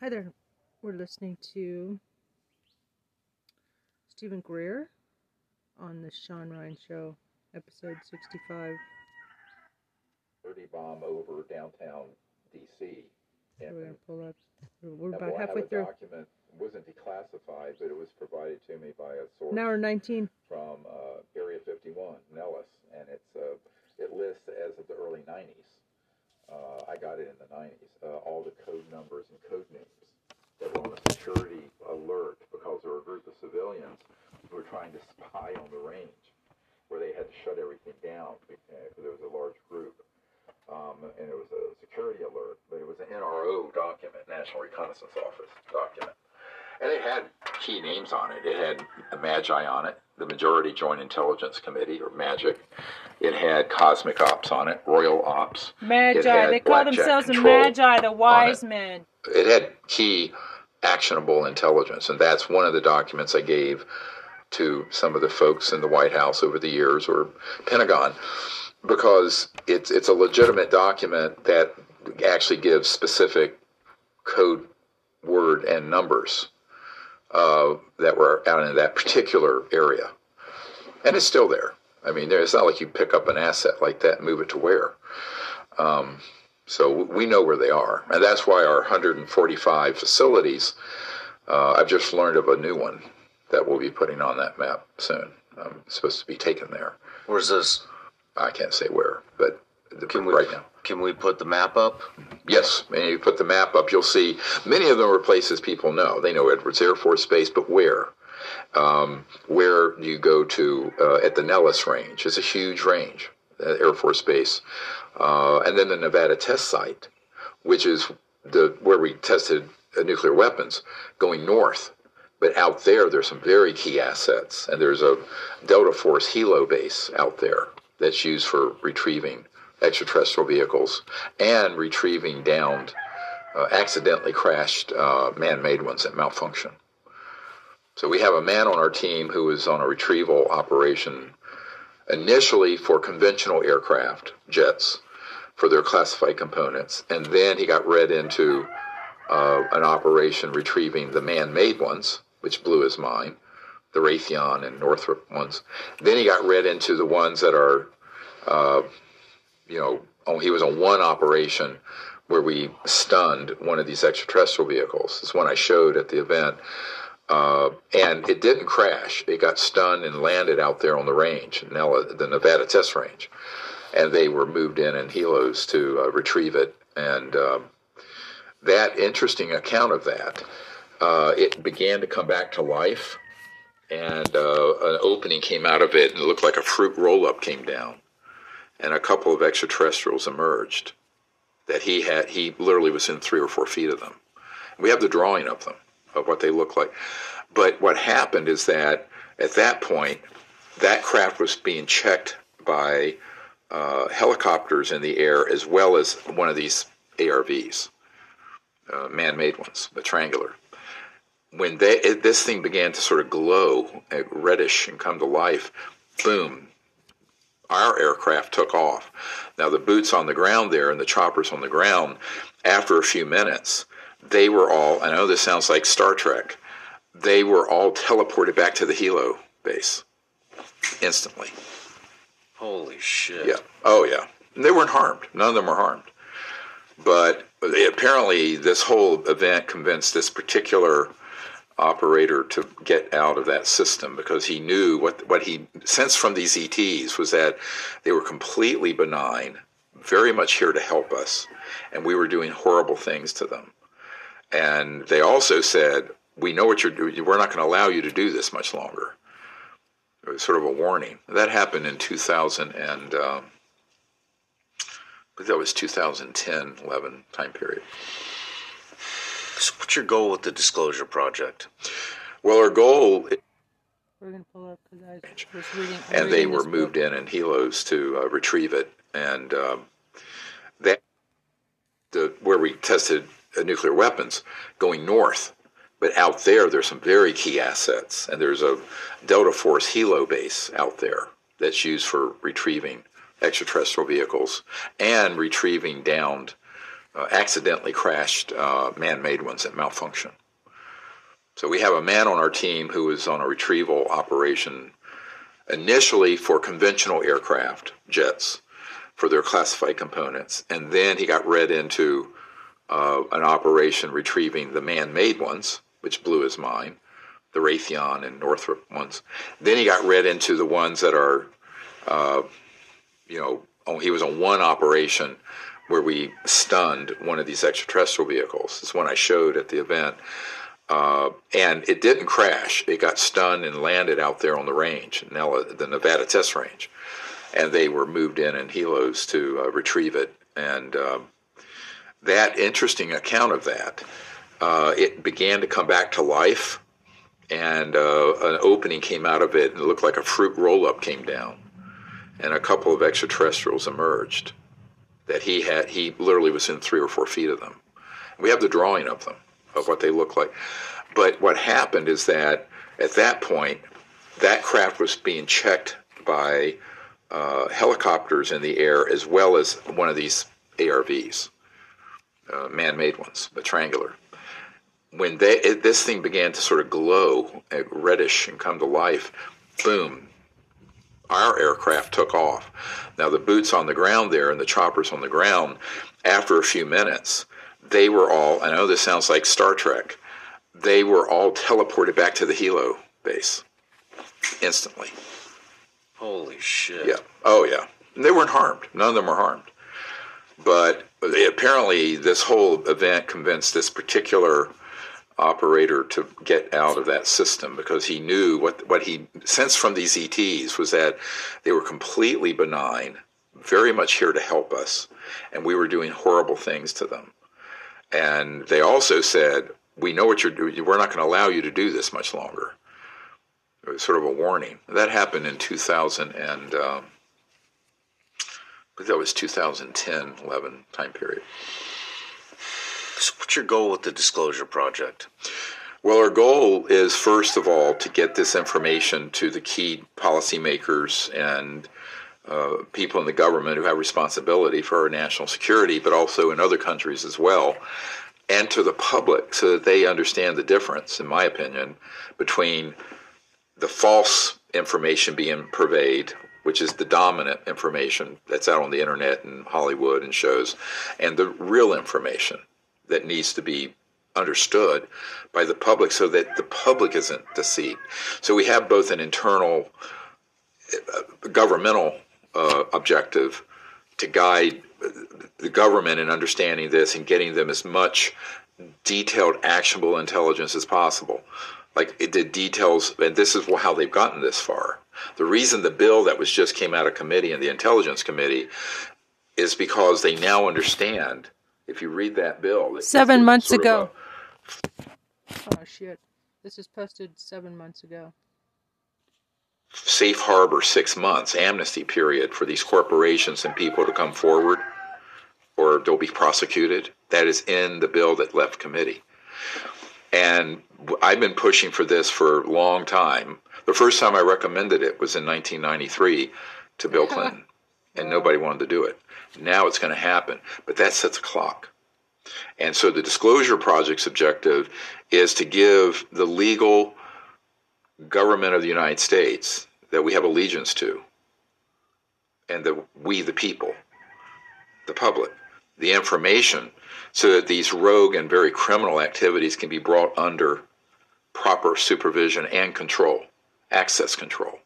Hi there. We're listening to Steven Greer on the Shawn Ryan Show, episode 65. 30 bomb over downtown D.C. So we're going to pull up. We're about halfway through. document wasn't declassified, but it was provided to me by a source An hour 19. from uh, Area 51, Nellis, and it's uh, it lists as of the early 90s. Uh, I got it in the 90s. Uh, all the code numbers and code names that were on a security alert because there were a group of civilians who were trying to spy on the range, where they had to shut everything down because there was a large group. Um, and it was a security alert, but it was an NRO document, National Reconnaissance Office document. And it had key names on it. It had the Magi on it, the Majority Joint Intelligence Committee, or MAGIC. It had Cosmic Ops on it, Royal Ops. Magi. They call themselves the Magi, the wise it. men. It had key actionable intelligence, and that's one of the documents I gave to some of the folks in the White House over the years, or Pentagon, because it's it's a legitimate document that actually gives specific code word and numbers uh, that were out in that particular area, and it's still there. I mean, it's not like you pick up an asset like that and move it to where. Um, so we know where they are, and that's why our 145 facilities. Uh, I've just learned of a new one that we'll be putting on that map soon. Um, it's supposed to be taken there. Where's this? I can't say where, but Can we right now. Can we put the map up? Yes, and you put the map up, you'll see many of them are places people know. They know Edwards Air Force Base, but where? Um, where do you go to uh, at the Nellis Range? It's a huge range, uh, Air Force Base, uh, and then the Nevada Test Site, which is the where we tested uh, nuclear weapons, going north. But out there, there's some very key assets, and there's a Delta Force Helo base out there that's used for retrieving extraterrestrial vehicles and retrieving downed, uh, accidentally crashed uh, man-made ones that malfunction. So we have a man on our team who is on a retrieval operation initially for conventional aircraft, jets, for their classified components, and then he got read into uh, an operation retrieving the man-made ones, which blew his mind, the Raytheon and Northrop ones. Then he got read into the ones that are, uh, you know, oh, he was on one operation where we stunned one of these extraterrestrial vehicles. This one I showed at the event. Uh, and it didn't crash. It got stunned and landed out there on the range, the Nevada test range. And they were moved in in helos to uh, retrieve it. And um, that interesting account of that, uh, it began to come back to life. And uh, an opening came out of it, and it looked like a fruit roll up came down. And a couple of extraterrestrials emerged that he had, he literally was in three or four feet of them. We have the drawing of them, of what they look like. But what happened is that at that point, that craft was being checked by uh, helicopters in the air as well as one of these ARVs, uh, man-made ones, the triangular. When they, it, this thing began to sort of glow, uh, reddish, and come to life, boom, our aircraft took off. Now the boots on the ground there and the choppers on the ground, after a few minutes, they were all, I know this sounds like Star Trek, they were all teleported back to the helo base instantly. Holy shit! Yeah. Oh, yeah. And they weren't harmed. None of them were harmed. But they- apparently, this whole event convinced this particular operator to get out of that system because he knew what what he sensed from these ETs was that they were completely benign, very much here to help us, and we were doing horrible things to them. And they also said, "We know what you're doing. We're not going to allow you to do this much longer." It was sort of a warning. That happened in 2000 and um, that was 2010, 11 time period. So what's your goal with the Disclosure Project? Well, our goal, We're going to pull up because I was reading. and they were moved book. in in helos to uh, retrieve it, and um, that the where we tested uh, nuclear weapons going north. But out there, there's some very key assets, and there's a Delta Force Helo base out there that's used for retrieving extraterrestrial vehicles and retrieving downed, accidentally crashed uh, man-made ones that malfunction. So we have a man on our team who was on a retrieval operation initially for conventional aircraft, jets, for their classified components, and then he got read into uh, an operation retrieving the man-made ones, which blew his mind, the Raytheon and Northrop ones. Then he got read into the ones that are, uh, you know, oh, he was on one operation where we stunned one of these extraterrestrial vehicles. It's one I showed at the event. Uh, and it didn't crash. It got stunned and landed out there on the range, the Nevada test range. And they were moved in in helos to uh, retrieve it. And um, that interesting account of that, uh, it began to come back to life. And uh, an opening came out of it, and it looked like a fruit roll up came down. And a couple of extraterrestrials emerged that he had, he literally was in three or four feet of them. We have the drawing of them of what they look like. But what happened is that at that point, that craft was being checked by uh, helicopters in the air as well as one of these ARVs, uh, man-made ones, but triangular. When they, it, this thing began to sort of glow, uh, reddish, and come to life, boom, our aircraft took off. Now the boots on the ground there and the choppers on the ground, after a few minutes, they were all, I know this sounds like Star Trek, they were all teleported back to the helo base instantly. Holy shit. Yeah. Oh, yeah. And they weren't harmed. None of them were harmed. But eh, apparently, this whole event convinced this particular operator to get out of that system because he knew what what he sensed from these ETs was that they were completely benign, very much here to help us, and we were doing horrible things to them. And they also said, "We know what you're doing. We're not going to allow you to do this much longer." It was sort of a warning. That happened in 2000 and um, that was 2010, 11 time period. So, what's your goal with the Disclosure Project? Well, our goal is first of all to get this information to the key policymakers and uh, people in the government who have responsibility for our national security, but also in other countries as well, and to the public so that they understand the difference, in my opinion, between the false information being purveyed, which is the dominant information that's out on the internet and Hollywood and shows, and the real information that needs to be understood by the public so that the public isn't deceived. So we have both an internal uh, governmental uh, objective to guide the government in understanding this and getting them as much detailed, actionable intelligence as possible. Like the details, and this is how they've gotten this far. The reason the bill that was just came out of committee and the Intelligence Committee is because they now understand. If you read that bill, seven months ago. A, oh shit! This is posted seven months ago safe harbor six months amnesty period for these corporations and people to come forward or they'll be prosecuted. That is in the bill that left committee. And I've been pushing for this for a long time. The first time I recommended it was in 1993 to Bill Clinton, and nobody wanted to do it. Now it's going to happen, but that sets a clock. And so the Disclosure Project's objective is to give the legal government of the United States that we have allegiance to, and that we, the people, the public, the information, so that these rogue and very criminal activities can be brought under proper supervision and control, access control.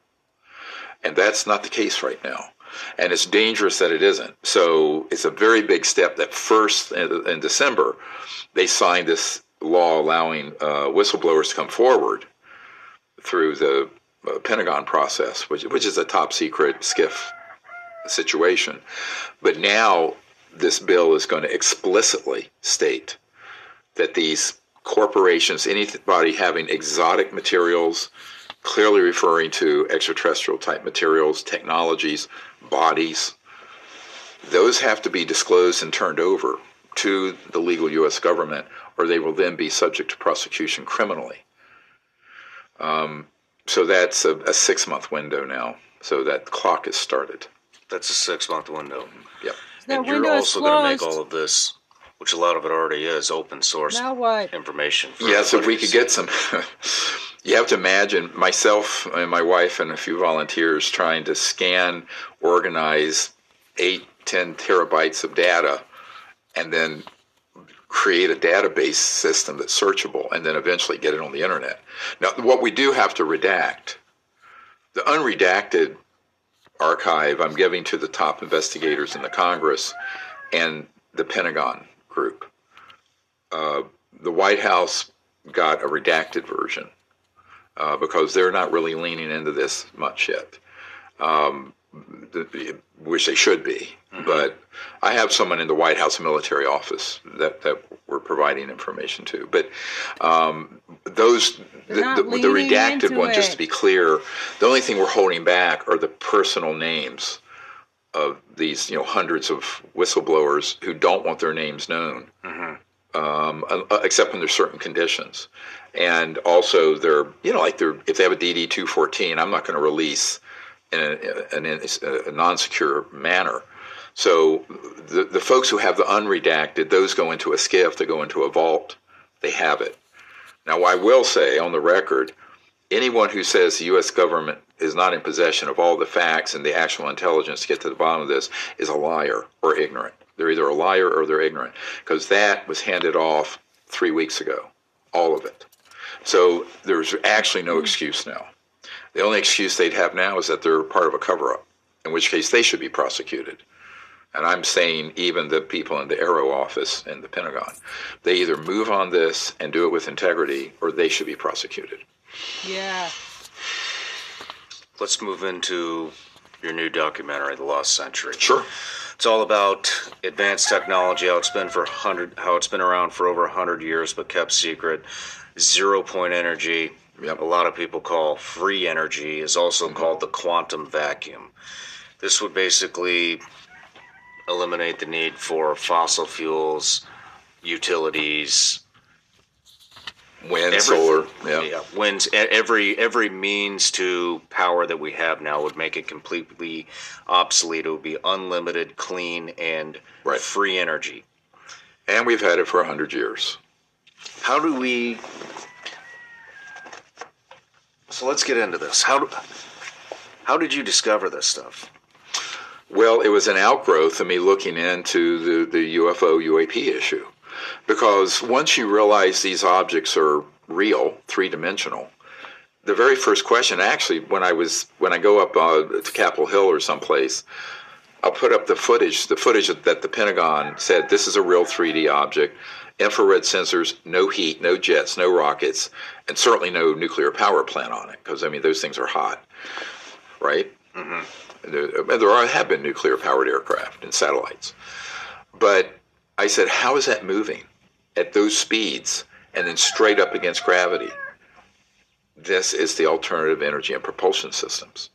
And that's not the case right now. And it's dangerous that it isn't. So it's a very big step that first in December, they signed this law allowing uh, whistleblowers to come forward through the uh, Pentagon process, which, which is a top secret SCIF situation. But now this bill is going to explicitly state that these corporations, anybody having exotic materials, clearly referring to extraterrestrial type materials, technologies, bodies, those have to be disclosed and turned over to the legal U.S. government, or they will then be subject to prosecution criminally. Um, so that's a, a six month window now. So that clock is started. That's a six month window. Yep. and you're also going to make all of this which a lot of it already is open source Now what? information. for Yes, if we could get some. you have to imagine myself and my wife and a few volunteers trying to scan, organize eight, ten terabytes of data, and then create a database system that's searchable, and then eventually get it on the internet. Now, what we do have to redact, the unredacted archive I'm giving to the top investigators in the Congress and the Pentagon group. Uh, the White House got a redacted version uh, because they're not really leaning into this much yet, um, the, the, which they should be. But I have someone in the White House military office that, that we're providing information to. But um, those, the, the, the redacted into one, just to be clear, the only thing we're holding back are the personal names of these, you know, hundreds of whistleblowers who don't want their names known, um, uh, except under certain conditions. And also, they're, you know, like they're, if they have a DD 214, I'm not going to release in a, in a non secure manner. So the, the folks who have the unredacted, those go into a SCIF, they go into a vault, they have it. Now, I will say on the record, anyone who says the U.S. government is not in possession of all the facts and the actual intelligence to get to the bottom of this is a liar or ignorant. They're either a liar or they're ignorant because that was handed off three weeks ago, all of it. So there's actually no excuse now. The only excuse they'd have now is that they're part of a cover up, in which case they should be prosecuted. And I'm saying even the people in the AARO office in the Pentagon, they either move on this and do it with integrity or they should be prosecuted. Yeah. Let's move into your new documentary, The Lost Century. Sure. It's all about advanced technology, how it's been for hundred, how it's been around for over hundred years, but kept secret. Zero point energy, Yep. a lot of people call free energy, is also mm-hmm. called the quantum vacuum. This would basically eliminate the need for fossil fuels, utilities, Wind, solar, yeah. winds. e- Every every means to power that we have now would make it completely obsolete. It would be unlimited, clean, and Right. free energy. And we've had it for 100 years. How do we? So let's get into this. How do, how did you discover this stuff? Well, it was an outgrowth of me looking into the, the UFO UAP issue. Because once you realize these objects are real, three dimensional, the very first question, actually, when I was when I go up uh, to Capitol Hill or someplace, I'll put up the footage, the footage that the Pentagon said this is a real 3D object, infrared sensors, no heat, no jets, no rockets, and certainly no nuclear power plant on it, because I mean those things are hot, right? Mm-hmm. There, there are, have been nuclear powered aircraft and satellites, but I said, how is that moving at those speeds and then straight up against gravity? This is the alternative energy and propulsion systems.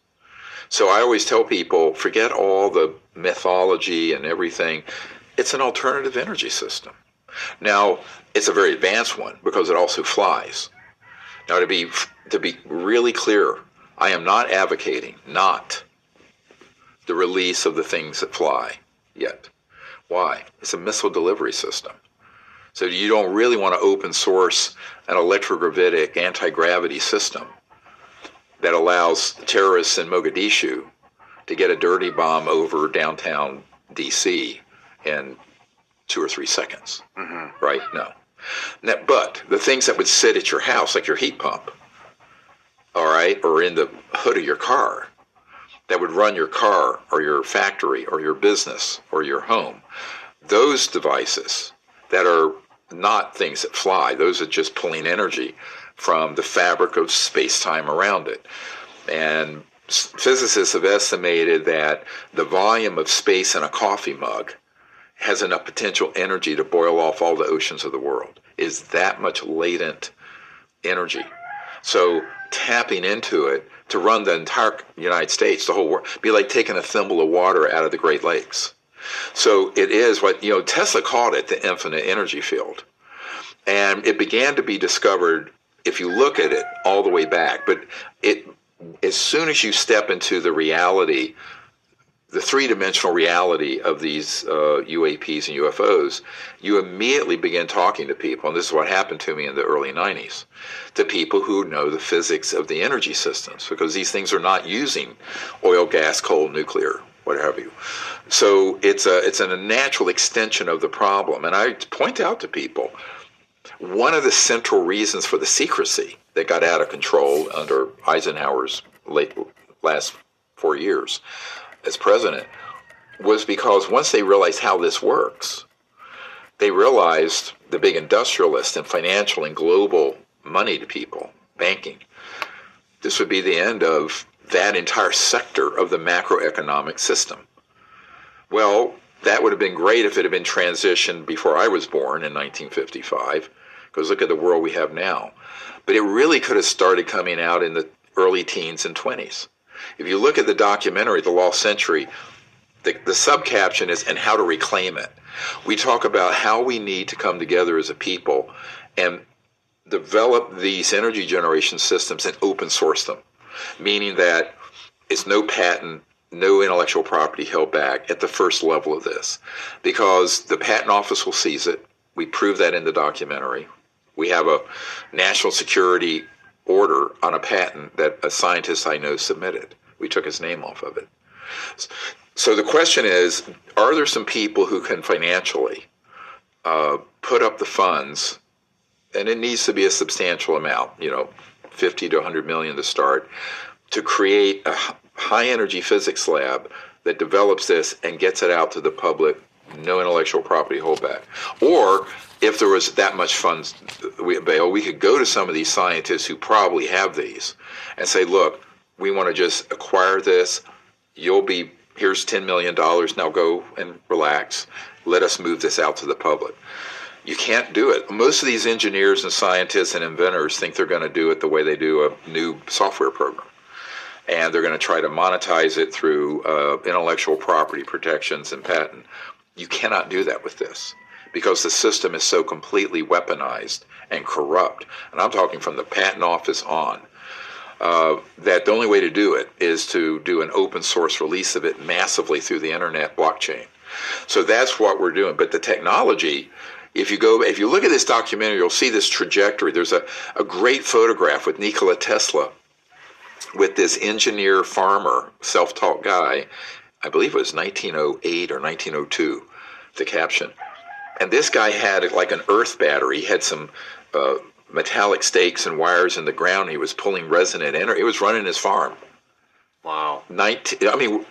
So I always tell people forget all the mythology and everything. It's an alternative energy system. Now, it's a very advanced one because it also flies. Now, to be to be really clear, I am not advocating not the release of the things that fly yet. Why? It's a missile delivery system. So you don't really want to open source an electrogravitic anti-gravity system that allows terrorists in Mogadishu to get a dirty bomb over downtown DC in two or three seconds. Mm-hmm. Right? No. Now, but the things that would sit at your house, like your heat pump, all right, or in the hood of your car, that would run your car or your factory or your business or your home, those devices that are not things that fly, those are just pulling energy from the fabric of space time around it. And physicists have estimated that the volume of space in a coffee mug has enough potential energy to boil off all the oceans of the world. Is that much latent energy? So tapping into it to run the entire United States, the whole world, be like taking a thimble of water out of the Great Lakes. So it is what you know. Tesla called it the infinite energy field, and it began to be discovered if you look at it all the way back. But it, as soon as you step into the reality the three dimensional reality of these uh, UAPs and UFOs, you immediately begin talking to people, and this is what happened to me in the early 90s, to people who know the physics of the energy systems, because these things are not using oil, gas, coal, nuclear, what have you. So it's a it's a natural extension of the problem, and I point out to people one of the central reasons for the secrecy that got out of control under Eisenhower's late last four years as president was because once they realized how this works, they realized the big industrialist and financial and global money to people, banking, this would be the end of that entire sector of the macroeconomic system. Well, that would have been great if it had been transitioned before I was born in 1955, because look at the world we have now. But it really could have started coming out in the early teens and 20s. If you look at the documentary, The Lost Century, the, the subcaption is, and how to reclaim it. We talk about how we need to come together as a people and develop these energy generation systems and open source them, meaning that it's no patent, no intellectual property held back at the first level of this, because the patent office will seize it. We prove that in the documentary. We have a national security order on a patent that a scientist I know submitted. We took his name off of it. So the question is are there some people who can financially uh, put up the funds, and it needs to be a substantial amount, you know, 50 to 100 million to start, to create a high energy physics lab that develops this and gets it out to the public, no intellectual property holdback? Or if there was that much funds available, oh, we could go to some of these scientists who probably have these and say, look, we want to just acquire this. You'll be, here's $10 million. Now go and relax. Let us move this out to the public. You can't do it. Most of these engineers and scientists and inventors think they're going to do it the way they do a new software program. And they're going to try to monetize it through uh, intellectual property protections and patent. You cannot do that with this because the system is so completely weaponized and corrupt. And I'm talking from the patent office on. Uh, that the only way to do it is to do an open source release of it massively through the internet blockchain. So that's what we're doing. But the technology, if you go, if you look at this documentary, you'll see this trajectory. There's a, a great photograph with Nikola Tesla with this engineer farmer, self taught guy. I believe it was 1908 or 1902, the caption and this guy had like an earth battery. He had some uh, metallic stakes and wires in the ground. He was pulling resonant energy. It was running his farm. Wow. 19, I mean,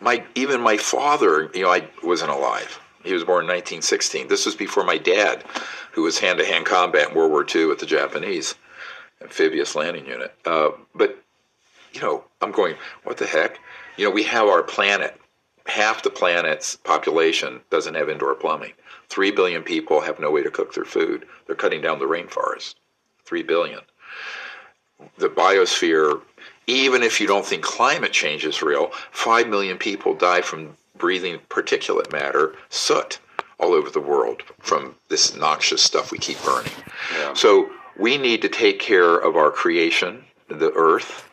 my even my father, you know, I wasn't alive. He was born in 1916. This was before my dad, who was hand-to-hand combat in World War II with the Japanese amphibious landing unit. Uh, but you know, I'm going, what the heck? You know, we have our planet. Half the planet's population doesn't have indoor plumbing. Three billion people have no way to cook their food. They're cutting down the rainforest. Three billion. The biosphere, even if you don't think climate change is real, five million people die from breathing particulate matter, soot, all over the world from this noxious stuff we keep burning. Yeah. So we need to take care of our creation, the earth,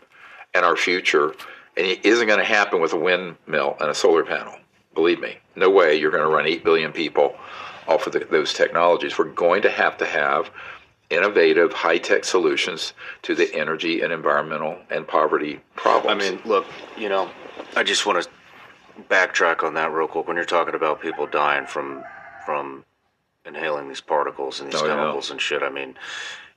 and our future. And it isn't going to happen with a windmill and a solar panel. Believe me, no way you're going to run 8 billion people off of the, those technologies. We're going to have to have innovative, high tech solutions to the energy and environmental and poverty problems. I mean, look, you know, I just want to backtrack on that real quick. When you're talking about people dying from from inhaling these particles and these oh, chemicals yeah. and shit, I mean,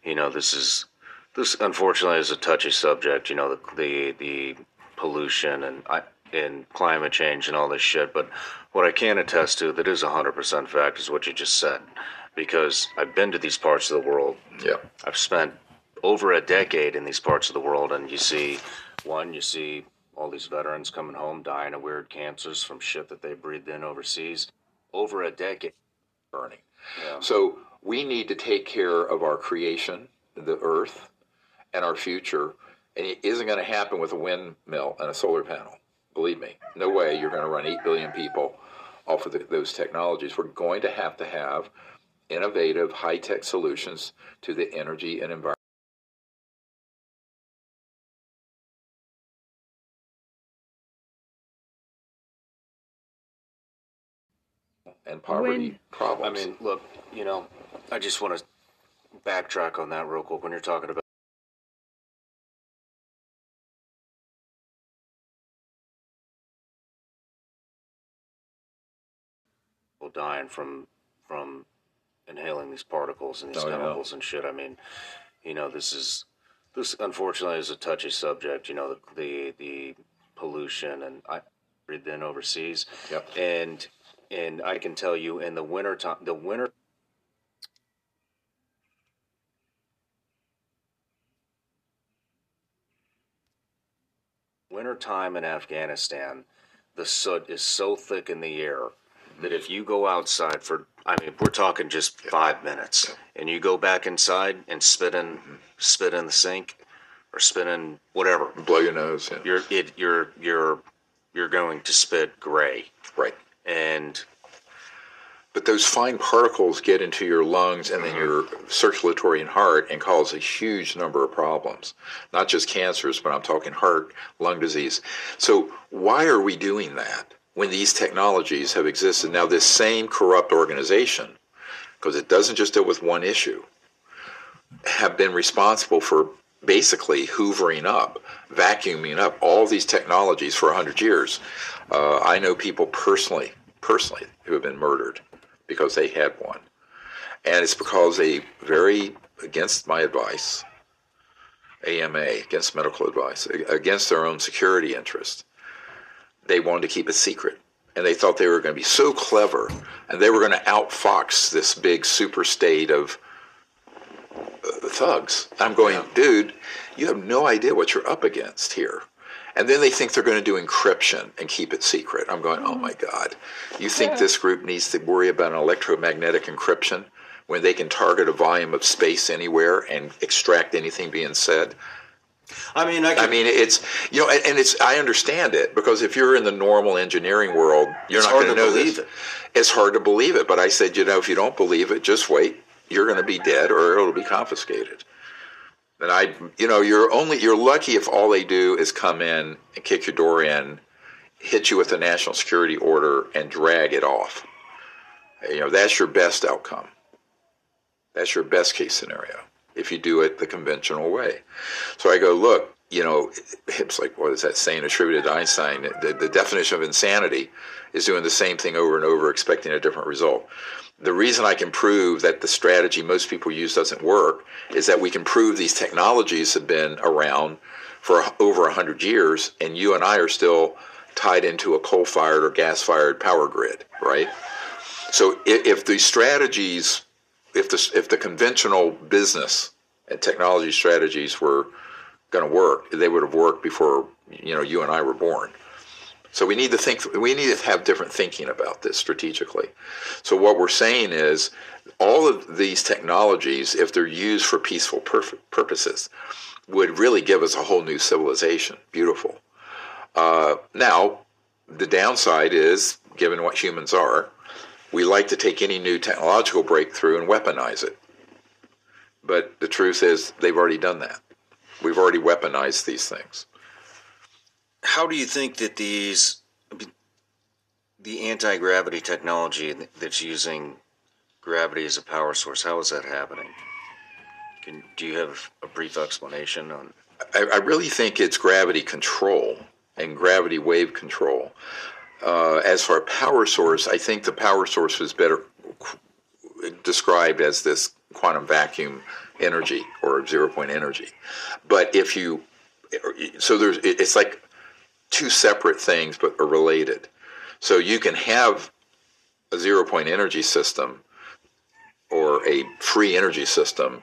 you know, this is this unfortunately is a touchy subject. You know, the the, the pollution and I, and climate change and all this shit, but what I can attest to that is 100% fact is what you just said. Because I've been to these parts of the world. Yeah. I've spent over a decade in these parts of the world, and you see, one, you see all these veterans coming home dying of weird cancers from shit that they breathed in overseas. Over a decade. Burning. Yeah. So we need to take care of our creation, the earth, and our future. And it isn't going to happen with a windmill and a solar panel. Believe me, no way you're going to run 8 billion people off of the, those technologies. We're going to have to have innovative, high tech solutions to the energy and environment. And poverty When- I mean, look, you know, I just want to backtrack on that real quick when you're talking about. People dying from from inhaling these particles and these Oh, yeah. chemicals and shit. I mean, you know, this is this unfortunately is a touchy subject. You know, the the, the pollution and I been overseas, Yep. and and I can tell you in the winter time, the winter winter time in Afghanistan, the soot is so thick in the air that if you go outside for, I mean, we're talking just five minutes, and you go back inside and spit in, spit in the sink, or spit in whatever, Blow your nose. Yeah. you're it, you're you're you're going to spit gray, right. And But those fine particles get into your lungs and then mm-hmm. your circulatory and heart and cause a huge number of problems. Not just cancers, but I'm talking heart, lung disease. So why are we doing that when these technologies have existed? Now, this same corrupt organization, because it doesn't just deal with one issue, have been responsible for basically hoovering up, vacuuming up all these technologies for 100 years. Uh, I know people personally, personally, who have been murdered because they had one. And it's because they very, against my advice, AMA, against medical advice, against their own security interest, they wanted to keep it secret. And they thought they were going to be so clever and they were going to outfox this big super state of thugs. I'm going, dude, you have no idea what you're up against here. And then they think they're going to do encryption and keep it secret. I'm going, oh my mm. God. You think this group needs to worry about an electromagnetic encryption when they can target a volume of space anywhere and extract anything being said? I mean, I, I mean, it's you know, and, and it's I understand it because if you're in the normal engineering world, you're not going to know believe this. it. It's hard to believe it, but I said, you know, if you don't believe it, just wait. You're going to be dead, or it'll be confiscated. And I, you know, you're only you're lucky if all they do is come in and kick your door in, hit you with a national security order, and drag it off. You know, that's your best outcome. That's your best case scenario if you do it the conventional way. So I go, look, you know, it's like, what is that saying attributed to Einstein? The, the definition of insanity is doing the same thing over and over, expecting a different result. The reason I can prove that the strategy most people use doesn't work is that we can prove these technologies have been around for over 100 years, and you and I are still tied into a coal fired or gas fired power grid, right? So if, if the strategies if the if the conventional business and technology strategies were going to work, they would have worked before you know you and I were born. So we need to think. We need to have different thinking about this strategically. So what we're saying is, all of these technologies, if they're used for peaceful perf- purposes, would really give us a whole new civilization. Beautiful. Uh, now, the downside is, given what humans are, we like to take any new technological breakthrough and weaponize it. But the truth is, they've already done that. We've already weaponized these things. How do you think that these the anti-gravity technology that's using gravity as a power source how is that happening Can, do you have a brief explanation on I, I really think it's gravity control and gravity wave control. Uh, as for a power source, I think the power source is better described as this quantum vacuum energy or zero point energy. But if you, so there's, it's like two separate things but are related. So you can have a zero point energy system or a free energy system.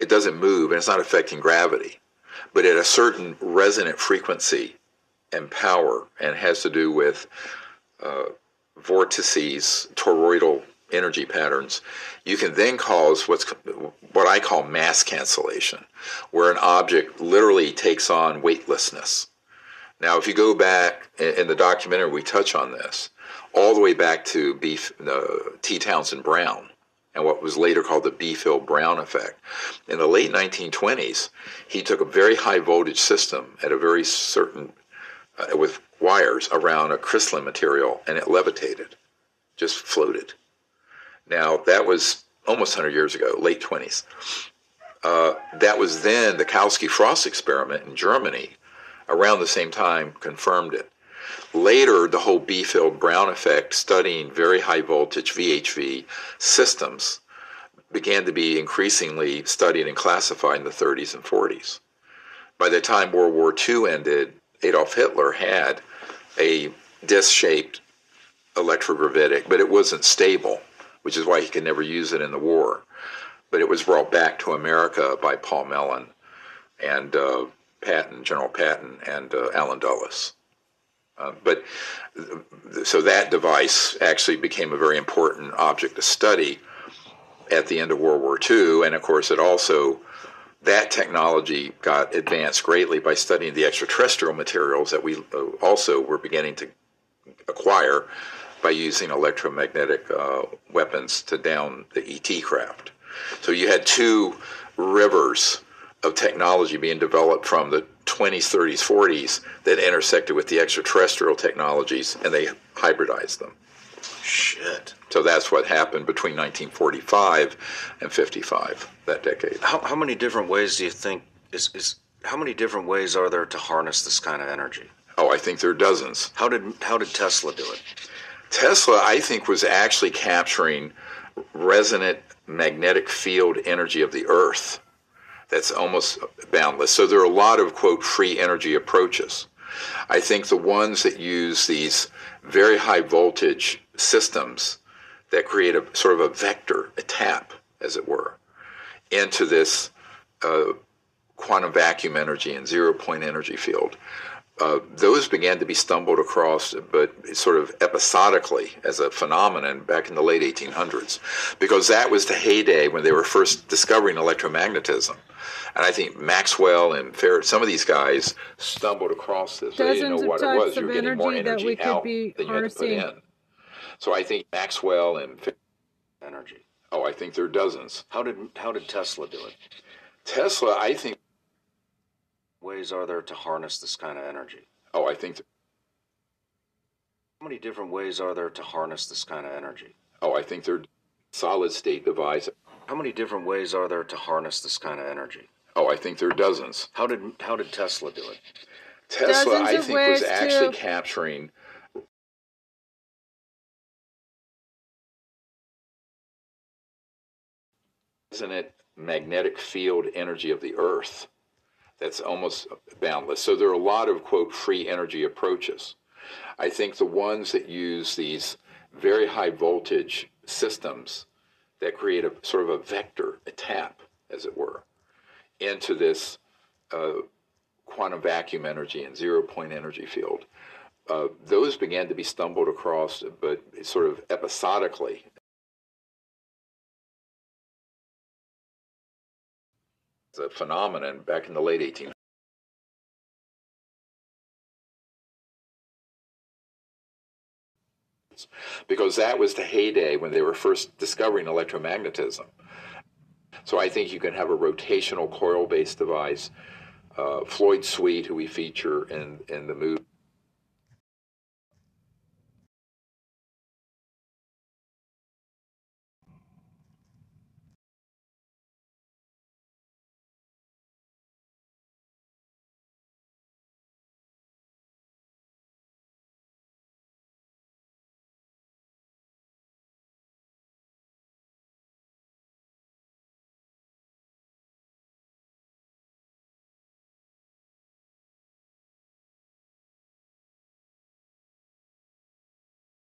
It doesn't move and it's not affecting gravity but at a certain resonant frequency and power, and has to do with uh, vortices, toroidal energy patterns, you can then cause what's what I call mass cancellation, where an object literally takes on weightlessness. Now, if you go back in the documentary, we touch on this all the way back to B. Uh, T. Townsend Brown and what was later called the Biefeld Brown effect. In the late 1920s, he took a very high voltage system at a very certain, uh, with wires around a crystalline material, and it levitated. just floated. Now, that was almost 100 years ago, late 20s. Uh, that was then the Kowsky Frost experiment in Germany, around the same time, confirmed it. Later, the whole Biefeld Brown effect, studying very high voltage VHV systems, began to be increasingly studied and classified in the 30s and 40s. By the time World War II ended, Adolf Hitler had a disc shaped electrogravitic, but it wasn't stable, which is why he could never use it in the war. But it was brought back to America by Paul Mellon and uh, Patton, General Patton, and uh, Allen Dulles. Uh, but so that device actually became a very important object to study at the end of World War II, and of course, it also that technology got advanced greatly by studying the extraterrestrial materials that we uh, also were beginning to acquire by using electromagnetic uh, weapons to down the ET craft. So you had two rivers of technology being developed from the 20s, 30s, 40s that intersected with the extraterrestrial technologies and they hybridized them. Shit. So that's what happened between 1945 and 55, that decade. How, how many different ways do you think is, is how many different ways are there to harness this kind of energy? Oh, I think there are dozens. How did how did Tesla do it? Tesla, I think, was actually capturing resonant magnetic field energy of the Earth that's almost boundless. So there are a lot of, quote, free energy approaches. I think the ones that use these very high voltage systems that create a sort of a vector, a tap, as it were, into this uh, quantum vacuum energy and zero point energy field. Uh, those began to be stumbled across, but sort of episodically as a phenomenon back in the late 1800s, because that was the heyday when they were first discovering electromagnetism. And I think Maxwell and Faraday, some of these guys stumbled across this. Dozens they didn't know of what it was. of You're getting more energy that we could out be than you had to put in. So I think Maxwell and Energy. oh, I think there are dozens. How did how did Tesla do it? Tesla, I think Ways are there to harness this kind of energy? oh, I think How many different ways are there to harness this kind of energy? oh, I think they're solid state device. How many different ways are there to harness this kind of energy? Oh, I think there are dozens. How did how did Tesla do it? Tesla, Dozens I think, was ways actually to- capturing resonant magnetic field energy of the Earth that's almost boundless. So there are a lot of, quote, free energy approaches. I think the ones that use these very high voltage systems that create a sort of a vector, a tap, as it were, into this uh, quantum vacuum energy and zero point energy field. Uh, those began to be stumbled across, but sort of episodically. A phenomenon back in the late 1800s. Because that was the heyday when they were first discovering electromagnetism. So I think you can have a rotational coil based device. Uh, Floyd Sweet, who we feature in, in the movie.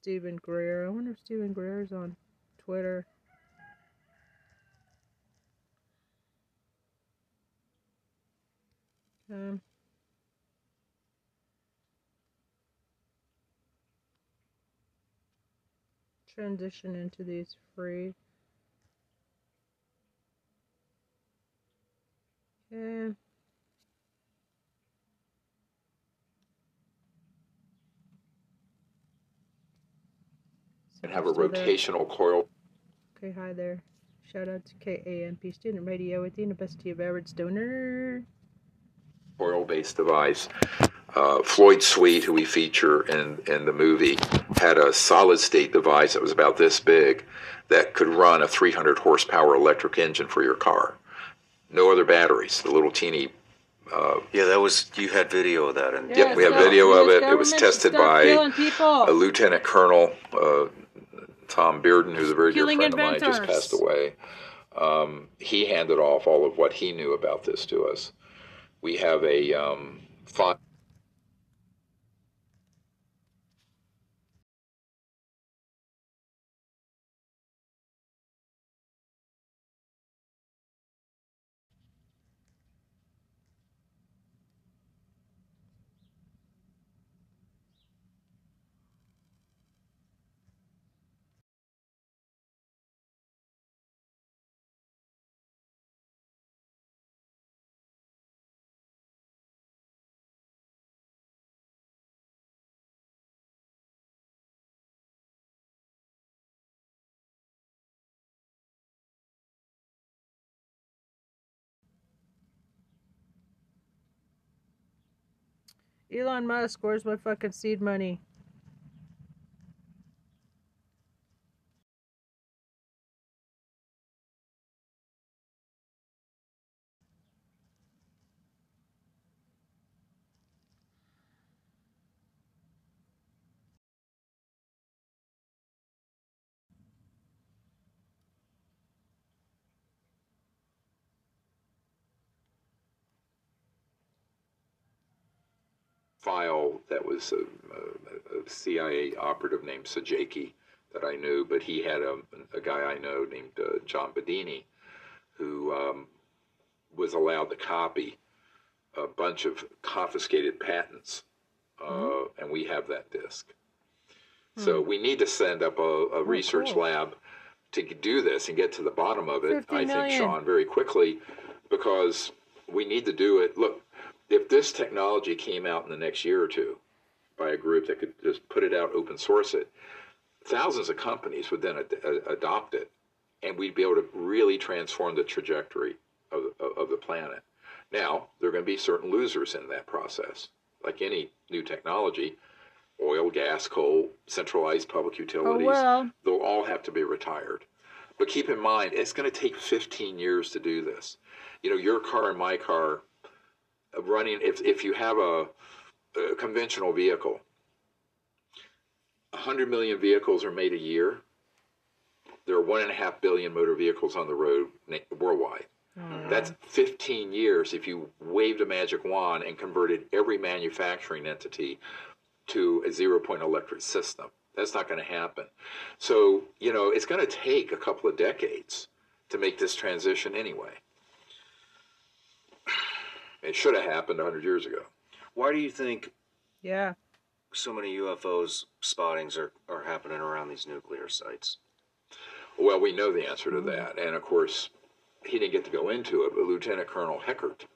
Steven Greer. I wonder if Steven Greer's on Twitter. Um, transition into these free. Okay. And have a Still there. rotational coil Okay, hi there. Shout out to KAMP Student Radio at the University of Average Stoner. coil based device. Uh, Floyd Sweet, who we feature in, in the movie, had a solid state device that was about this big that could run a 300 horsepower electric engine for your car. No other batteries. The little teeny. Uh, Yeah, that was you had video of that, and Yep, we have video of it. It was tested by a lieutenant colonel, uh, Tom Bearden, who's a very Killing dear friend of mine, just passed away. Um, he handed off all of what he knew about this to us. We have a um, Elon Musk, where's my fucking seed money? File that was a, a, a CIA operative named Sajaki that I knew, but he had a, a guy I know named uh, John Bedini who um, was allowed to copy a bunch of confiscated patents, uh, and we have that disk. So we need to send up a, a research cool. lab to do this and get to the bottom of it. I think, million. Sean, very quickly, because we need to do it. Look, if this technology came out in the next year or two by a group that could just put it out, open source it, thousands of companies would then ad- a- adopt it, and we'd be able to really transform the trajectory of, of, of the planet. Now, there are going to be certain losers in that process. Like any new technology, oil, gas, coal, centralized public Oh utilities, well. they'll all have to be retired. But keep in mind, it's going to take 15 years to do this. You know, your car and my car uh, running, if, if you have a, a conventional vehicle, 100 million vehicles are made a year. There are one and a half billion motor vehicles on the road worldwide. Mm-hmm. That's 15 years if you waved a magic wand and converted every manufacturing entity to a zero point electric system. That's not going to happen. So, you know, it's going to take a couple of decades to make this transition anyway. It should have happened 100 years ago. why do you think Yeah. so many UFOs spottings are, are happening around these nuclear sites? Well, we know the answer to that. And of course, he didn't get to go into it, but Lieutenant Colonel Heckert,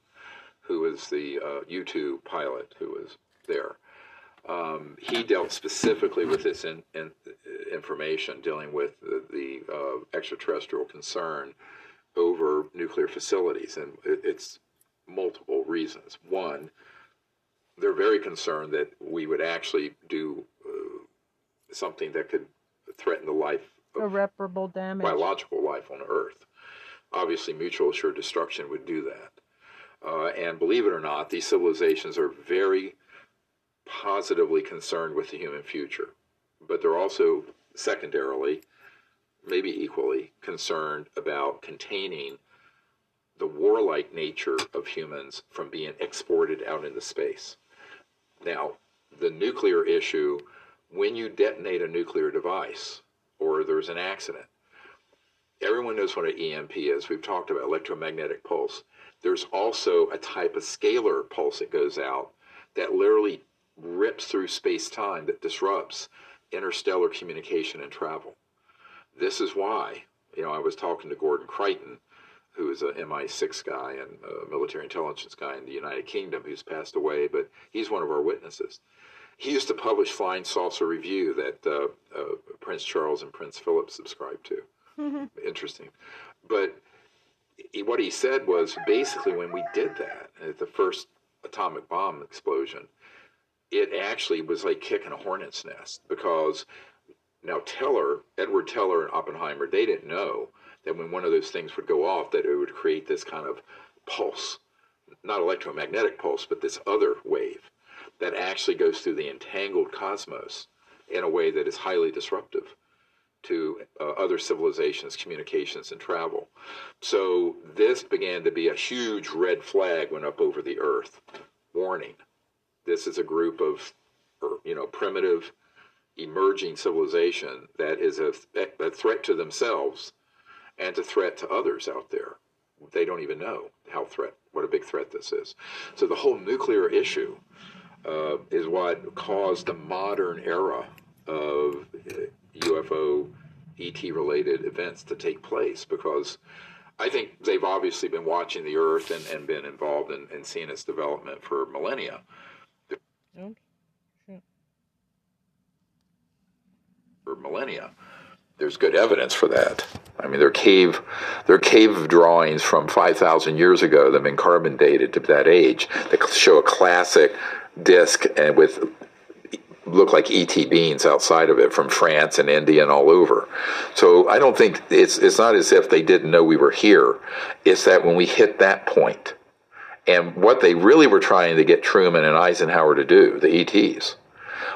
who was the uh, U 2 pilot who was there, um, he dealt specifically with this in, in, information dealing with the, the uh, extraterrestrial concern over nuclear facilities. And it, it's multiple reasons. One, they're very concerned that we would actually do uh, something that could threaten the life of Irreparable damage. biological life on Earth. Obviously, mutual assured destruction would do that. Uh, and believe it or not, these civilizations are very positively concerned with the human future, but they're also secondarily, maybe equally, concerned about containing the warlike nature of humans from being exported out into space. Now, the nuclear issue, when you detonate a nuclear device or there's an accident, everyone knows what an EMP is. We've talked about electromagnetic pulse. There's also a type of scalar pulse that goes out that literally rips through space time that disrupts interstellar communication and travel. This is why, you know, I was talking to Gordon Creighton who is a MI6 guy and a military intelligence guy in the United Kingdom who's passed away, but he's one of our witnesses. He used to publish Flying Saucer Review that uh, uh, Prince Charles and Prince Philip subscribed to. Interesting. But he, what he said was basically when we did that, at the first atomic bomb explosion, it actually was like kicking a hornet's nest because now Teller, Edward Teller and Oppenheimer, they didn't know that when one of those things would go off, that it would create this kind of pulse, not electromagnetic pulse, but this other wave that actually goes through the entangled cosmos in a way that is highly disruptive to uh, other civilizations, communications, and travel. So this began to be a huge red flag went up over the earth, warning. This is a group of, you know, primitive, emerging civilization that is a, a threat to themselves and a threat to others out there. They don't even know how threat, what a big threat this is. So the whole nuclear issue uh, is what caused the modern era of UFO ET related events to take place because I think they've obviously been watching the Earth and, and been involved in, in seeing its development for millennia. For millennia, there's good evidence for that. I mean, there are cave, are cave drawings from 5,000 years ago that have been carbon dated to that age that show a classic disc and with look like ET beans outside of it from France and India and all over. So I don't think it's it's not as if they didn't know we were here. It's that when we hit that point, and what they really were trying to get Truman and Eisenhower to do, the ETs,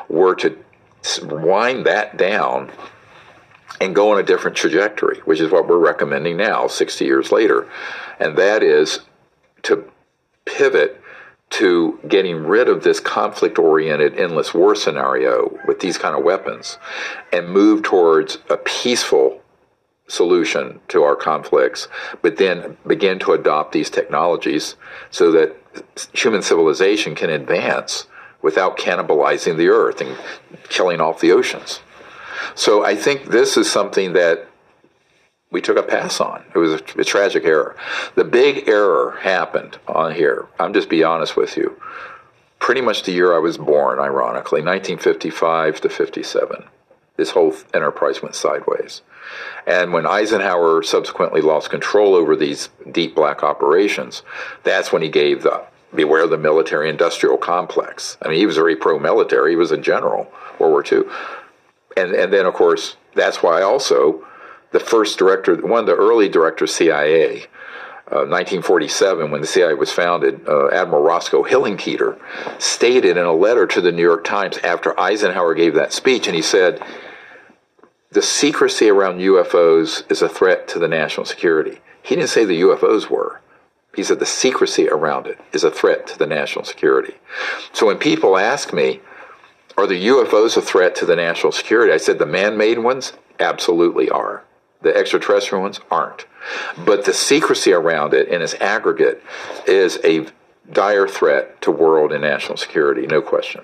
were to wind that down and go on a different trajectory, which is what we're recommending now, 60 years later. And that is to pivot to getting rid of this conflict oriented endless war scenario with these kind of weapons and move towards a peaceful solution to our conflicts, but then begin to adopt these technologies so that human civilization can advance without cannibalizing the earth and killing off the oceans. So I think this is something that we took a pass on. It was a, a, tragic error. The big error happened on here. I'm just be honest with you. Pretty much the year I was born, ironically, 1955 to 57. This whole enterprise went sideways. And when Eisenhower subsequently lost control over these deep black operations, that's when he gave the beware the military industrial complex. I mean, he was very pro military, he was a general, World War II. And, and then, of course, that's why also the first director, one of the early directors, CIA, uh, 1947, when the CIA was founded, uh, Admiral Roscoe Hillenkoetter stated in a letter to the New York Times after Eisenhower gave that speech, and he said, The secrecy around UFOs is a threat to the national security. He didn't say the UFOs were. He said the secrecy around it is a threat to the national security. So when people ask me, are the UFOs a threat to the national security? I said the man made ones absolutely are. The extraterrestrial ones aren't. But the secrecy around it in its aggregate is a dire threat to world and national security, no question.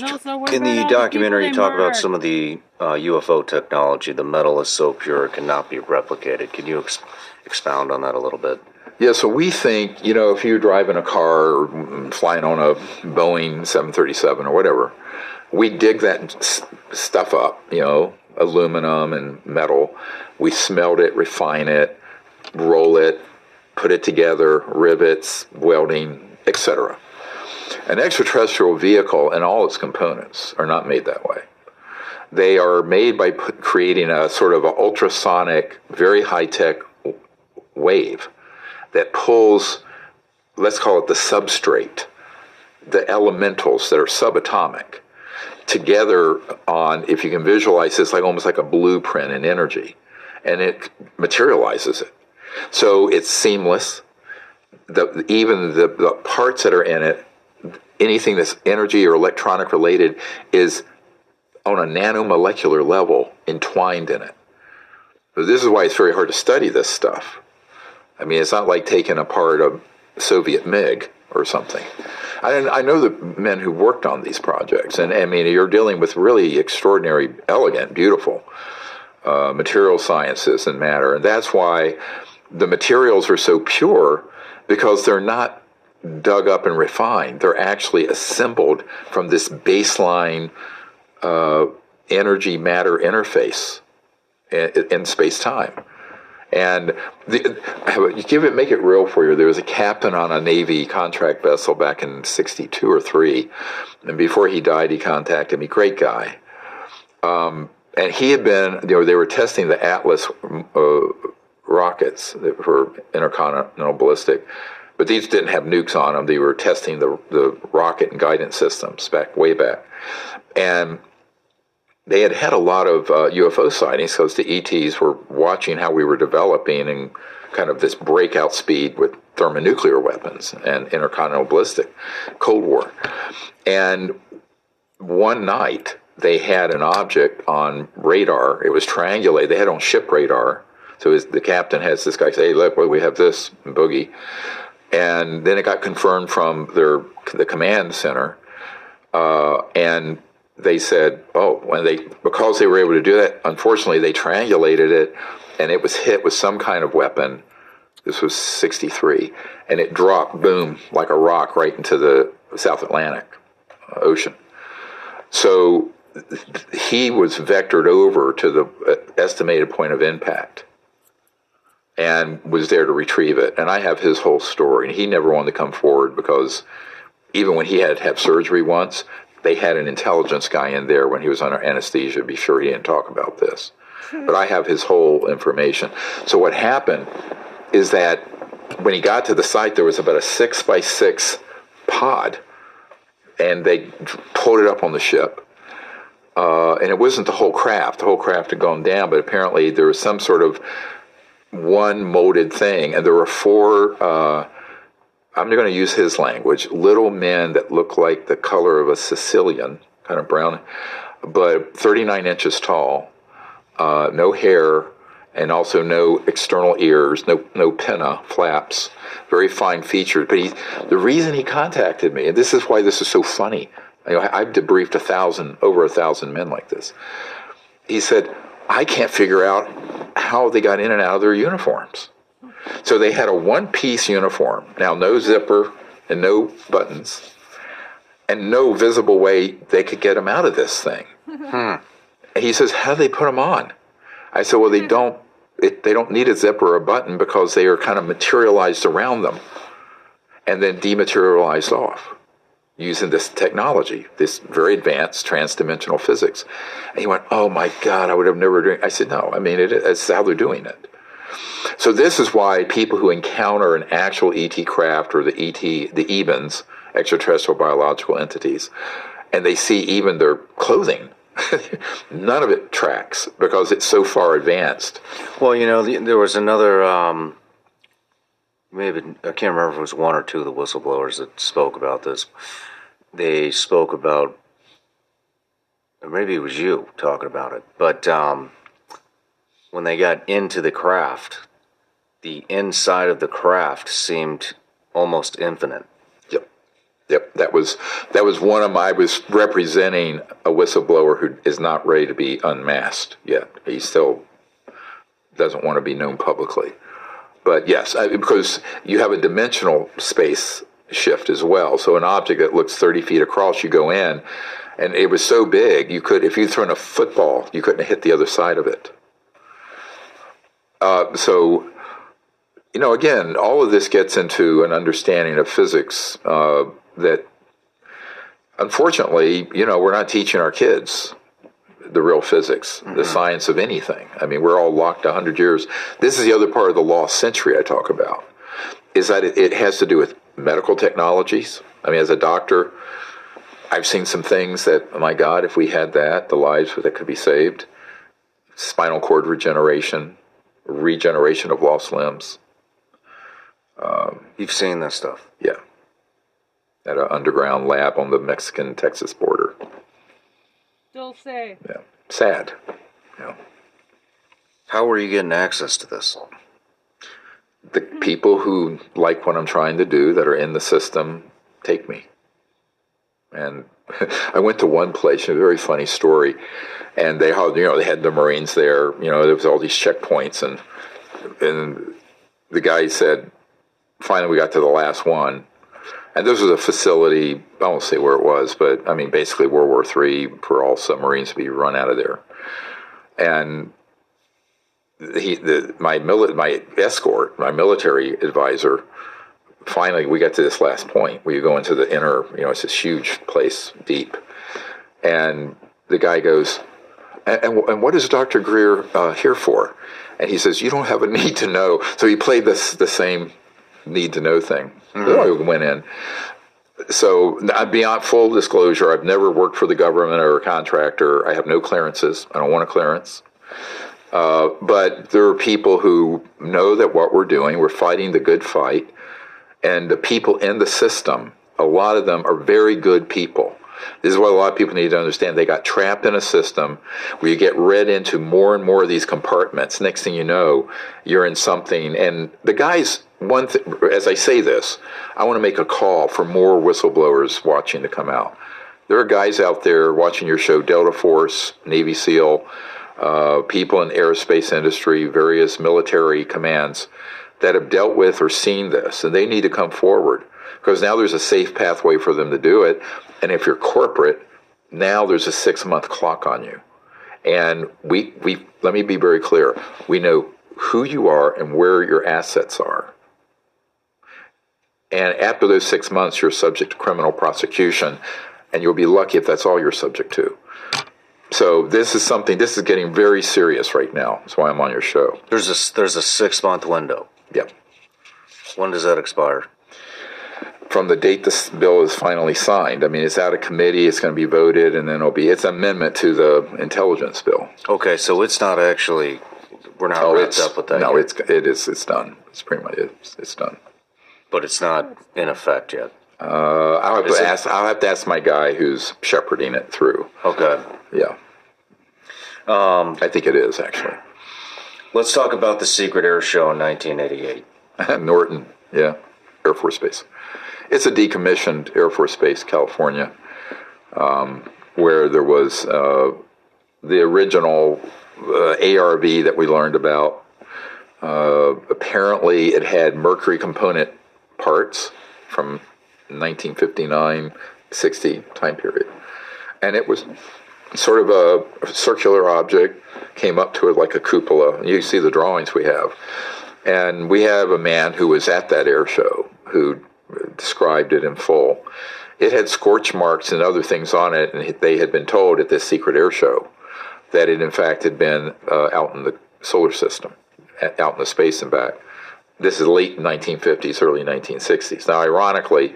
No, so In the documentary, you talk about some of the uh, UFO technology. The metal is so pure it cannot be replicated. Can you ex- expound on that a little bit? Yeah, so we think, you know, if you're driving a car or flying on a Boeing 737 or whatever, we dig that s- stuff up, you know, aluminum and metal. We smelt it, refine it, roll it, put it together, rivets, welding, etc. An extraterrestrial vehicle and all its components are not made that way. They are made by creating a sort of ultrasonic, very high tech wave that pulls, let's call it the substrate, the elementals that are subatomic together on, if you can visualize this, like almost like a blueprint in energy, and it materializes it. So it's seamless. The, even the, the parts that are in it, anything that's energy or electronic related, is on a nanomolecular level entwined in it. This is why it's very hard to study this stuff. I mean, it's not like taking apart a Soviet MiG or something. I, I know the men who worked on these projects, and I mean, you're dealing with really extraordinary, elegant, beautiful uh, material sciences and matter. And that's why the materials are so pure because they're not dug up and refined. They're actually assembled from this baseline uh, energy matter interface in, in space time. And the, give it, make it real for you. There was a captain on a Navy contract vessel back in '62 or three, and before he died, he contacted me. Great guy. Um, and he had been, you know, they were testing the Atlas uh, rockets for intercontinental ballistic, but these didn't have nukes on them. They were testing the the rocket and guidance systems back way back, and they had had a lot of uh, UFO sightings because the ETs were watching how we were developing and kind of this breakout speed with thermonuclear weapons and intercontinental ballistic Cold War. And one night they had an object on radar. It was triangulated. They had on ship radar. So the captain has this guy say, "Hey, look, we have this boogie," and then it got confirmed from their the command center, uh, and they said, oh, when they because they were able to do that, unfortunately they triangulated it, and it was hit with some kind of weapon. This was '63, and it dropped, boom, like a rock right into the South Atlantic Ocean. So he was vectored over to the uh, estimated point of impact and was there to retrieve it. And I have his whole story. And he never wanted to come forward because even when he had to have surgery once, they had an intelligence guy in there when he was under anesthesia. Be sure he didn't talk about this. But I have his whole information. So what happened is that when he got to the site, there was about a six by six pod, and they pulled it up on the ship. Uh, and it wasn't the whole craft. The whole craft had gone down, but apparently there was some sort of one molded thing, and there were four. Uh, I'm going to use his language, little men that look like the color of a Sicilian, kind of brown, but 39 inches tall, uh, no hair, and also no external ears, no no pinna flaps, very fine featured. But he, the reason he contacted me, and this is why this is so funny. You know, I've debriefed a thousand, over a thousand men like this. He said, I can't figure out how they got in and out of their uniforms. So they had a one piece uniform. Now, no zipper and no buttons, and no visible way they could get them out of this thing. Hmm. He says, How do they put them on? I said, Well, they don't. It, they don't need a zipper or a button because they are kind of materialized around them and then dematerialized off using this technology, this very advanced transdimensional physics. And he went, "Oh my God, I would have never done." I said, "No, I mean it, it's how they're doing it." So this is why people who encounter an actual ET craft or the ET, the EBENs, extraterrestrial biological entities, and they see even their clothing, none of it tracks because it's so far advanced. Well, you know, there was another. Um, maybe I can't remember if it was one or two of the whistleblowers that spoke about this. They spoke about, maybe it was you talking about it, but um, when they got into the craft, the inside of the craft seemed almost infinite. Yep. Yep. That was that was one of my I was representing a whistleblower who is not ready to be unmasked yet. He still doesn't want to be known publicly. But yes, I, because you have a dimensional space shift as well. So an object that looks 30 feet across, you go in, and it was so big, you could, if you'd thrown a football, you couldn't hit the other side of it. Uh, so, you know, again, all of this gets into an understanding of physics uh, that, unfortunately, you know, we're not teaching our kids the real physics, mm-hmm. the science of anything. I mean, we're all locked 100 years. This is the other part of the lost century I talk about, is that it, it has to do with medical technologies. I mean, as a doctor, I've seen some things that, oh my God, if we had that, the lives that could be saved. Spinal cord regeneration, regeneration of lost limbs. Um, You've seen this stuff? Yeah. At an underground lab on the Mexican Texas border. Still say. Yeah. Sad. Yeah. How were you getting access to this? The people who like what I'm trying to do that are in the system take me. And I went to one place, a very funny story, and they had you know they had the Marines there. You know there was all these checkpoints, and and the guy said, finally we got to the last one, and this was a facility. I won't say where it was, but I mean basically World War Three for all submarines to be run out of there, and he the my mili- my escort, my military advisor finally we got to this last point where you go into the inner, you know, it's this huge place deep. And the guy goes, and, and, and what is Dr. Greer uh, here for? And he says, you don't have a need to know. So he played this the same need to know thing. Mm-hmm. I went in. So beyond full disclosure, I've never worked for the government or a contractor. I have no clearances. I don't want a clearance. Uh, but there are people who know that what we're doing, we're fighting the good fight and the people in the system, a lot of them are very good people. This is what a lot of people need to understand. They got trapped in a system where you get read into more and more of these compartments. Next thing you know, you're in something. And the guys, one th- as I say this, I want to make a call for more whistleblowers watching to come out. There are guys out there watching your show, Delta Force, Navy SEAL, uh, people in aerospace industry, various military commands that have dealt with or seen this, and they need to come forward because now there's a safe pathway for them to do it. And if you're corporate, now there's a six month clock on you. And we, we, let me be very clear. We know who you are and where your assets are. And after those six months, you're subject to criminal prosecution, and you'll be lucky if that's all you're subject to. So this is something. This is getting very serious right now. That's why I'm on your show. There's a there's a six month window. Yep. When does that expire? From the date this bill is finally signed. I mean, it's out of committee, it's going to be voted, and then it'll be, it's amendment to the intelligence bill. Okay, so it's not actually, we're not oh, wrapped up with that No, yet. it's, it is, it's done. It's pretty much, it's, it's done. But it's not in effect yet. Uh, I'll have is to it? ask. I'll have to ask my guy who's shepherding it through. Okay. Yeah. Um, I think it is actually. Let's talk about the secret air show in 1988. Norton, yeah, Air Force Base. It's a decommissioned Air Force Base, California, um, where there was uh, the original uh, ARV that we learned about. Uh, apparently, it had mercury component parts from 1959 60 time period. And it was sort of a circular object, came up to it like a cupola. You see the drawings we have. And we have a man who was at that air show who described it in full. It had scorch marks and other things on it, and they had been told at this secret air show that it, in fact, had been uh, out in the solar system, out in the space and back. This is late 1950s, early 1960s. Now, ironically,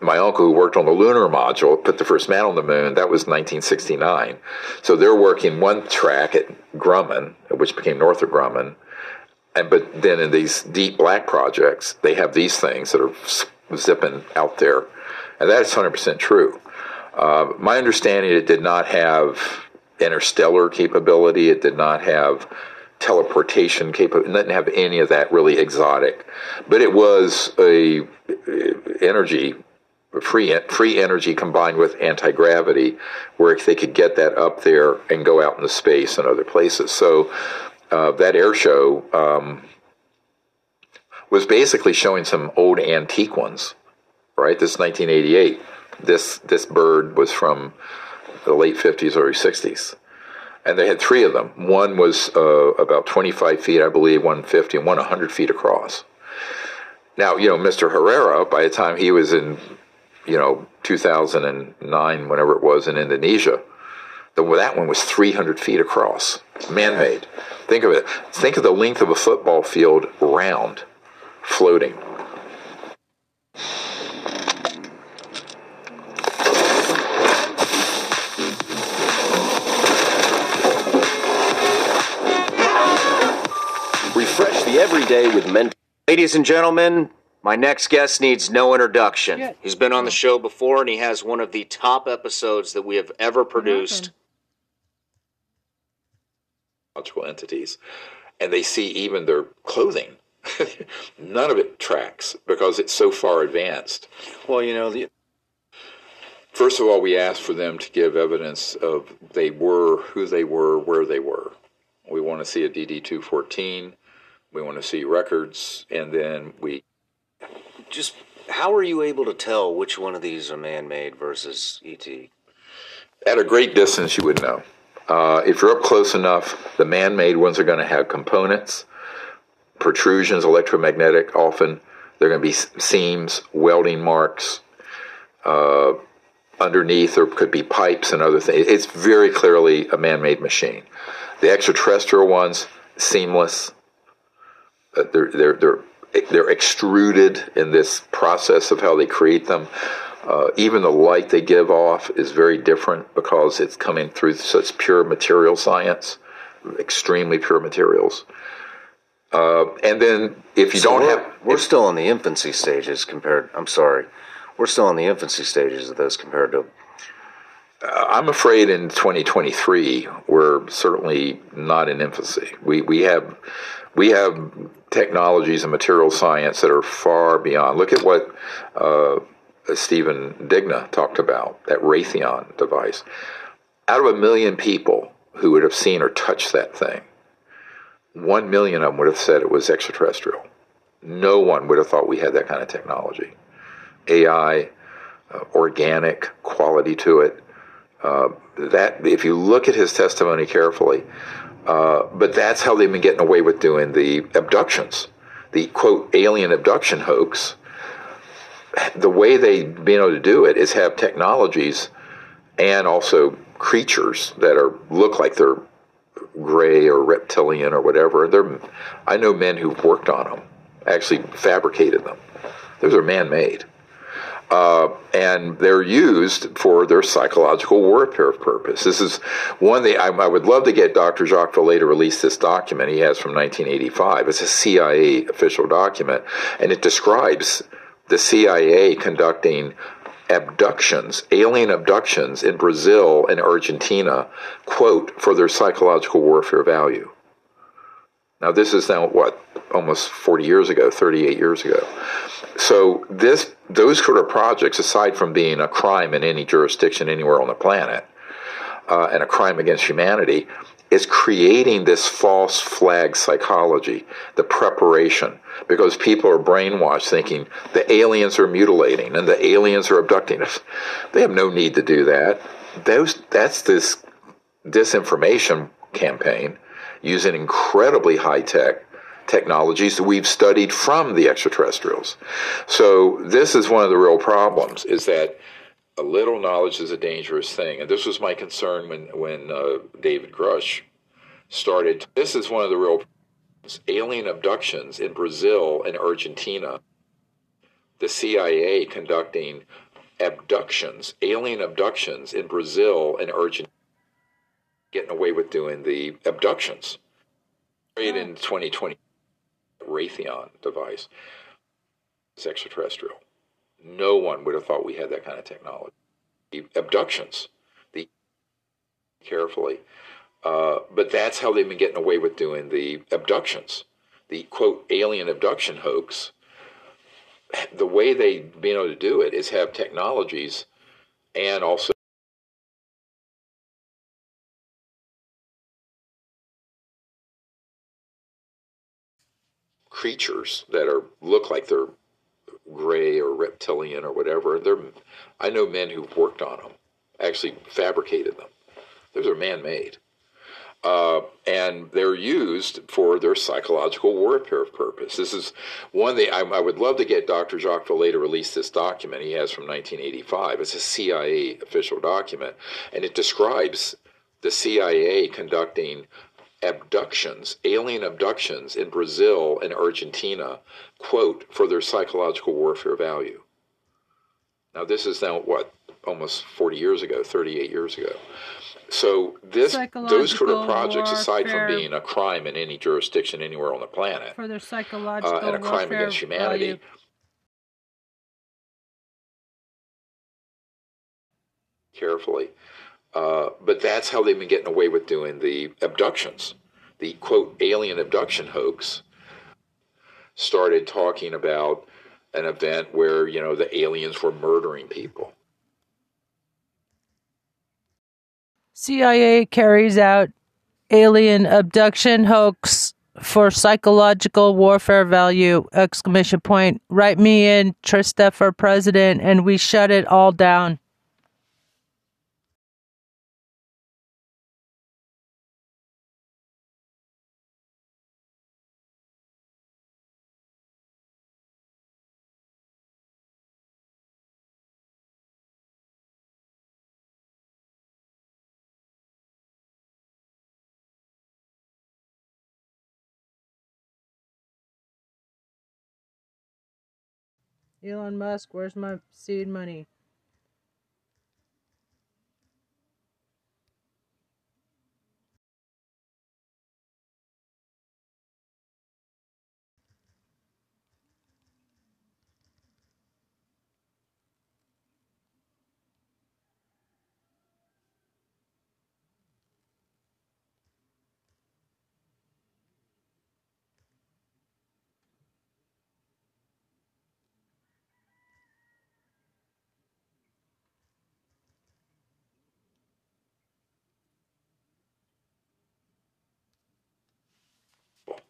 my uncle who worked on the lunar module put the first man on the moon. That was 1969. So they're working one track at Grumman, which became Northrop Grumman. And but then in these deep black projects, they have these things that are zipping out there, and that is 100% true. Uh, my understanding, it did not have interstellar capability. It did not have teleportation capability. It didn't have any of that really exotic, but it was a energy free free energy combined with anti gravity, where they could get that up there and go out into space and other places. So uh, that air show um, was basically showing some old antique ones. Right, this 1988. This this bird was from the late 50s, early 60s. And they had three of them. One was uh, about 25 feet, I believe, 150, and one 100 feet across. Now, you know, Mr. Herrera, by the time he was in you know, 2009, whenever it was in Indonesia. The, that one was 300 feet across, man made. Think of it. Think of the length of a football field round, floating. Refresh the everyday with men. Ladies and gentlemen, my next guest needs no introduction. Yeah. He's been on the show before, and he has one of the top episodes that we have ever produced. Multiple entities, and they see even their clothing. None of it tracks because it's so far advanced. Well, you know, the, First of all, we asked for them to give evidence of they were, who they were, where they were. We want to see a DD 214. We want to see records, and then we. Just how are you able to tell which one of these are man-made versus ET? At a great distance, you would know. Uh, if you're up close enough, the man-made ones are going to have components, protrusions, electromagnetic. Often, they're going to be seams, welding marks. Uh, underneath there could be pipes and other things. It's very clearly a man-made machine. The extraterrestrial ones, seamless. Uh, they're, they're, they're, they're extruded in this process of how they create them. Uh, even the light they give off is very different because it's coming through such pure material science, extremely pure materials. Uh, and then if you So don't we're, have, we're still in the infancy stages compared. I'm sorry, we're still in the infancy stages of this compared to. I'm afraid in 2023 we're certainly not in infancy. We we have we have technologies and material science that are far beyond. Look at what uh, Stephen Digna talked about that Raytheon device. Out of a million people who would have seen or touched that thing, one million of them would have said it was extraterrestrial. No one would have thought we had that kind of technology. AI, uh, organic quality to it. Uh, that if you look at his testimony carefully, uh, but that's how they've been getting away with doing the abductions, the quote alien abduction hoax. The way they've been able to do it is have technologies and also creatures that are look like they're gray or reptilian or whatever. They're, I know men who've worked on them, actually fabricated them. Those are man-made. Uh, and they're used for their psychological warfare purpose. This is one thing I, I, would love to get Dr. Jacques Vallée to release this document he has from 1985. It's a CIA official document, and it describes the CIA conducting abductions, alien abductions in Brazil and Argentina, quote, for their psychological warfare value. Now, this is now what almost 40 years ago, 38 years ago. So this, those sort of projects, aside from being a crime in any jurisdiction anywhere on the planet, uh, and a crime against humanity, is creating this false flag psychology, the preparation, because people are brainwashed thinking the aliens are mutilating and the aliens are abducting us. They have no need to do that. Those, that's this disinformation campaign using incredibly high tech technologies that we've studied from the extraterrestrials. So this is one of the real problems is that a little knowledge is a dangerous thing. And this was my concern when, when uh, David Grusch started. This is one of the real problems. Alien abductions in Brazil and Argentina. The CIA conducting abductions, alien abductions in Brazil and Argentina, getting away with doing the abductions. In 2020, Raytheon device is extraterrestrial. No one would have thought we had that kind of technology. Abductions, the carefully, uh, but that's how they've been getting away with doing the abductions, the quote alien abduction hoax. The way they've been able to do it is have technologies and also creatures that are look like they're gray or reptilian or whatever. They're, I know men who've worked on them, actually fabricated them. Those are man-made. Uh, and they're used for their psychological warfare purpose. This is one thing I, I, would love to get Dr. Jacques Vallée to release this document he has from 1985. It's a CIA official document, and it describes the CIA conducting abductions, alien abductions in Brazil and Argentina, quote, for their psychological warfare value. Now, this is now what, almost 40 years ago, 38 years ago. So this, those sort of projects, aside from being a crime in any jurisdiction anywhere on the planet, for their psychological uh, and a crime against humanity, value. carefully. Uh, but that's how they've been getting away with doing the abductions. The quote alien abduction hoax started talking about an event where you know the aliens were murdering people. CIA carries out alien abduction hoax for psychological warfare value exclamation point write me in trista for president and we shut it all down elon musk where's my seed money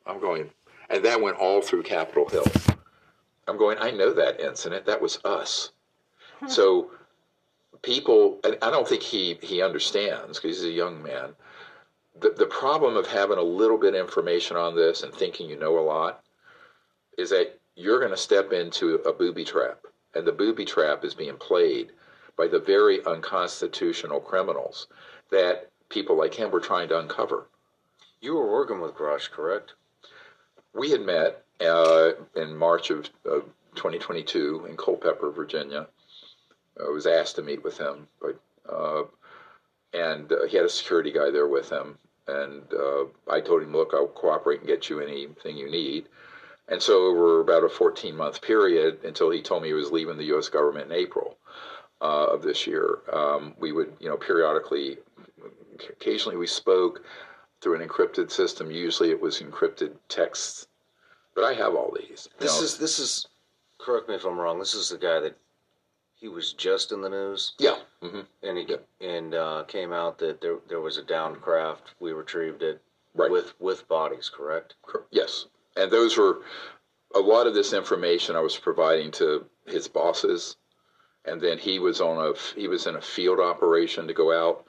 I'm going, and that went all through Capitol Hill. I'm going, I know that incident. That was us. Hmm. so people, and I don't think he, he understands because he's a young man. The, the problem of having a little bit of information on this and thinking you know a lot is that you're going to step into a booby trap. And the booby trap is being played by the very unconstitutional criminals that people like him were trying to uncover. You were working with Grusch, correct? We had met uh, in March of, of 2022 in Culpeper, Virginia. I was asked to meet with him, but uh, and uh, he had a security guy there with him. And uh, I told him, "Look, I'll cooperate and get you anything you need." And so over about a 14 month period until he told me he was leaving the U.S. government in April uh, of this year, um, we would, you know, periodically, occasionally we spoke through an encrypted system. Usually it was encrypted texts, but I have all these. This know. is this is. Correct me if I'm wrong. This is the guy that he was just in the news, yeah. hmm and he Yeah. and uh, came out that there there was a downed craft. We retrieved it Right. with with bodies. Correct. Yes, and those were a lot of this information I was providing to his bosses, and then he was on a he was in a field operation to go out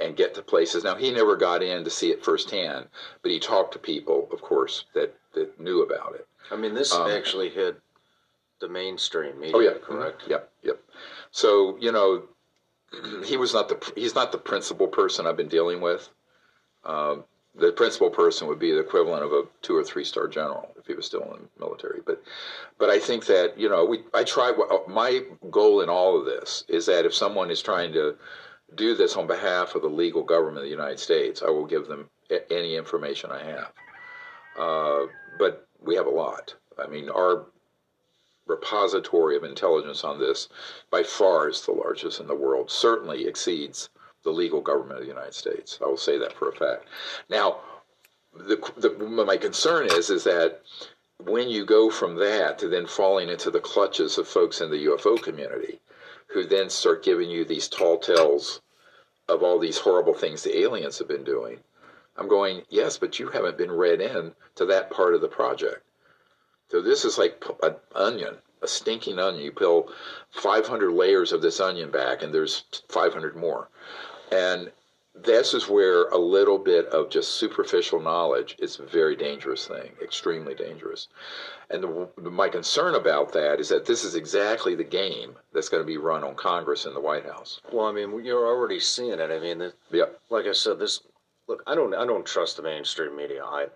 and get to places. Now he never got in to see it firsthand, but he talked to people, of course, that that knew about it. I mean, this Um, actually hit the mainstream media. Oh yeah, correct. Mhm. Yep, yep. So you know, he was not the he's not the principal person I've been dealing with. Um, the principal person would be the equivalent of a two or three star general if he was still in the military. But but I think that you know we I try my goal in all of this is that if someone is trying to do this on behalf of the legal government of the United States, I will give them any information I have. Uh, but we have a lot. I mean, our repository of intelligence on this by far is the largest in the world, certainly exceeds the legal government of the United States. I will say that for a fact. Now, the, the, my concern is is that when you go from that to then falling into the clutches of folks in the UFO community, who then start giving you these tall tales of all these horrible things the aliens have been doing, I'm going, yes, but you haven't been read in to that part of the project. So this is like an onion, a stinking onion. You peel 500 layers of this onion back, and there's 500 more. And this is where a little bit of just superficial knowledge is a very dangerous thing, extremely dangerous. And the, my concern about that is that this is exactly the game that's going to be run on Congress and the White House. Well, I mean, you're already seeing it. I mean, the, Yep. like I said, this look. I don't I don't trust the mainstream media. I,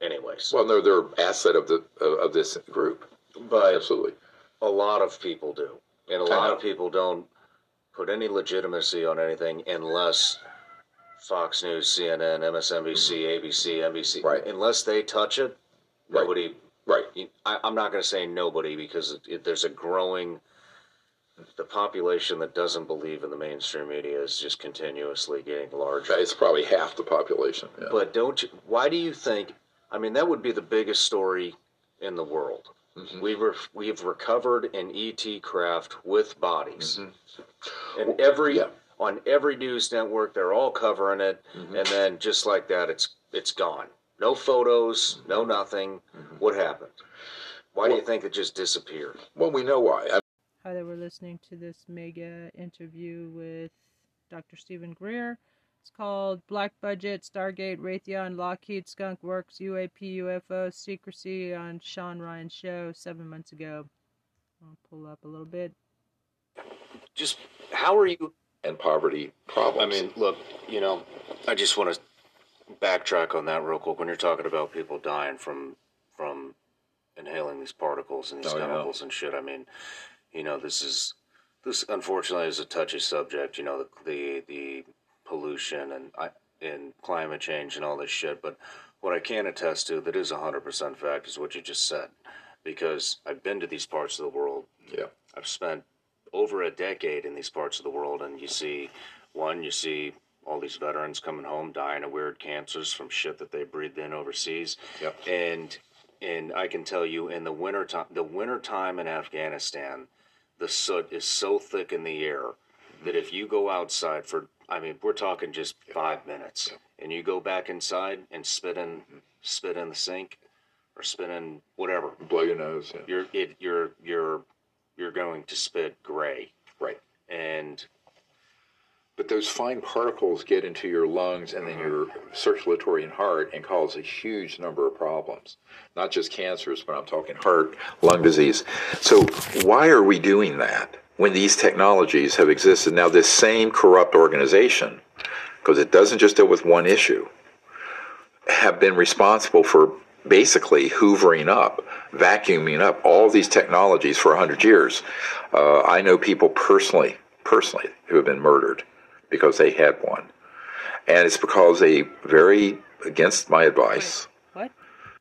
anyways. Well, no, they're asset of the of this group. but Absolutely. a lot of people do, and a lot of people don't put any legitimacy on anything unless Fox News, CNN, MSNBC, ABC, NBC, Right. unless they touch it, Right. nobody. Right. I, I'm not going to say nobody because it, it, there's a growing. The population that doesn't believe in the mainstream media is just continuously getting larger. It's probably half the population. Yeah. But don't you? Why do you think? I mean, that would be the biggest story in the world. Mm-hmm. We were we've recovered an ET craft with bodies, Mm-hmm. and every yeah. On every news network. They're all covering it, mm-hmm. and then just like that, it's it's gone. No photos, no mm-hmm. nothing. Mm-hmm. What happened? Why do you think it just disappeared? Well, we know why. I Hi there, we're listening to this mega interview with Dr. Steven Greer. It's called Black Budget, Stargate, Raytheon, Lockheed, Skunk Works, UAP, UFO, Secrecy on Shawn Ryan's show seven months ago. I'll pull up a little bit. Just how are you? And poverty problems. I mean, look, you know, I just want to backtrack on that real quick. When you're talking about people dying from from inhaling these particles and these Oh, yeah. chemicals and shit, I mean, you know, this is this unfortunately is a touchy subject. You know, the the, the pollution and I, and climate change and all this shit. But what I can attest to that is hundred percent fact is what you just said, because I've been to these parts of the world yeah, I've spent over a decade in these parts of the world, and you see, one, you see all these veterans coming home dying of weird cancers from shit that they breathed in overseas, Yep. and and I can tell you, in the winter time, the winter time in Afghanistan, the soot is so thick in the air that if you go outside for, I mean, we're talking just five minutes, and you go back inside and spit in mm-hmm. spit in the sink or spit in whatever, blow your nose. Yeah. you're it you're you're you're going to spit gray Right. and But those fine particles get into your lungs and then your circulatory and heart and cause a huge number of problems. Not just cancers, but I'm talking heart, lung disease. So why are we doing that when these technologies have existed? Now, this same corrupt organization, because it doesn't just deal with one issue, have been responsible for basically hoovering up, vacuuming up all these technologies for 100 years. Uh, I know people personally, personally, who have been murdered because they had one. And it's because they very, against my advice, What?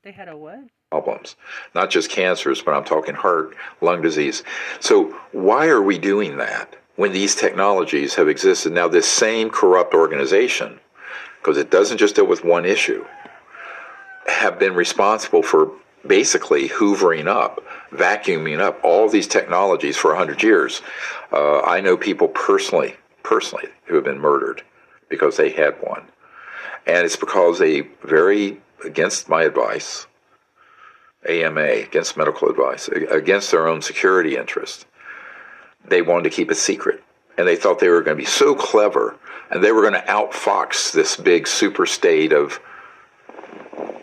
They had a what? problems, not just cancers, but I'm talking heart, lung disease. So why are we doing that when these technologies have existed? Now, this same corrupt organization, because it doesn't just deal with one issue, have been responsible for basically hoovering up, vacuuming up all these technologies for 100 years. Uh, I know people personally, personally, who have been murdered because they had one. And it's because they very, against my advice, AMA, against medical advice, against their own security interest, they wanted to keep it secret. And they thought they were going to be so clever and they were going to outfox this big super state of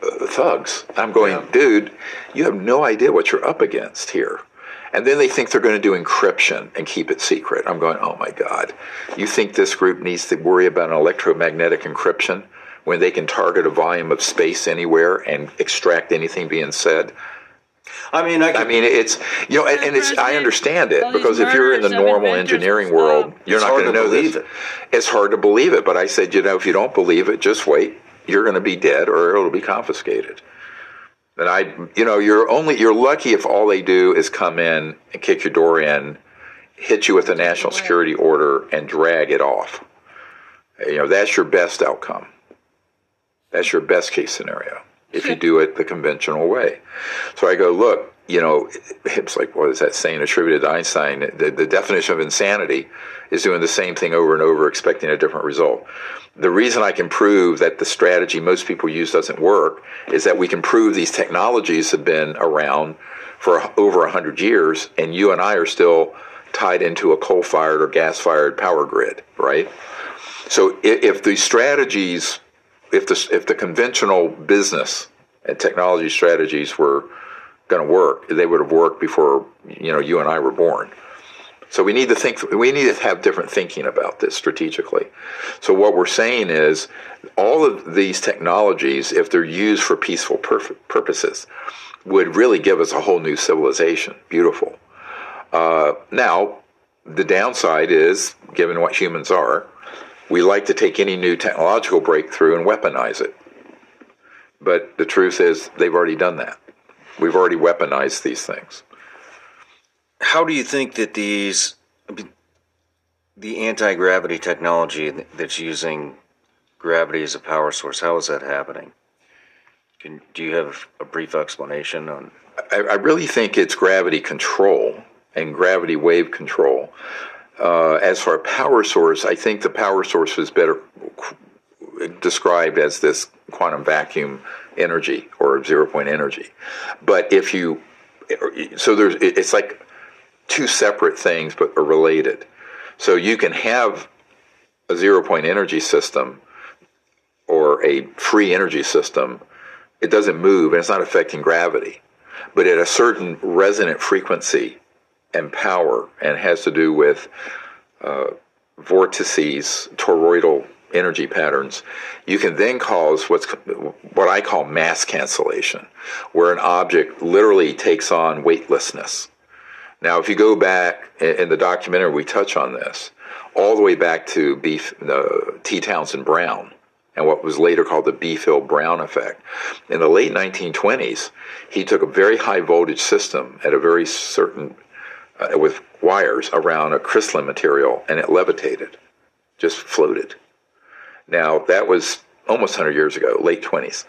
thugs. I'm going, dude, you have no idea what you're up against here. And then they think they're going to do encryption and keep it secret. I'm going, oh my God. You think this group needs to worry about an electromagnetic encryption when they can target a volume of space anywhere and extract anything being said? i mean i, I mean, it's you know, and, and it's I understand it because if you're in the normal engineering world, you're not going to to know believe this. it. It's hard to believe it, but I said, you know, if you don't believe it, just wait. You're going to be dead, or it'll be confiscated. And I, you know, you're only you're lucky if all they do is come in and kick your door in, hit you with a national security order, and drag it off. You know, that's your best outcome. That's your best case scenario if you do it the conventional way. So I go, look, you know, it's like, what is that saying attributed to Einstein? The, the definition of insanity is doing the same thing over and over, expecting a different result. The reason I can prove that the strategy most people use doesn't work is that we can prove these technologies have been around for over 100 years, and you and I are still tied into a coal fired or gas fired power grid, right? So if, if the strategies, if the if the conventional business and technology strategies were going to work, they would have worked before you know you and I were born. So we need to think. We need to have different thinking about this strategically. So what we're saying is, all of these technologies, if they're used for peaceful purf- purposes, would really give us a whole new civilization. Beautiful. Uh, now, the downside is, given what humans are, we like to take any new technological breakthrough and weaponize it. But the truth is, they've already done that. We've already weaponized these things. how do you think that these the anti-gravity technology that's using gravity as a power source how is that happening Can, do you have a brief explanation on I, I really think it's gravity control and gravity wave control. uh, as for a power source, I think the power source was better described as this quantum vacuum energy or zero point energy. But if you, so there's, it's like two separate things but are related. So you can have a zero point energy system or a free energy system. It doesn't move and it's not affecting gravity. But at a certain resonant frequency and power, and has to do with uh, vortices, toroidal energy patterns, you can then cause what's what I call mass cancellation, where an object literally takes on weightlessness. Now, if you go back in the documentary, we touch on this all the way back to B, uh, T. Townsend Brown and what was later called the Biefeld Brown effect. In the late 1920s, he took a very high voltage system at a very certain uh, with wires around a crystalline material, and it levitated, just floated. Now, that was almost 100 years ago, late 20s.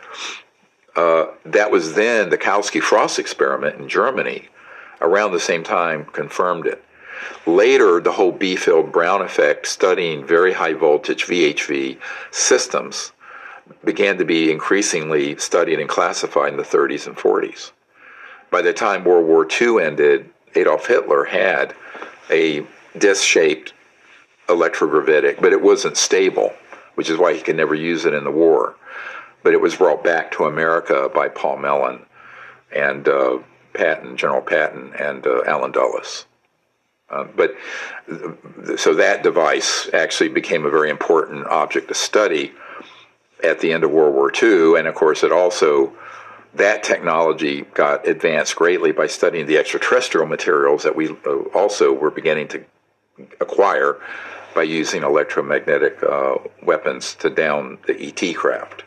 Uh, that was then the Kowsky Frost experiment in Germany, around the same time, confirmed it. Later, the whole Biefeld Brown effect, studying very high voltage VHV systems, began to be increasingly studied and classified in the 30s and 40s. By the time World War II ended, Adolf Hitler had a disc shaped electrogravitic, but it wasn't stable which is why he could never use it in the war. But it was brought back to America by Paul Mellon and uh, Patton, General Patton, and uh, Allen Dulles. Uh, but so that device actually became a very important object to study at the end of World War II, and of course, it also that technology got advanced greatly by studying the extraterrestrial materials that we uh, also were beginning to acquire by using electromagnetic uh, weapons to down the ET craft.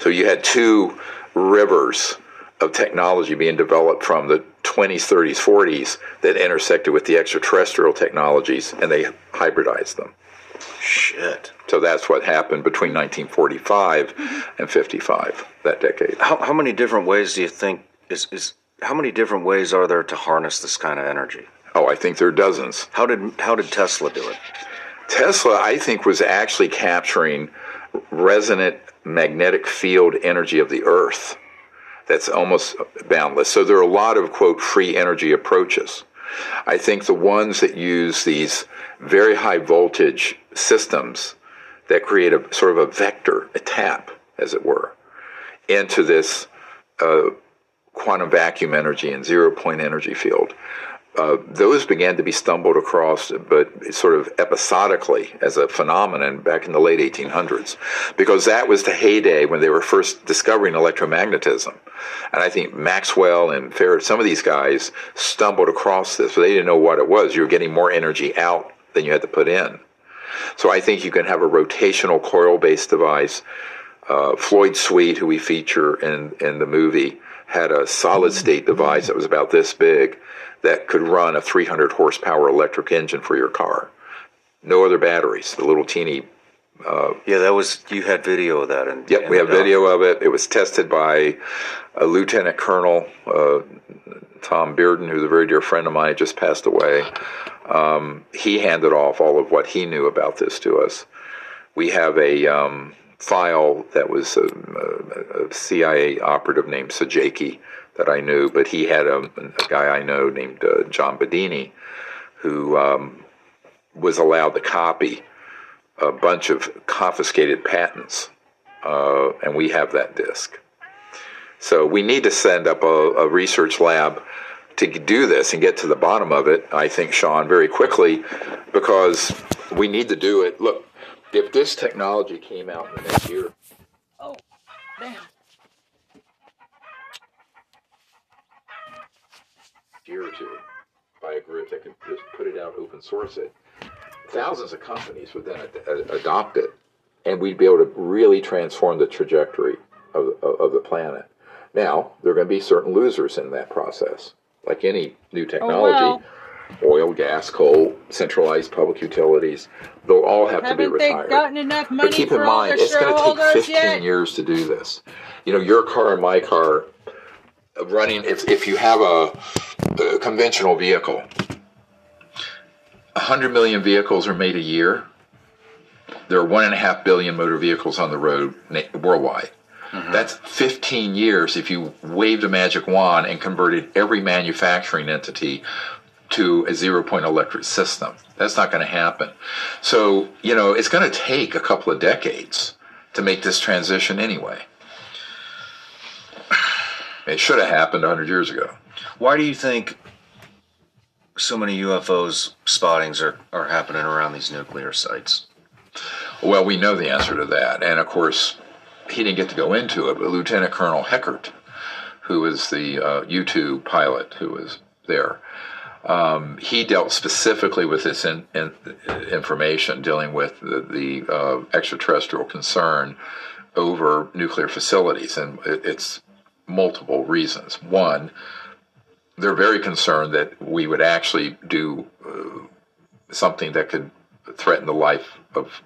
So you had two rivers of technology being developed from the 20s, 30s, 40s that intersected with the extraterrestrial technologies and they hybridized them. Shit. So that's what happened between 1945 and 55, that decade. How, how many different ways do you think is, is how many different ways are there to harness this kind of energy? Oh, I think there are dozens. How did how did Tesla do it? Tesla, I think, was actually capturing resonant magnetic field energy of the Earth that's almost boundless. So there are a lot of, quote, free energy approaches. I think the ones that use these very high voltage systems that create a sort of a vector, a tap, as it were, into this uh, quantum vacuum energy and zero point energy field uh, those began to be stumbled across, but sort of episodically as a phenomenon back in the late 1800s, because that was the heyday when they were first discovering electromagnetism. And I think Maxwell and Faraday, some of these guys stumbled across this, but they didn't know what it was. You were getting more energy out than you had to put in. So I think you can have a rotational coil-based device. Uh, Floyd Sweet, who we feature in, in the movie, had a solid state device that was about this big that could run a 300 horsepower electric engine for your car. No other batteries. The little teeny. Uh, yeah, that was you had video of that. And yep, we have video of it. It was tested by a lieutenant colonel, uh, Tom Bearden, who's a very dear friend of mine, just passed away. Um, he handed off all of what he knew about this to us. We have a um, file that was a, a, a CIA operative named Sajaki that I knew, but he had a, a guy I know named uh, John Bedini who um, was allowed to copy a bunch of confiscated patents, uh, and we have that disk. So we need to send up a, a, research lab to do this and get to the bottom of it, I think, Shawn, very quickly, because we need to do it. Look, if this technology came out in the next year. Oh, damn. Year or two by a group that could just put it out, open source it. Thousands of companies would then ad- adopt it, and we'd be able to really transform the trajectory of, of, of the planet. Now, there are going to be certain losers in that process, like any new technology. Oh, Oil, gas, coal, centralized public utilities, they'll all have Haven't to be retired. but keep in mind, it's going to take 15 yet? years to do this. You know, your car and my car running, if, if you have a, a conventional vehicle, 100 million vehicles are made a year. There are one and a half billion motor vehicles on the road worldwide. Mm-hmm. That's 15 years if you waved a magic wand and converted every manufacturing entity to a zero point electric system. That's not going to happen. So, you know, it's going to take a couple of decades to make this transition anyway. It should have happened 100 years ago. Why do you think so many UFOs spottings are, are happening around these nuclear sites? Well, we know the answer to that. And of course, he didn't get to go into it, but Lieutenant Colonel Heckert, who was the uh, U 2 pilot who was there, um, he dealt specifically with this in, in, information, dealing with the, the uh, extraterrestrial concern over nuclear facilities. And it, it's multiple reasons. One, they're very concerned that we would actually do uh, something that could threaten the life of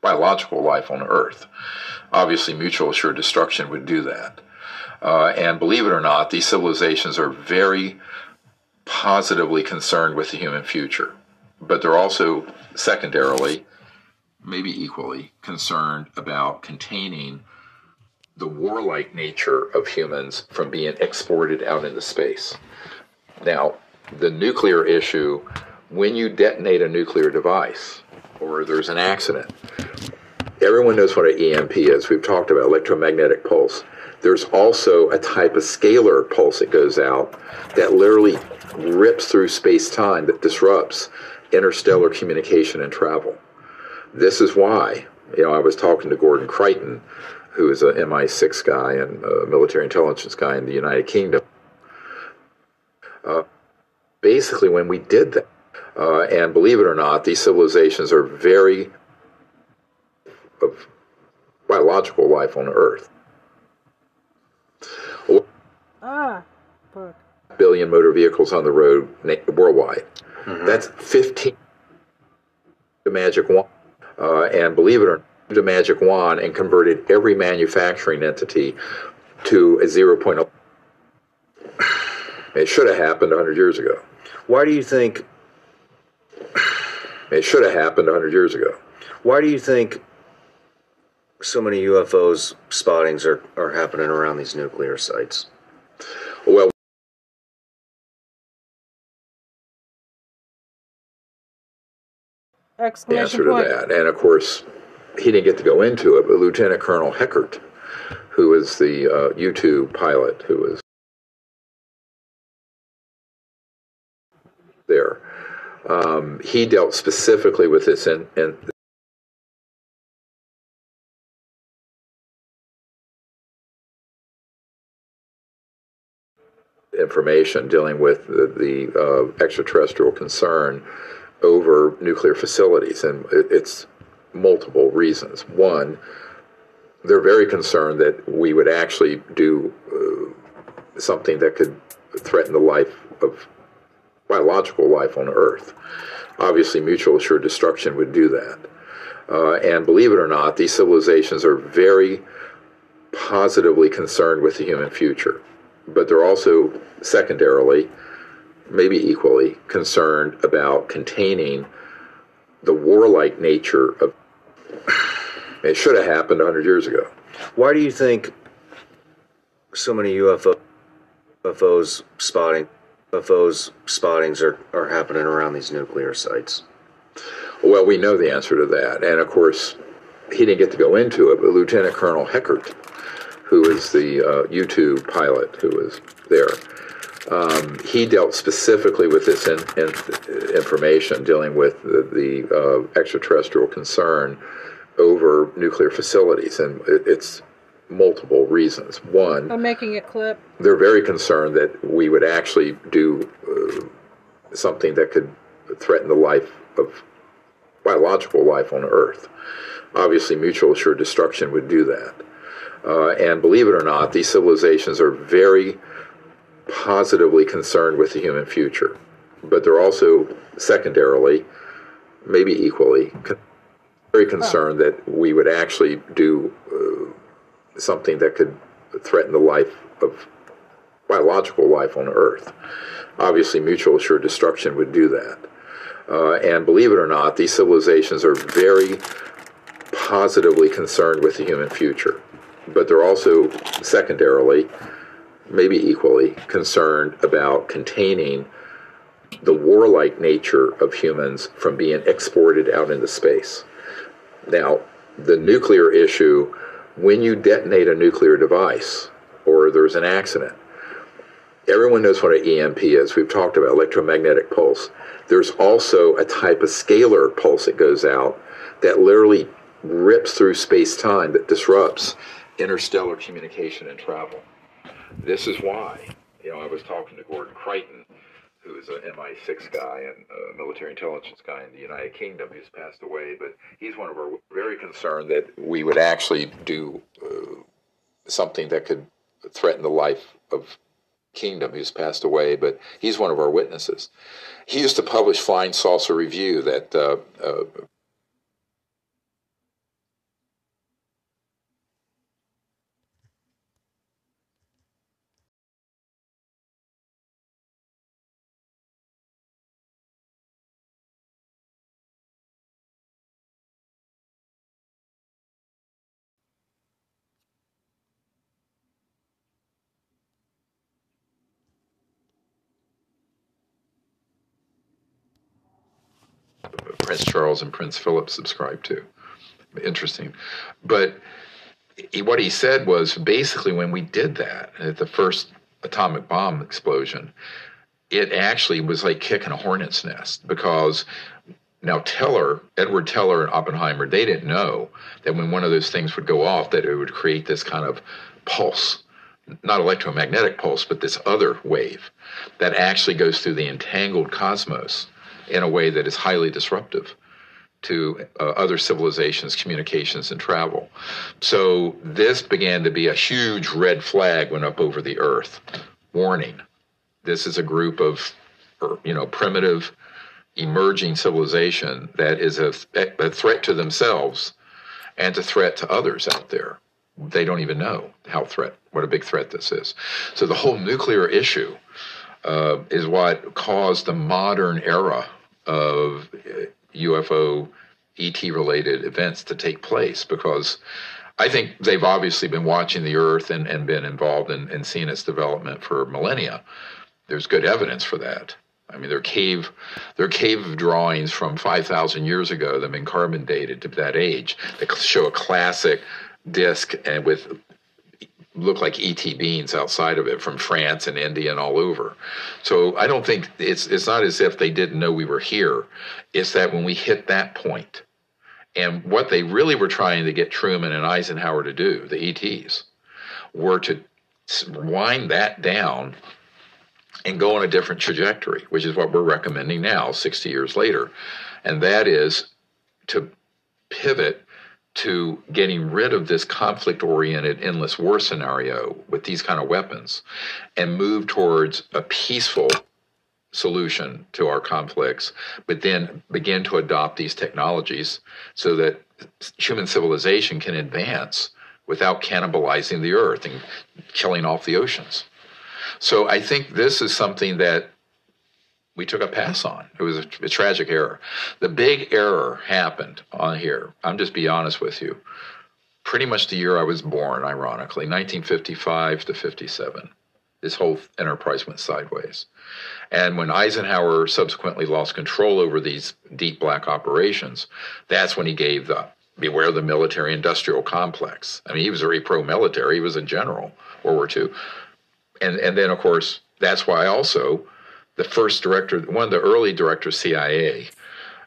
biological life on Earth. Obviously, mutual assured destruction would do that. Uh, and believe it or not, these civilizations are very positively concerned with the human future. But they're also, secondarily, maybe equally, concerned about containing the warlike nature of humans from being exported out into space. Now, the nuclear issue, when you detonate a nuclear device or there's an accident, everyone knows what an EMP is. We've talked about electromagnetic pulse. There's also a type of scalar pulse that goes out that literally rips through space time that disrupts interstellar communication and travel. This is why, you know, I was talking to Gordon Creighton who is a MI6 guy and a military intelligence guy in the United Kingdom. Uh, basically, when we did that, uh, and believe it or not, these civilizations are very of biological life on Earth. Ah, fuck. Billion motor vehicles on the road worldwide. Mm-hmm. That's 15 the magic one. Uh, and believe it or not, a magic wand and converted every manufacturing entity to a zero point. Oh. It should have happened 100 years ago. Why do you think? It should have happened 100 years ago. Why do you think so many UFOs spottings are, are happening around these nuclear sites? Well, the answer to that, and of course, he didn't get to go into it, but Lieutenant Colonel Heckert, who was the uh, U 2 pilot who was there, um, he dealt specifically with this in information dealing with the, the uh, extraterrestrial concern over nuclear facilities, and it, it's multiple reasons. One, they're very concerned that we would actually do uh, something that could threaten the life of biological life on Earth. Obviously, mutual assured destruction would do that. Uh, and believe it or not, these civilizations are very positively concerned with the human future. But they're also, secondarily, maybe equally, concerned about containing the warlike nature of it should have happened 100 years ago. Why do you think so many UFO, UFOs spotting UFOs spottings are, are happening around these nuclear sites? Well, we know the answer to that. And of course, he didn't get to go into it, but Lieutenant Colonel Heckert, who is the uh, U 2 pilot who was there, um, he dealt specifically with this in, in information, dealing with the, the uh, extraterrestrial concern over nuclear facilities, and it, it's multiple reasons. One, I'm making a clip. They're very concerned that we would actually do uh, something that could threaten the life of biological life on Earth. Obviously, mutual assured destruction would do that. Uh, and believe it or not, these civilizations are very positively concerned with the human future, but they're also secondarily, maybe equally, very concerned that we would actually do uh, something that could threaten the life of biological life on Earth. Obviously, mutual assured destruction would do that. Uh, and believe it or not, these civilizations are very positively concerned with the human future. But they're also, secondarily, maybe equally, concerned about containing the warlike nature of humans from being exported out into space. Now, the nuclear issue, when you detonate a nuclear device or there's an accident, everyone knows what an EMP is. We've talked about electromagnetic pulse. There's also a type of scalar pulse that goes out that literally rips through space time that disrupts interstellar communication and travel. This is why, you know, I was talking to Gordon Creighton, who is an MI6 guy and a military intelligence guy in the United Kingdom. He's passed away, but he's one of our very concerned that we would actually do uh, something that could threaten the life of Kingdom, who's passed away, but he's one of our witnesses. He used to publish Flying Saucer Review that uh, uh, Prince Charles and Prince Philip subscribed to. Interesting. But he, what he said was basically when we did that at the first atomic bomb explosion, it actually was like kicking a hornet's nest because now Teller, Edward Teller and Oppenheimer, they didn't know that when one of those things would go off, that it would create this kind of pulse, not electromagnetic pulse, but this other wave that actually goes through the entangled cosmos in a way that is highly disruptive to uh, other civilizations, communications, and travel. So this began to be a huge red flag went up over the earth. Warning: this is a group of, you know, primitive, emerging civilization that is a, a threat to themselves and a threat to others out there. They don't even know how threat, what a big threat this is. So the whole nuclear issue uh, is what caused the modern era of UFO ET related events to take place because I think they've obviously been watching the Earth and, and been involved in, in seeing its development for millennia. There's good evidence for that. I mean, there are cave, there are cave drawings from 5,000 years ago that have been carbon dated to that age They show a classic disk and with look like ET beans outside of it from France and India and all over. So I don't think it's it's not as if they didn't know we were here. It's that when we hit that point, and what they really were trying to get Truman and Eisenhower to do, the ETs, were to wind that down and go on a different trajectory, which is what we're recommending now, 60 years later. And that is to pivot to getting rid of this conflict oriented endless war scenario with these kind of weapons and move towards a peaceful solution to our conflicts, but then begin to adopt these technologies so that human civilization can advance without cannibalizing the earth and killing off the oceans. So I think this is something that we took a pass on. It was a, a, tragic error. The big error happened on here. I'm just be honest with you. Pretty much the year I was born, ironically, 1955 to 57. This whole enterprise went sideways. And when Eisenhower subsequently lost control over these deep black operations, that's when he gave the beware the military industrial complex. I mean, he was very pro military, he was a general, World War II. And, and then, of course, that's why also the first director, one of the early directors, CIA,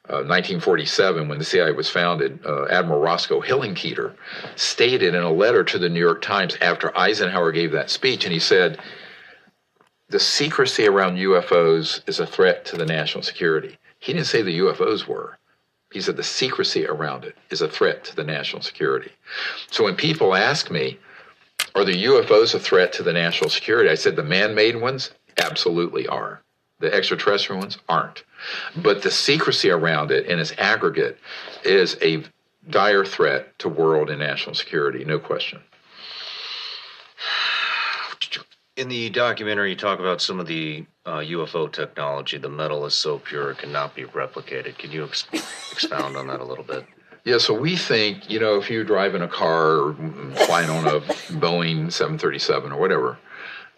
uh, 1947, when the CIA was founded, uh, Admiral Roscoe Hillenkoetter stated in a letter to the New York Times after Eisenhower gave that speech, and he said, The secrecy around UFOs is a threat to the national security. He didn't say the UFOs were. He said the secrecy around it is a threat to the national security. So when people ask me, are the UFOs a threat to the national security? I said the man made ones absolutely are. The extraterrestrial ones aren't. But the secrecy around it in its aggregate is a dire threat to world and national security, no question. In the documentary, you talk about some of the uh, UFO technology. The metal is so pure it cannot be replicated. Can you ex- expound on that a little bit? Yeah, so we think, you know, if you're driving a car or flying on a Boeing 737 or whatever,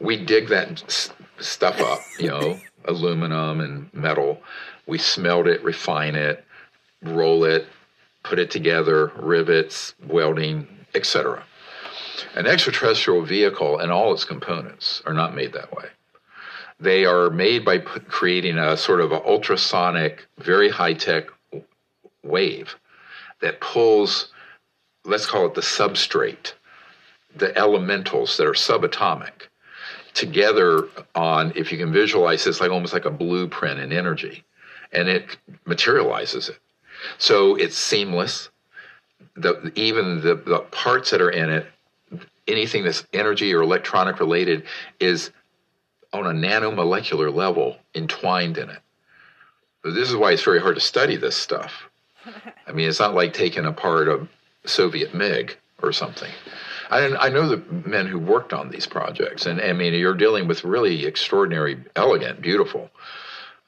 we dig that s- stuff up, you know, aluminum and metal. We smelt it, refine it, roll it, put it together, rivets, welding, etc. An extraterrestrial vehicle and all its components are not made that way. They are made by put, creating a sort of an ultrasonic, very high tech wave that pulls, let's call it the substrate, the elementals that are subatomic together on, if you can visualize this, like almost like a blueprint in energy, and it materializes it. So it's seamless. The, even the, the parts that are in it, anything that's energy or electronic related, is on a nanomolecular level entwined in it. But this is why it's very hard to study this stuff. I mean, it's not like taking apart a Soviet MiG or something. I, I know the men who worked on these projects, and I mean, you're dealing with really extraordinary, elegant, beautiful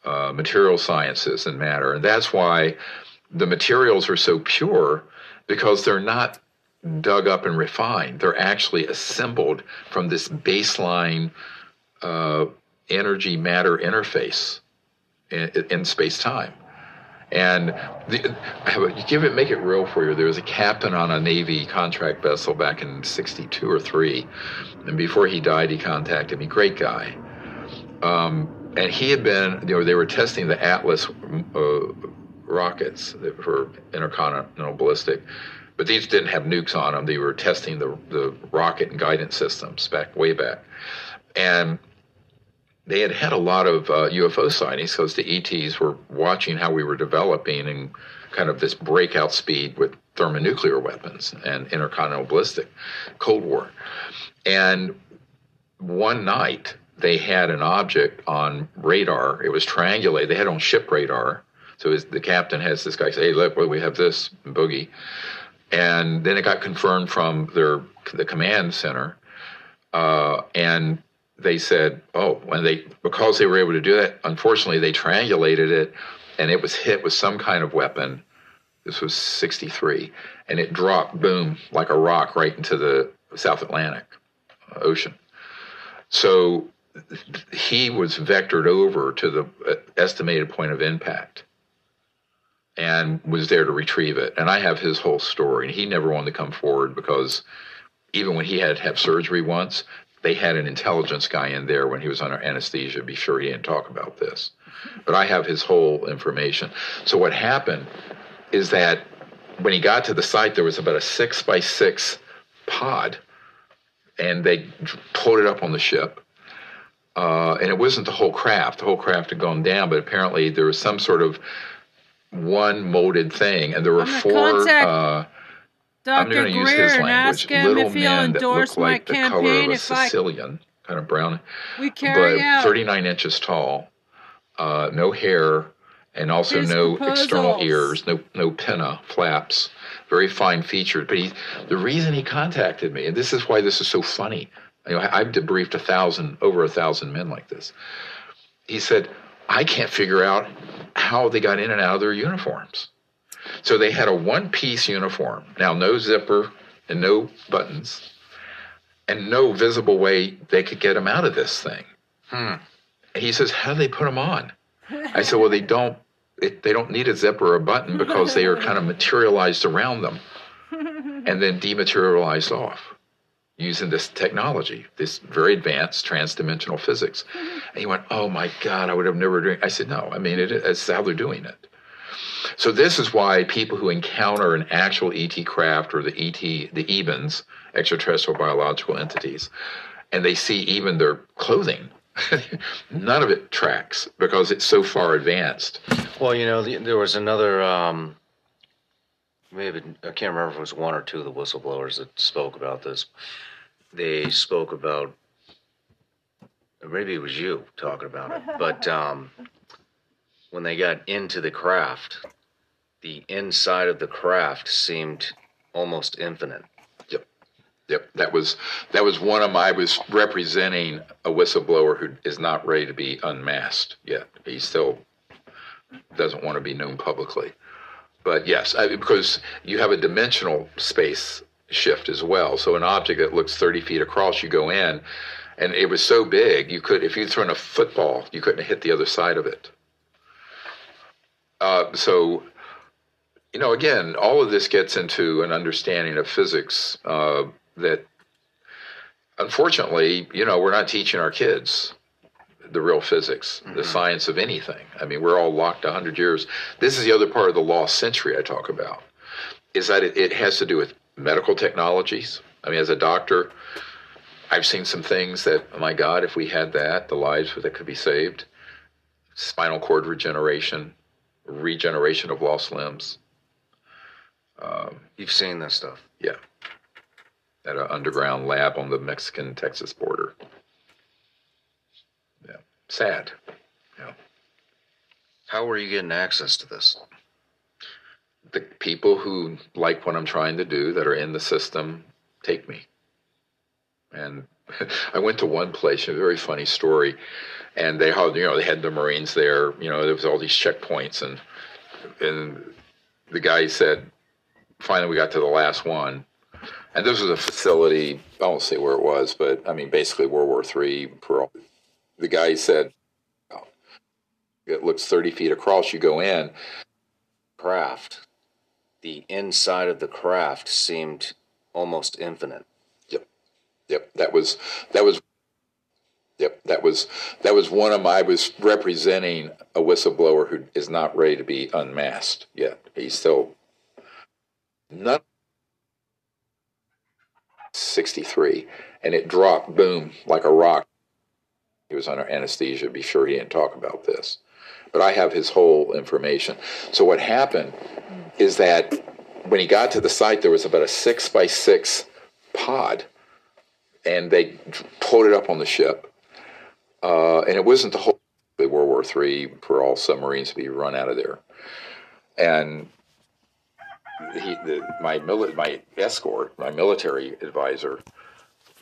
uh, material sciences and matter, and that's why the materials are so pure because they're not dug up and refined. They're actually assembled from this baseline uh, energy matter interface in, in space time. And the, give it, make it real for you. There was a captain on a Navy contract vessel back in '62 or three, and before he died, he contacted me. Great guy. Um, and he had been, you know, they were testing the Atlas uh, rockets for intercontinental ballistic, but these didn't have nukes on them. They were testing the the rocket and guidance systems back way back, and they had had a lot of uh, UFO sightings because the ETs were watching how we were developing and kind of this breakout speed with thermonuclear weapons and intercontinental ballistic Cold War. And one night they had an object on radar. It was triangulated. They had on ship radar. So the captain has this guy say, "Hey, look, well, we have this boogie," and then it got confirmed from their the command center, uh, and they said, oh, when they because they were able to do that, unfortunately they triangulated it, and it was hit with some kind of weapon. This was '63, and it dropped, boom, like a rock right into the South Atlantic uh, Ocean. So he was vectored over to the uh, estimated point of impact and was there to retrieve it. And I have his whole story. And he never wanted to come forward because even when he had to have surgery once, they had an intelligence guy in there when he was under anesthesia. Be sure he didn't talk about this. But I have his whole information. So what happened is that when he got to the site, there was about a six by six pod, and they pulled it up on the ship. Uh, and it wasn't the whole craft. The whole craft had gone down, but apparently there was some sort of one molded thing, and there were four. Uh, Dr. going to use Greer and language. ask him Little if he'll endorse my like the color of campaign a if I Sicilian, kind of brown, we carry but out 39 inches tall, uh, no hair, and also His no external ears, no no pinna flaps, very fine featured. But he, the reason he contacted me, and this is why this is so funny. You know, I, I've debriefed a thousand, over a thousand men like this. He said, I can't figure out how they got in and out of their uniforms. So they had a one piece uniform. Now, no zipper and no buttons, and no visible way they could get them out of this thing. Hmm. He says, How do they put them on? I said, Well, they don't. It, they don't need a zipper or a button because they are kind of materialized around them and then dematerialized off using this technology, this very advanced transdimensional physics. And he went, Oh my God, I would have never dreamed. I said, No, I mean, it, it's how they're doing it. So this is why people who encounter an actual ET craft or the ET, the EBINs, extraterrestrial biological entities, and they see even their clothing, none of it tracks because it's so far advanced. Well, you know, the, there was another. Um, maybe I can't remember if it was one or two of the whistleblowers that spoke about this. They spoke about. Maybe it was you talking about it, but um, when they got into the craft, the inside of the craft seemed almost infinite. Yep. Yep, that was that was one of my. I was representing a whistleblower who is not ready to be unmasked yet. He still doesn't want to be known publicly. But yes, I, because you have a dimensional space shift as well. So an object that looks 30 feet across, you go in, and it was so big you could, if you'd thrown a football, you couldn't hit the other side of it. Uh, so, you know, again, all of this gets into an understanding of physics uh, that, unfortunately, you know, we're not teaching our kids the real physics, mm-hmm. the science of anything. I mean, we're all locked 100 years. This is the other part of the lost century I talk about, is that it, it has to do with medical technologies. I mean, as a doctor, I've seen some things that, oh my God, if we had that, the lives that could be saved. Spinal cord regeneration, regeneration of lost limbs. Um, You've seen that stuff? Yeah. At an underground lab on the Mexican Texas border Yeah. sad. Yeah. How are you getting access to this? The people who like what I'm trying to do that are in the system take me. And I went to one place, a very funny story, and they had you know they had the Marines there. You know there was all these checkpoints, and and the guy said, finally we got to the last one, and this was a facility. I won't say where it was, but I mean basically World War Three. Pearl the guy said, it looks 30 feet across. You go in. Craft. The inside of the craft seemed almost infinite. Yep. Yep. That was, that was, yep. That was, that was one of my, I was representing a whistleblower who is not ready to be unmasked yet. He's still not 63 and it dropped boom like a rock he was under anesthesia. Be sure he didn't talk about this. But I have his whole information. So what happened is that when he got to the site, there was about a six by six pod, and they pulled it up on the ship. Uh, and it wasn't the whole World War III for all submarines to be run out of there. And he, the, my mili- my escort, my military advisor,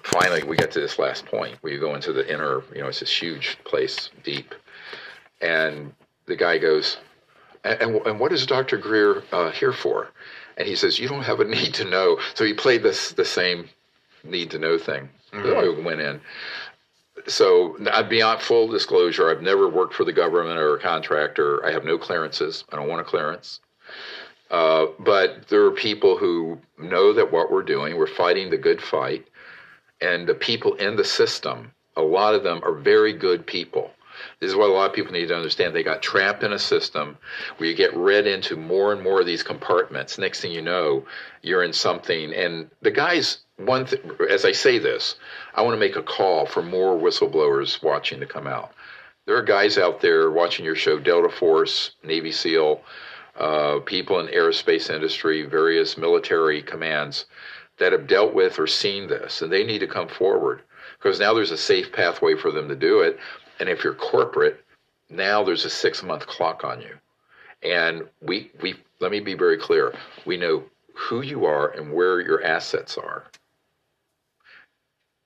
finally we get to this last point where you go into the inner, you know, it's this huge place, deep, and the guy goes, and, and, and what is Dr. Greer uh, here for? And he says, you don't have a need to know. So he played this the same need to know thing. Mm-hmm. So I went in. So beyond full disclosure, I've never worked for the government or a contractor. I have no clearances. I don't want a clearance. Uh, but there are people who know that what we're doing, we're fighting the good fight and the people in the system, a lot of them are very good people. This is what a lot of people need to understand. They got trapped in a system where you get read into more and more of these compartments. Next thing you know, you're in something. And the guys, one, th- as I say this, I want to make a call for more whistleblowers watching to come out. There are guys out there watching your show, Delta Force, Navy SEAL, uh, people in aerospace industry, various military commands that have dealt with or seen this, and they need to come forward because now there's a safe pathway for them to do it. And if you're corporate, now there's a six month clock on you. And we, we, let me be very clear. We know who you are and where your assets are.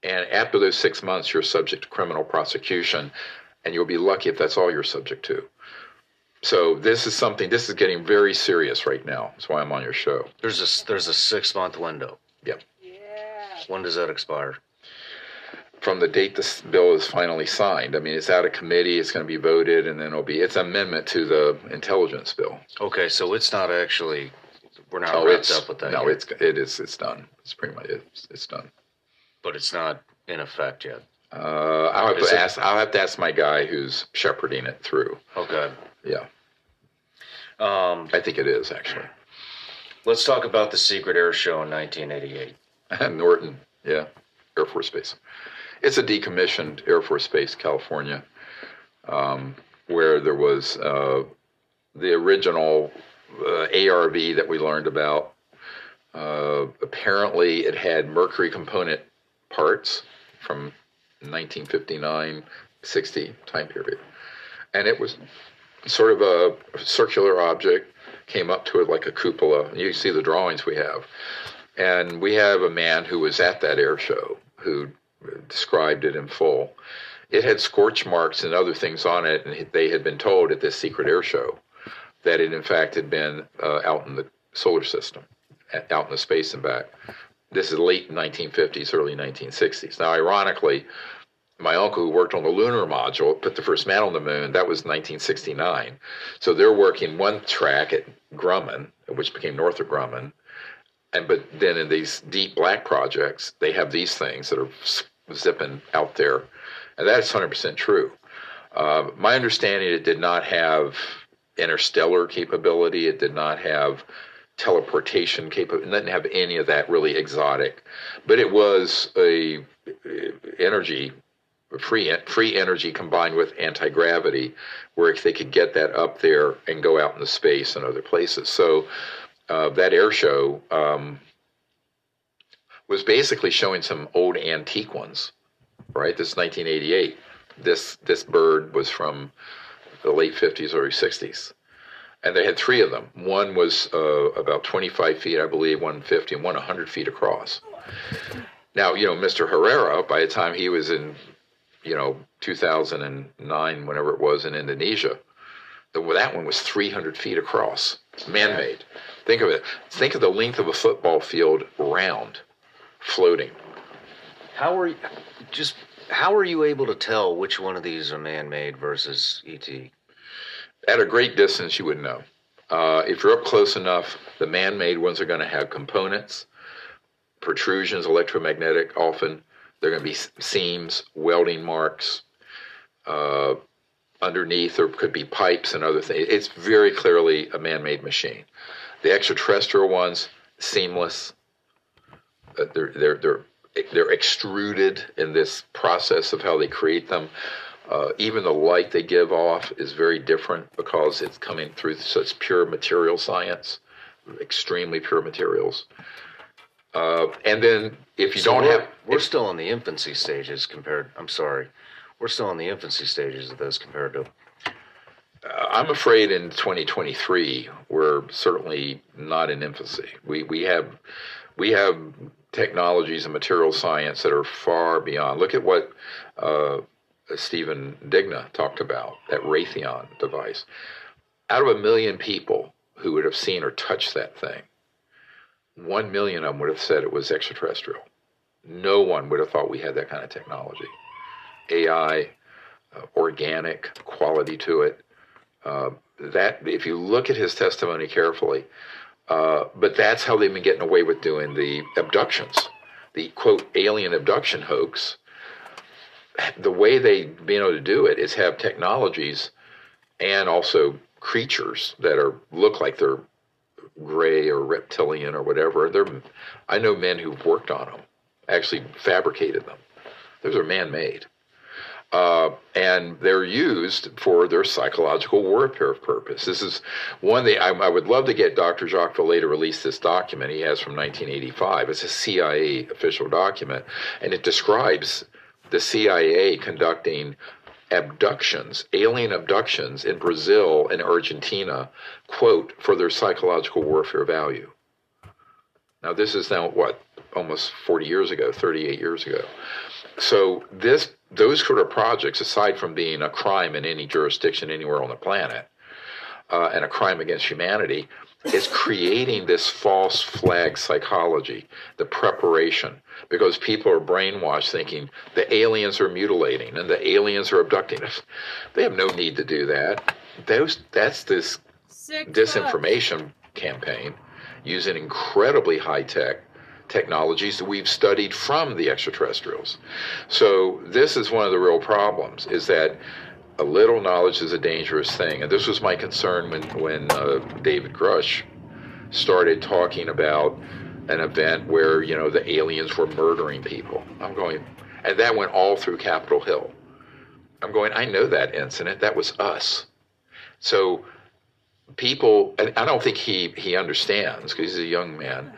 And after those six months, you're subject to criminal prosecution, and you'll be lucky if that's all you're subject to. So this is something. This is getting very serious right now. That's why I'm on your show. There's a there's a six month window. Yep. Yeah. When does that expire? From the date this bill is finally signed. I mean, it's out of committee. It's going to be voted, and then it'll be. It's amendment to the intelligence bill. Okay, so it's not actually. We're not no, wrapped up with that. No, yet. it's it is. It's done. It's pretty much it's, it's done. But it's not in effect yet. Uh, I'll have is to it? ask. I'll have to ask my guy who's shepherding it through. Okay. Yeah. Um, I think it is actually. Let's talk about the secret air show in 1988. Norton, yeah, Air Force Base. It's a decommissioned Air Force Base, California, um, where there was uh, the original uh, ARV that we learned about. Uh, apparently, it had mercury component parts from 1959 60 time period. And it was sort of a circular object came up to it like a cupola. You see the drawings we have. And we have a man who was at that air show who described it in full. It had scorch marks and other things on it, and they had been told at this secret air show that it, in fact, had been uh, out in the solar system, out in the space and back. This is late 1950s, early 1960s. Now, ironically, my uncle who worked on the lunar module put the first man on the moon. That was 1969. So they're working one track at Grumman, which became Northrop Grumman, and but then in these deep black projects, they have these things that are zipping out there, and that's 100% true. Uh, my understanding, it did not have interstellar capability. It did not have teleportation capability. It didn't have any of that really exotic, but it was a energy free free energy combined with anti gravity, where if they could get that up there and go out into space and other places. So uh, that air show um, was basically showing some old antique ones, right? This is 1988. This this bird was from the late 50s, early 60s. And they had three of them. One was uh, about 25 feet, I believe, 150, and one 100 feet across. Now, you know, Mr. Herrera, by the time he was in, you know, 2009, whenever it was in Indonesia, the, that one was 300 feet across, man made. Think of it. Think of the length of a football field round, floating. How are you, just how are you able to tell which one of these are man-made versus ET? At a great distance, you wouldn't know. Uh, if you're up close enough, the man-made ones are going to have components, protrusions, electromagnetic. Often, they're going to be seams, welding marks. Uh, underneath, there could be pipes and other things. It's very clearly a man-made machine. The extraterrestrial ones, seamless. Uh, they're they're they're they're extruded in this process of how they create them. Uh, even the light they give off is very different because it's coming through such pure material science, extremely pure materials. Uh, and then if you so don't we're, have, we're if, still in the infancy stages compared. I'm sorry, we're still in the infancy stages of those compared to uh, I'm afraid in 2023 we're certainly not in infancy. We we have we have technologies and material science that are far beyond. Look at what uh, Stephen Digna talked about that Raytheon device. Out of a million people who would have seen or touched that thing, one million of them would have said it was extraterrestrial. No one would have thought we had that kind of technology. AI, uh, organic quality to it. Uh, that if you look at his testimony carefully, uh, but that's how they've been getting away with doing the abductions, the quote alien abduction hoax. The way they've been able to do it is have technologies and also creatures that are look like they're gray or reptilian or whatever. They're, I know men who've worked on them, actually fabricated them. Those are man-made. Uh, and they're used for their psychological warfare purpose. This is one thing I, I, would love to get Dr. Jacques Vallée to release this document he has from 1985. It's a CIA official document, and it describes the CIA conducting abductions, alien abductions in Brazil and Argentina, quote, for their psychological warfare value. Now, this is now what, almost 40 years ago, 38 years ago. So this those sort of projects, aside from being a crime in any jurisdiction anywhere on the planet uh, and a crime against humanity, is creating this false flag psychology, the preparation, because people are brainwashed thinking the aliens are mutilating and the aliens are abducting us. They have no need to do that. Those that's this disinformation campaign using incredibly high tech technologies that we've studied from the extraterrestrials. So this is one of the real problems is that a little knowledge is a dangerous thing. And this was my concern when, when uh, David Grusch started talking about an event where, you know, the aliens were murdering people. I'm going, and that went all through Capitol Hill. I'm going, I know that incident. That was us. So people, and I don't think he, he understands because he's a young man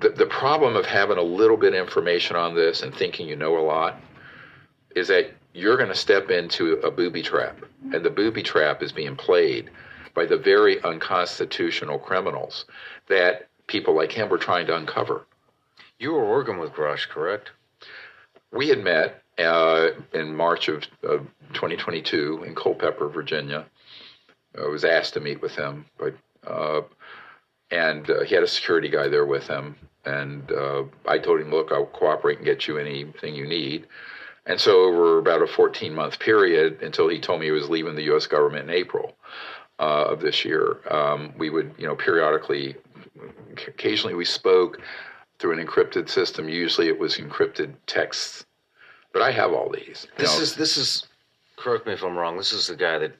the, the problem of having a little bit of information on this and thinking you know a lot is that you're going to step into a booby trap. And the booby trap is being played by the very unconstitutional criminals that people like him were trying to uncover. You were working with Grusch, correct? We had met uh, in March of, of 2022 in Culpeper, Virginia. I was asked to meet with him, but uh, and uh, he had a security guy there with him. And uh, I told him, "Look, I'll cooperate and get you anything you need." And so, over about a 14 month period, until he told me he was leaving the U.S. government in April uh, of this year, um, we would, you know, periodically, occasionally we spoke through an encrypted system. Usually, it was encrypted texts. But I have all these. This know. is this is. Correct me if I'm wrong. This is the guy that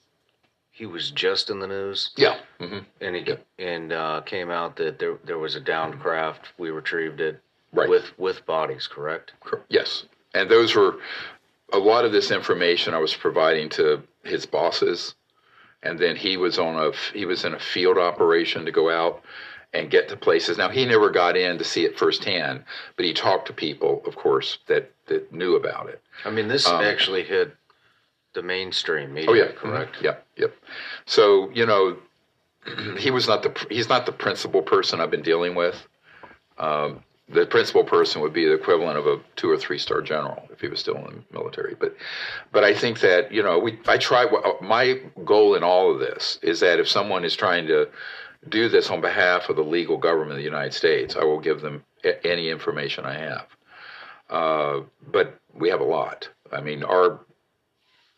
he was just in the news, yeah. hmm and he Yeah. and uh, came out that there there was a downed craft. We retrieved it Right. with with bodies. Correct. Yes, and those were a lot of this information I was providing to his bosses, and then he was on a he was in a field operation to go out and get to places. Now he never got in to see it firsthand, but he talked to people, of course, that that knew about it. I mean, this Um, actually hit the mainstream media. Oh yeah, correct. Mhm. Yep, yep. So you know, he was not the he's not the principal person I've been dealing with. Um, the principal person would be the equivalent of a two or three star general if he was still in the military. But but I think that you know we I try my goal in all of this is that if someone is trying to do this on behalf of the legal government of the United States, I will give them a- any information I have. Uh, but we have a lot. I mean, our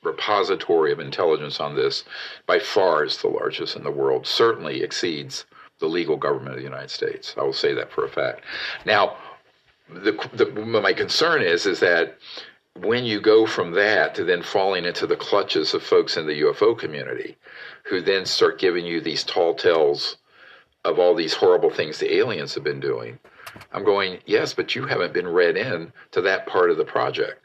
repository of intelligence on this by far is the largest in the world, certainly exceeds the legal government of the United States. I will say that for a fact. Now, the, the, my concern is is that when you go from that to then falling into the clutches of folks in the UFO community, who then start giving you these tall tales of all these horrible things the aliens have been doing, I'm going, yes, but you haven't been read in to that part of the project.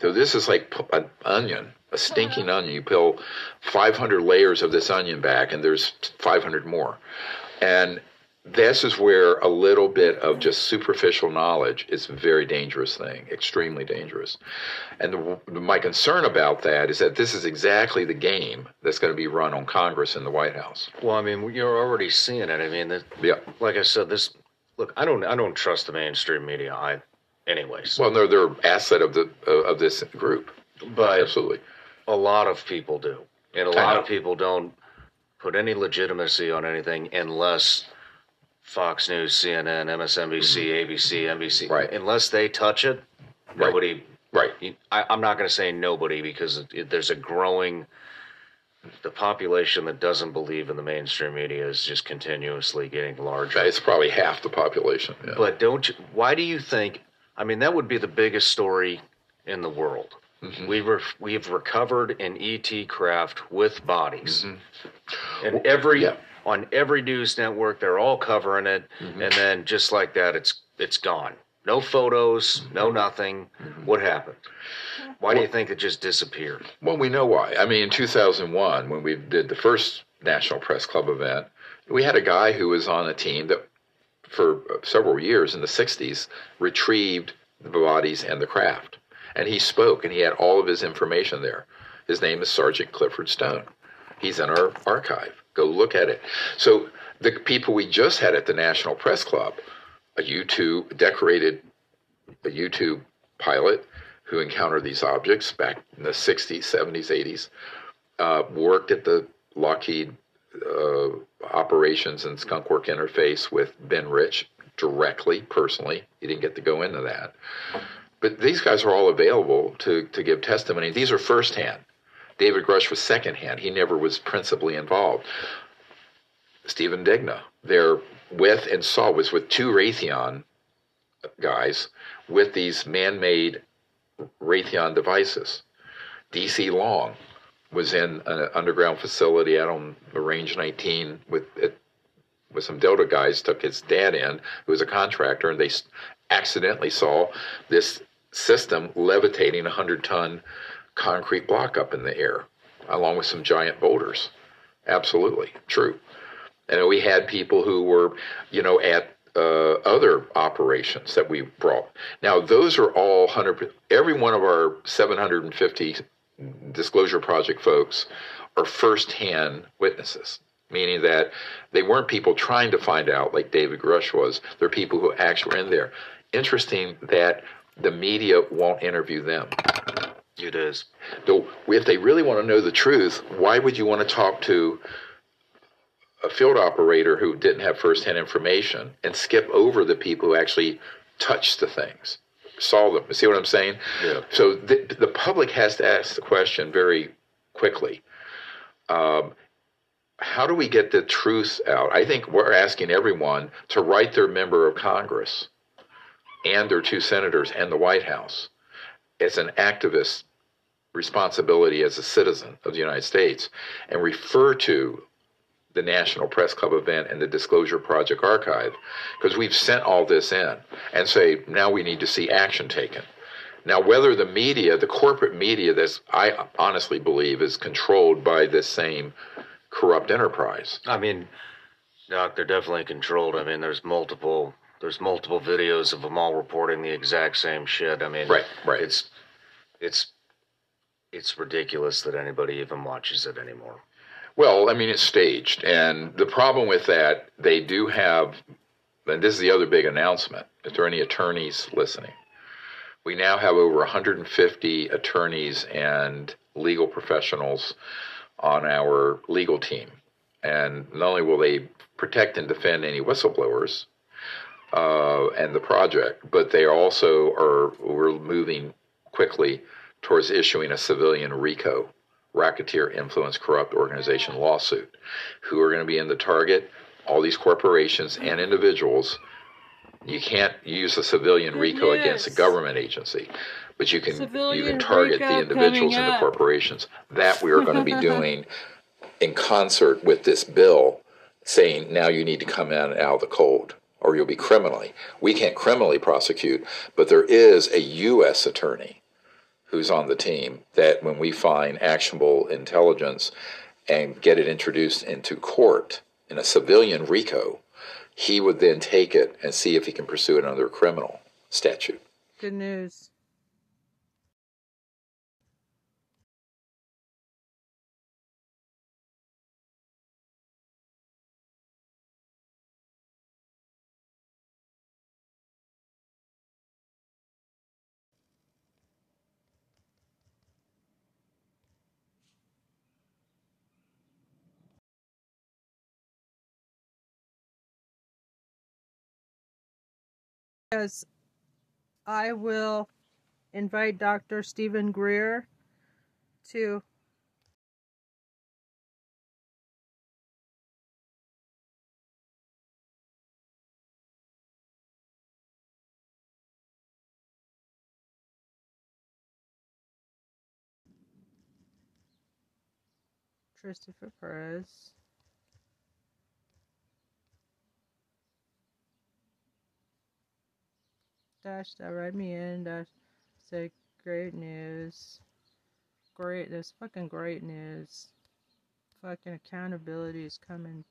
So this is like an onion, a stinking onion. You peel 500 layers of this onion back, and there's 500 more. And this is where a little bit of just superficial knowledge is a very dangerous thing, extremely dangerous. And the, my concern about that is that this is exactly the game that's going to be run on Congress and the White House. Well, I mean, you're already seeing it. I mean, that, Yeah. like I said, this. Look, I don't. I don't trust the mainstream media. I, anyways. Well, they're they're asset of the uh, of this group. but Absolutely. a lot of people do, and a lot of people don't put any legitimacy on anything unless Fox News, CNN, MSNBC, ABC, NBC, Mm-hmm. Right. unless they touch it, Right. nobody. Right. I, I'm not going to say nobody because it, it- there's a growing. The population that doesn't believe in the mainstream media is just continuously getting larger. It's probably half the population. Yeah. But don't you? Why do you think? I mean, that would be the biggest story in the world. Mm-hmm. We were we've recovered an ET craft with bodies, Mm-hmm. and every yeah. on every news network they're all covering it, Mm-hmm. and then just like that, it's it's gone. No photos, no Mm-hmm. nothing. What happened? Why do you think it just disappeared? Well, we know why. I mean, in 2001, when we did the first National Press Club event, we had a guy who was on a team that, for several years in the 60s, retrieved the bodies and the craft. And he spoke, and he had all of his information there. His name is Sergeant Clifford Stone. He's in our archive. Go look at it. So the people we just had at the National Press Club, a U2 decorated, a U2 pilot who encountered these objects back in the 60s, 70s, 80s, uh, worked at the Lockheed uh, operations and skunk work interface with Ben Rich directly, personally. He didn't get to go into that. But these guys are all available to, to give testimony. These are firsthand. David Grusch was secondhand. He never was principally involved. Stephen Digna, there with and saw, was with two Raytheon guys with these man made Raytheon devices. DC Long was in an underground facility out on Range 19 with it, with some Delta guys. Took his dad in, who was a contractor, and they accidentally saw this system levitating a hundred ton concrete block up in the air, along with some giant boulders. Absolutely true. And we had people who were, you know, at uh, other operations that we brought. Now, those are all 100, every one of our 750 Disclosure Project folks are firsthand witnesses, meaning that they weren't people trying to find out like David Grusch was. They're people who actually were in there. interesting that the media won't interview them. It is. Though, if they really want to know the truth, why would you want to talk to a field operator who didn't have firsthand information and skip over the people who actually touched the things, saw them? You see what I'm saying? Yeah. So the, the public has to ask the question very quickly. Um, how do we get the truth out? I think we're asking everyone to write their member of Congress and their two senators and the White House as an activist responsibility as a citizen of the United States and refer to the National Press Club event and the Disclosure Project archive because we've sent all this in and say now we need to see action taken. Now, whether the media, the corporate media, that's I honestly believe is controlled by this same corrupt enterprise. I mean, Doc, they're definitely controlled. I mean, there's multiple there's multiple videos of them all reporting the exact same shit. I mean, Right, right. It's it's it's ridiculous that anybody even watches it anymore. Well, I mean, it's staged. And the problem with that, they do have, and this is the other big announcement. If there are any attorneys listening, we now have over 150 attorneys and legal professionals on our legal team. And not only will they protect and defend any whistleblowers uh, and the project, but they also are, we're moving quickly towards issuing a civilian RICO racketeer influence corrupt organization lawsuit who are going to be in the target. All these corporations and individuals you can't use a civilian rico against a government agency but you can you can target RICO the individuals and the corporations. That we are going to be doing in concert with this bill saying now you need to come in and out of the cold or you'll be criminally we can't criminally prosecute but there is a u.s attorney who's on the team that when we find actionable intelligence and get it introduced into court in a civilian RICO, he would then take it and see if he can pursue it under a criminal statute. Good news. Yes, I will invite Dr. Steven Greer to Christopher Perez. Dash that write me in. Dash say great news. Great, there's fucking great news. Fucking accountability is coming.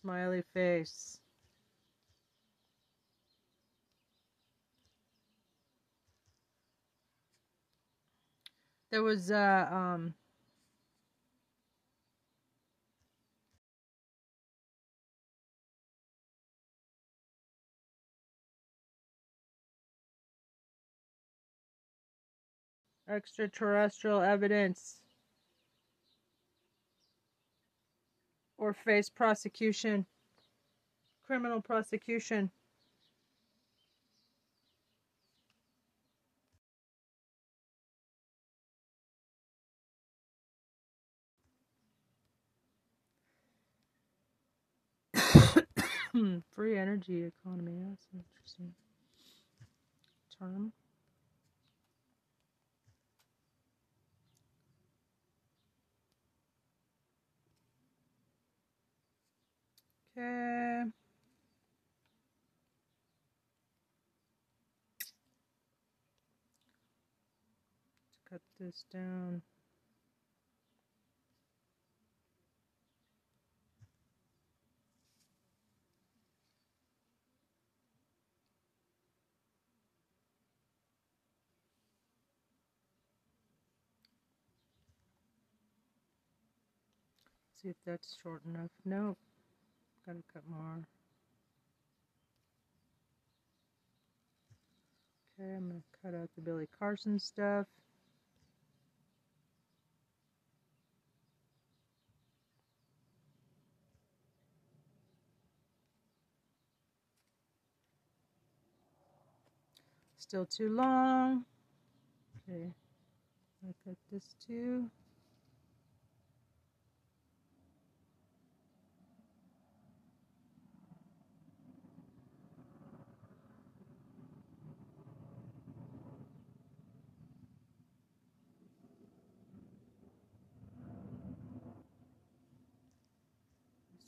Smiley face. There was uh um extraterrestrial evidence or face prosecution criminal prosecution Hmm, Hmm, free energy economy that's an interesting. Term? Okay. Let's cut this down see if that's short enough. Nope. Gotta cut more. Okay, I'm gonna cut out the Billy Carson stuff. Still too long. Okay, I'll cut this too.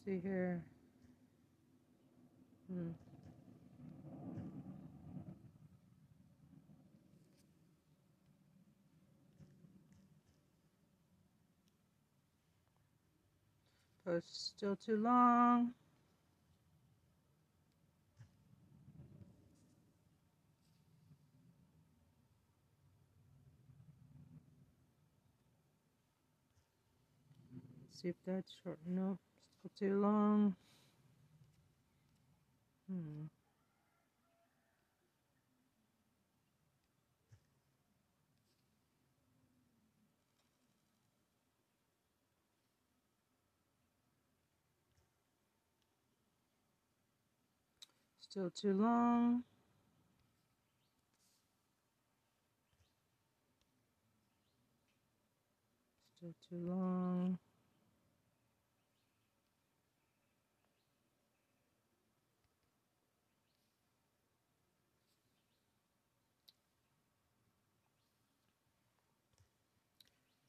See here. Hmm. Post still too long. see if that's short. Nope too long. Hmm. Still too long. Still too long.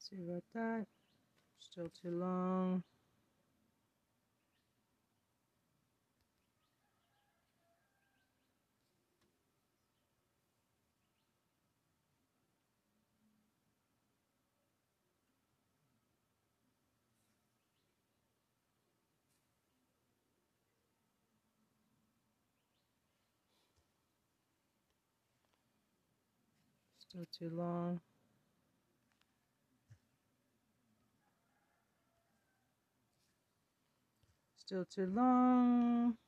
See about that. Still too long. Still too long. Still too long.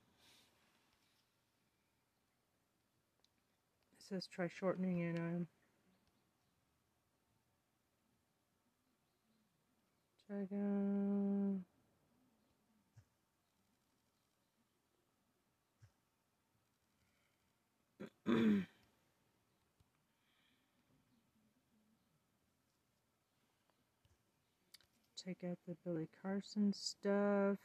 It says try shortening it. Um, try again. Take out the Billy Carson stuff.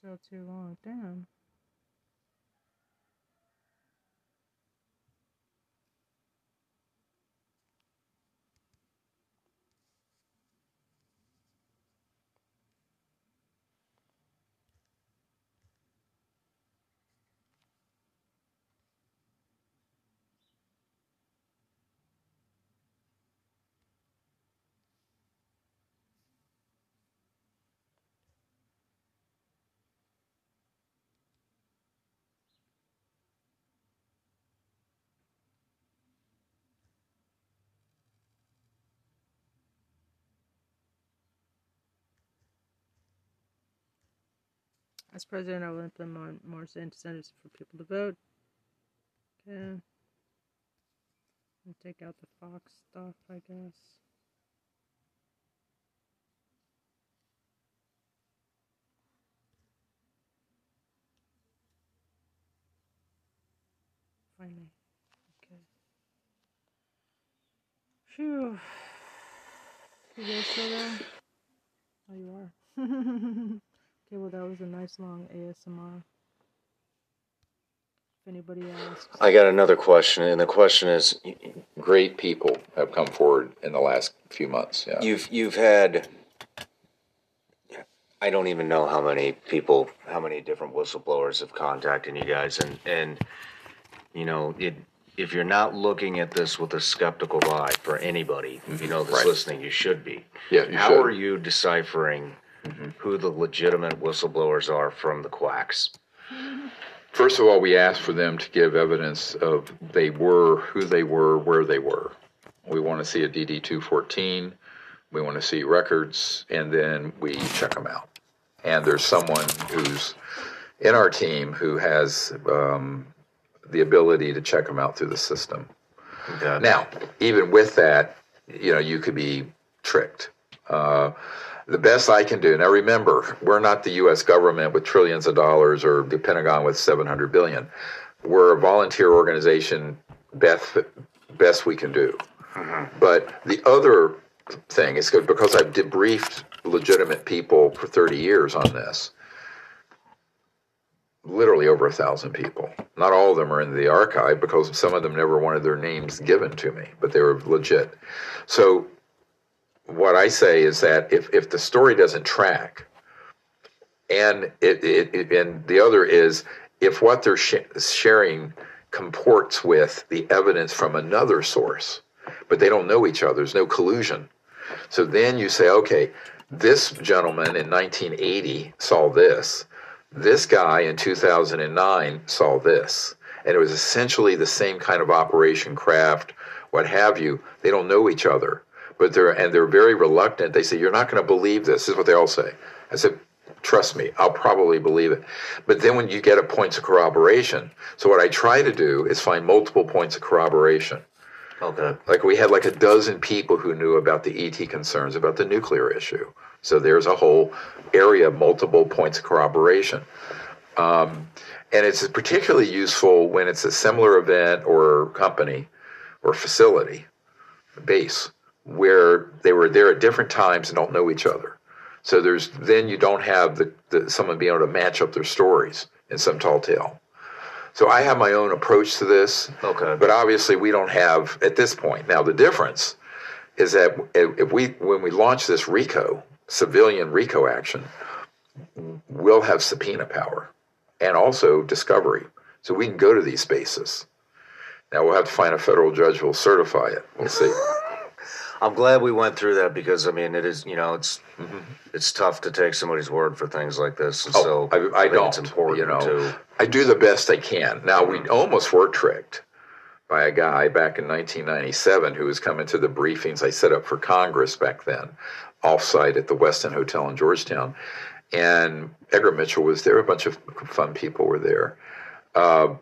Still too long. Damn. As president, I will implement more incentives for people to vote. Okay. And take out the Fox stuff, I guess. Finally. Okay. Phew. You guys still there? Oh, you are. Okay, well, that was a nice long ASMR. If anybody asks. I got another question, and the question is Great people have come forward in the last few months. Yeah. You've, you've had I don't even know how many people, how many different whistleblowers have contacted you guys, and and you know, it, if you're not looking at this with a skeptical eye for anybody, you know, that's Right. listening, you should be. Yeah, you how should. are you deciphering who the legitimate whistleblowers are from the quacks? First of all, we asked for them to give evidence of they were, who they were, where they were. We want to see a DD 214. We want to see records, and then we check them out. And there's someone who's in our team who has um, the ability to check them out through the system. Now, even with that, you know, you could be tricked. Uh, the best I can do. Now, remember, we're not the U.S. government with trillions of dollars or the Pentagon with 700 billion. We're a volunteer organization. Best best we can do. Mm-hmm. But the other thing is good because I've debriefed legitimate people for 30 years on this. Literally over a thousand people. Not all of them are in the archive because some of them never wanted their names given to me, but they were legit. So, what I say is that if, if the story doesn't track, and it, it, it and the other is if what they're sh- sharing comports with the evidence from another source, but they don't know each other, there's no collusion. So then you say, okay, this gentleman in 1980 saw this. This guy in 2009 saw this. And it was essentially the same kind of operation craft, what have you. They don't know each other, but they're, and they're very reluctant. They say, you're not going to believe this. This is what they all say. I said, trust me, I'll probably believe it. But then when you get a points of corroboration, so what I try to do is find multiple points of corroboration. Okay. Like we had like a dozen people who knew about the ET concerns, about the nuclear issue. So there's a whole area of multiple points of corroboration. Um, and it's particularly useful when it's a similar event or company or facility, base, where they were there at different times and don't know each other. So there's then you don't have the, the someone being able to match up their stories in some tall tale. So I have my own approach to this. Okay. But obviously we don't have at this point. Now the difference is that if we when we launch this RICO civilian RICO action, we'll have subpoena power and also discovery, so we can go to these spaces. Now we'll have to find a federal judge who will certify it. We'll see. I'm glad we went through that because I mean it is you know it's it's tough to take somebody's word for things like this. And so Oh, I, I don't. It's important you know, to I do the best I can. Now we almost were tricked by a guy back in 1997 who was coming to the briefings I set up for Congress back then, offsite at the Westin Hotel in Georgetown, and Edgar Mitchell was there. A bunch of fun people were there, uh,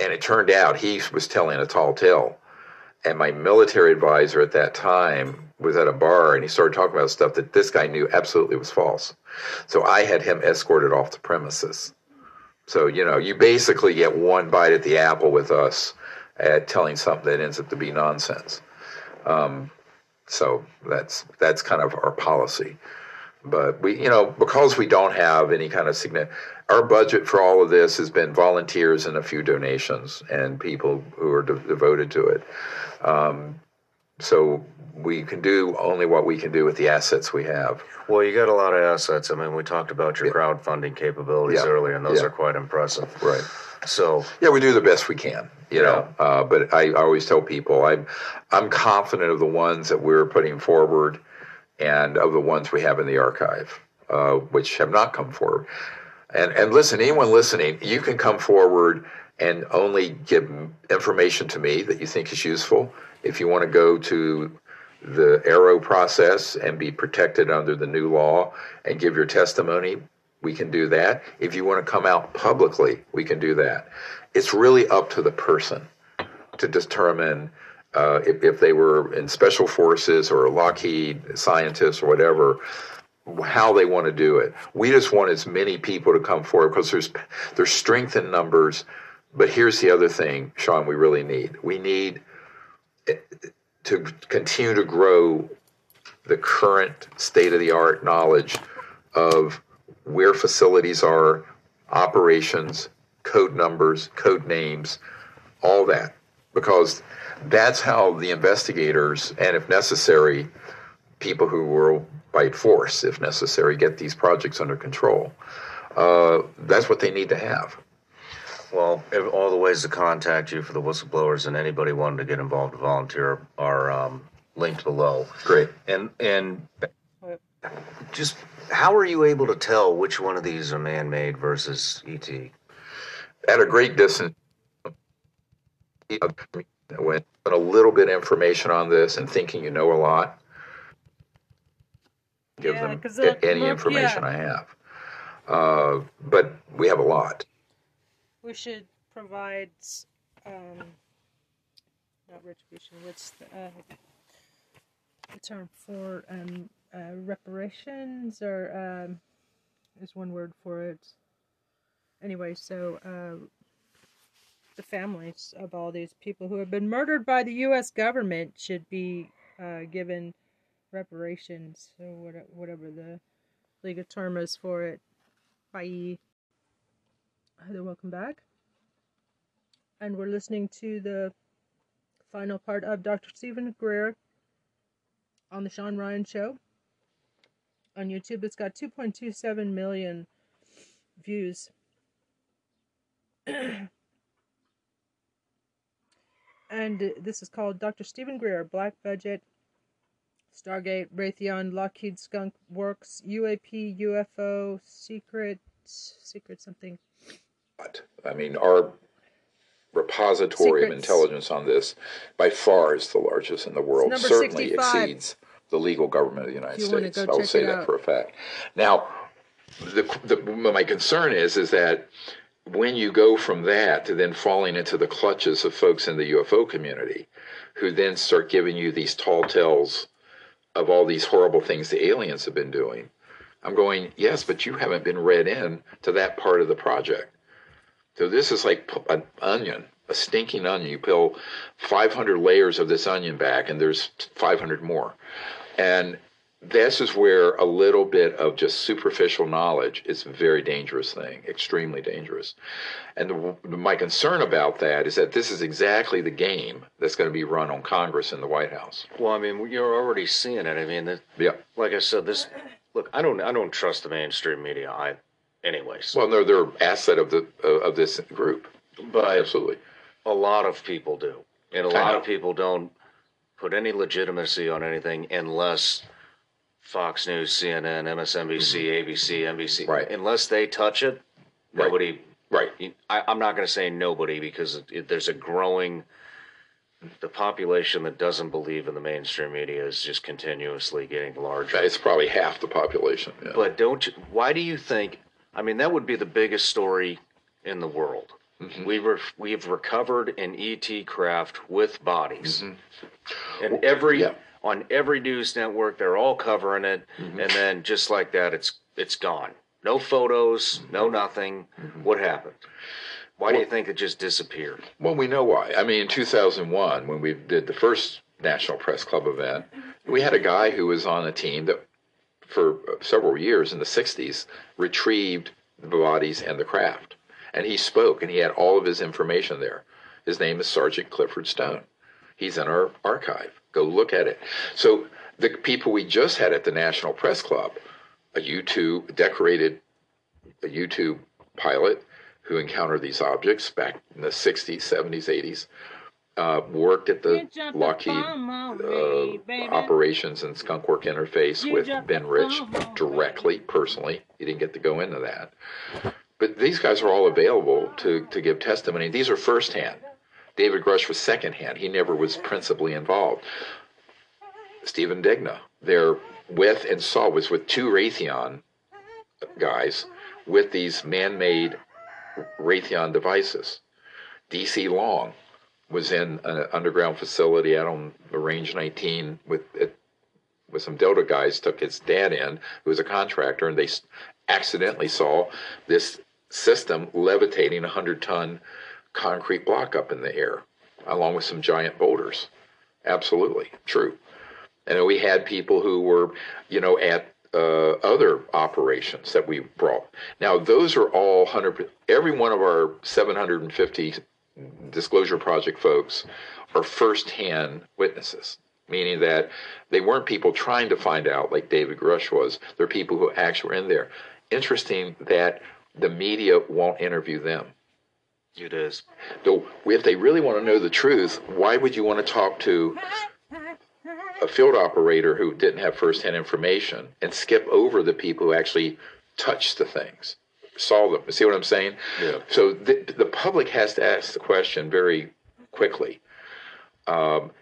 and it turned out he was telling a tall tale. And my military advisor at that time was at a bar and he started talking about stuff that this guy knew absolutely was false. So I had him escorted off the premises. So, you know, you basically get one bite at the apple with us at telling something that ends up to be nonsense. Um, so that's that's kind of our policy. But we, you know, because we don't have any kind of significant, our budget for all of this has been volunteers and a few donations and people who are de- devoted to it. Um, so we can do only what we can do with the assets we have. well you got a lot of assets. I mean we talked about your crowdfunding capabilities Yeah. earlier and those Yeah. are quite impressive. Right. So Yeah, we do the best we can, you know. Uh, but I, I always tell people I'm I'm confident of the ones that we're putting forward, and of the ones we have in the archive, uh, which have not come forward. And and listen, anyone listening, you can come forward and only give information to me that you think is useful. If you want to go to the AARO process and be protected under the new law and give your testimony, we can do that. If you want to come out publicly, we can do that. It's really up to the person to determine uh, if, if they were in special forces or Lockheed scientists or whatever, how they want to do it. We just want as many people to come forward because there's there's strength in numbers. But here's the other thing, Shawn, we really need. We need eh, to continue to grow the current state of the art knowledge of where facilities are, operations, code numbers, code names, all that. Because that's how the investigators, and if necessary, people who will, by force, if necessary, get these projects under control. Uh, that's what they need to have. Well, all the ways to contact you for the whistleblowers and anybody wanting to get involved to volunteer are um, linked below. Great. And and just how are you able to tell which one of these are man-made versus ET? At a great distance, when a little bit of information on this and thinking you know a lot, give Yeah, them any look, information yeah. I have. Uh, but we have a lot. We should provide, um, not retribution. What's the, uh, the term for um, uh, reparations or um, is one word for it. Anyway, so uh, the families of all these people who have been murdered by the U.S. government should be uh, given reparations. What- whatever the legal term is for it. Bye. Heather, welcome back. And we're listening to the final part of Dr. Steven Greer on the Shawn Ryan Show. On YouTube, it's got 2.27 million views. and this is called Dr. Steven Greer Black Budget, Stargate, Raytheon, Lockheed Skunk Works, UAP, UFO, Secret, Secret something. But, I mean, our repository of intelligence on this by far is the largest in the world. Certainly 65. exceeds the legal government of the United If you wanna States. I'll say that out. for a fact. Now, the, the my concern is is that when you go from that to then falling into the clutches of folks in the UFO community, who then start giving you these tall tales of all these horrible things the aliens have been doing. I'm going, yes, but you haven't been read in to that part of the project. So this is like an onion, a stinking onion. You peel 500 layers of this onion back, and there's 500 more. And this is where a little bit of just superficial knowledge is a very dangerous thing, extremely dangerous. And the, my concern about that is that this is exactly the game that's going to be run on Congress and the White House. Well, I mean, you're already seeing it. I mean, that, Yeah. like I said, this. Look, I don't, I don't trust the mainstream media. I, anyways. Well, they're they're asset of the uh, of this group. but Absolutely. a lot of people do, and a lot of people don't put any legitimacy on anything unless Fox News, CNN, MSNBC, ABC, NBC, Mm-hmm. Right. unless they touch it, Right. nobody. Right. I, I'm not going to say nobody because it, it, there's a growing. The population that doesn't believe in the mainstream media is just continuously getting larger. It's probably half the population. Yeah. But don't you? Why do you think? I mean, that would be the biggest story in the world. Mm-hmm. We were we've recovered an ET craft with bodies, Mm-hmm. and every yeah. On every news network they're all covering it, Mm-hmm. and then just like that, it's it's gone. No photos, Mm-hmm. no nothing. What happened? Why do you think it just disappeared? Well, we know why. I mean, in 2001, when we did the first National Press Club event, we had a guy who was on a team that, for several years in the 60s, retrieved the bodies and the craft. And he spoke, and he had all of his information there. His name is Sergeant Clifford Stone. He's in our archive. Go look at it. So the people we just had at the National Press Club, a U-2 decorated a U-2 pilot who encountered these objects back in the 60s, 70s, 80s, uh, worked at the Lockheed uh, operations and Skunk Work interface with Ben Rich directly, personally. He didn't get to go into that. But these guys are all available to, to give testimony. These are firsthand. David Grusch was secondhand. He never was principally involved. Stephen Digna, there with and saw was with two Raytheon guys with these man-made Raytheon devices. DC Long was in an underground facility out on the Range 19 with it, with some Delta guys. Took his dad in, who was a contractor, and they accidentally saw this system levitating a hundred-ton concrete block up in the air, along with some giant boulders. Absolutely true. And we had people who were, you know, at uh, other operations that we brought. Now, those are all 100, every one of our 750 Disclosure Project folks are firsthand witnesses. meaning that they weren't people trying to find out like David Grusch was. They're people who actually were in there. Interesting that the media won't interview them. It is. So if they really want to know the truth, why would you want to talk to a field operator who didn't have firsthand information and skip over the people who actually touched the things, saw them? See what I'm saying? Yeah. So the, the public has to ask the question very quickly. Um,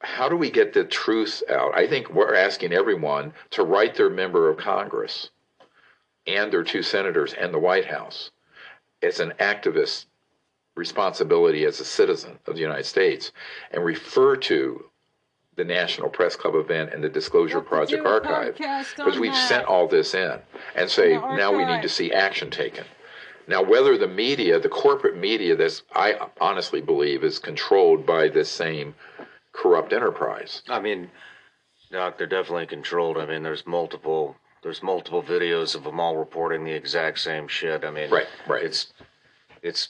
how do we get the truth out? I think we're asking everyone to write their member of Congress and their two senators and the White House as an activist responsibility as a citizen of the United States and refer to the National Press Club event and the Disclosure We'll Project archive because we've that. sent all this in and say The now we need to see action taken. Now, whether the media, the corporate media, that's I honestly believe is controlled by this same corrupt enterprise. I mean, Doc, they're definitely controlled. I mean, there's multiple there's multiple videos of them all reporting the exact same shit. I mean, Right, right. It's it's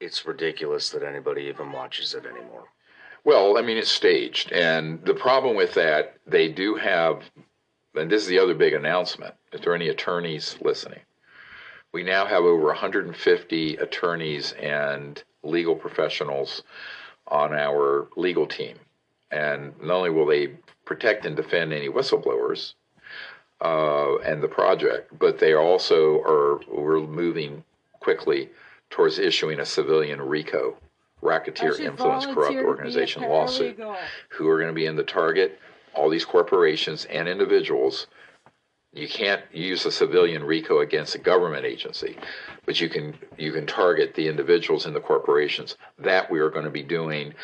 it's ridiculous that anybody even watches it anymore. Well, I mean, it's staged. And the problem with that, they do have, and this is the other big announcement if there are any attorneys listening, we now have over 150 attorneys and legal professionals on our legal team. And not only will they protect and defend any whistleblowers uh, and the project, but they also are, we're moving quickly towards issuing a civilian RICO, Racketeer Influence Corrupt Organization lawsuit who are going to be in the target, all these corporations and individuals. You can't use a civilian RICO against a government agency, but you can you can target the individuals and the corporations. That we are going to be doing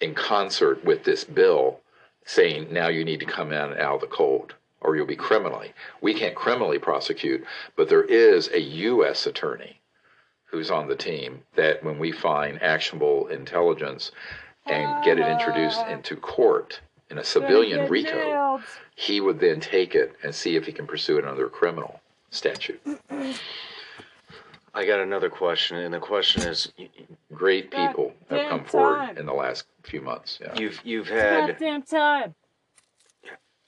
in concert with this bill, saying now you need to come in out of the cold or you'll be criminally. We can't criminally prosecute, but there is a U.S. attorney who's on the team that when we find actionable intelligence and get it introduced into court in a civilian RICO, he would then take it and see if he can pursue it under a criminal statute. I got another question, and the question is, y- y- Great people have Goddamn come forward in the last few months. Yeah. you've you've had Goddamn time.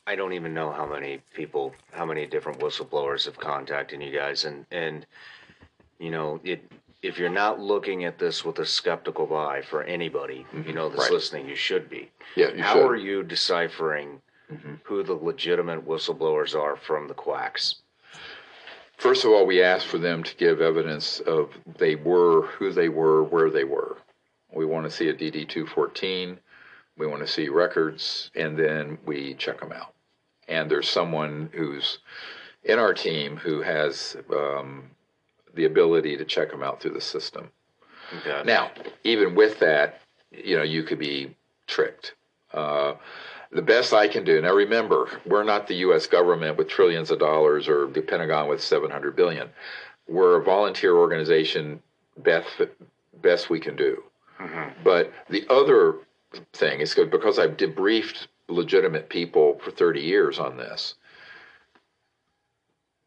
I don't even know how many people, how many different whistleblowers have contacted you guys, and and you know, it, if you're not looking at this with a skeptical eye for anybody, you know, that's Right. listening, you should be. Yeah, you how should. are you deciphering who the legitimate whistleblowers are from the quacks? First of all, we asked for them to give evidence of they were, who they were, where they were. We want to see a DD 214. We want to see records, and then we check them out. And there's someone who's in our team who has um, the ability to check them out through the system. Okay. Now, even with that, you know, you could be tricked. Uh, the best I can do. Now, remember, we're not the U.S. government with trillions of dollars or the Pentagon with 700 billion. We're a volunteer organization. Best best we can do. Mm-hmm. But the other thing is because I've debriefed legitimate people for 30 years on this.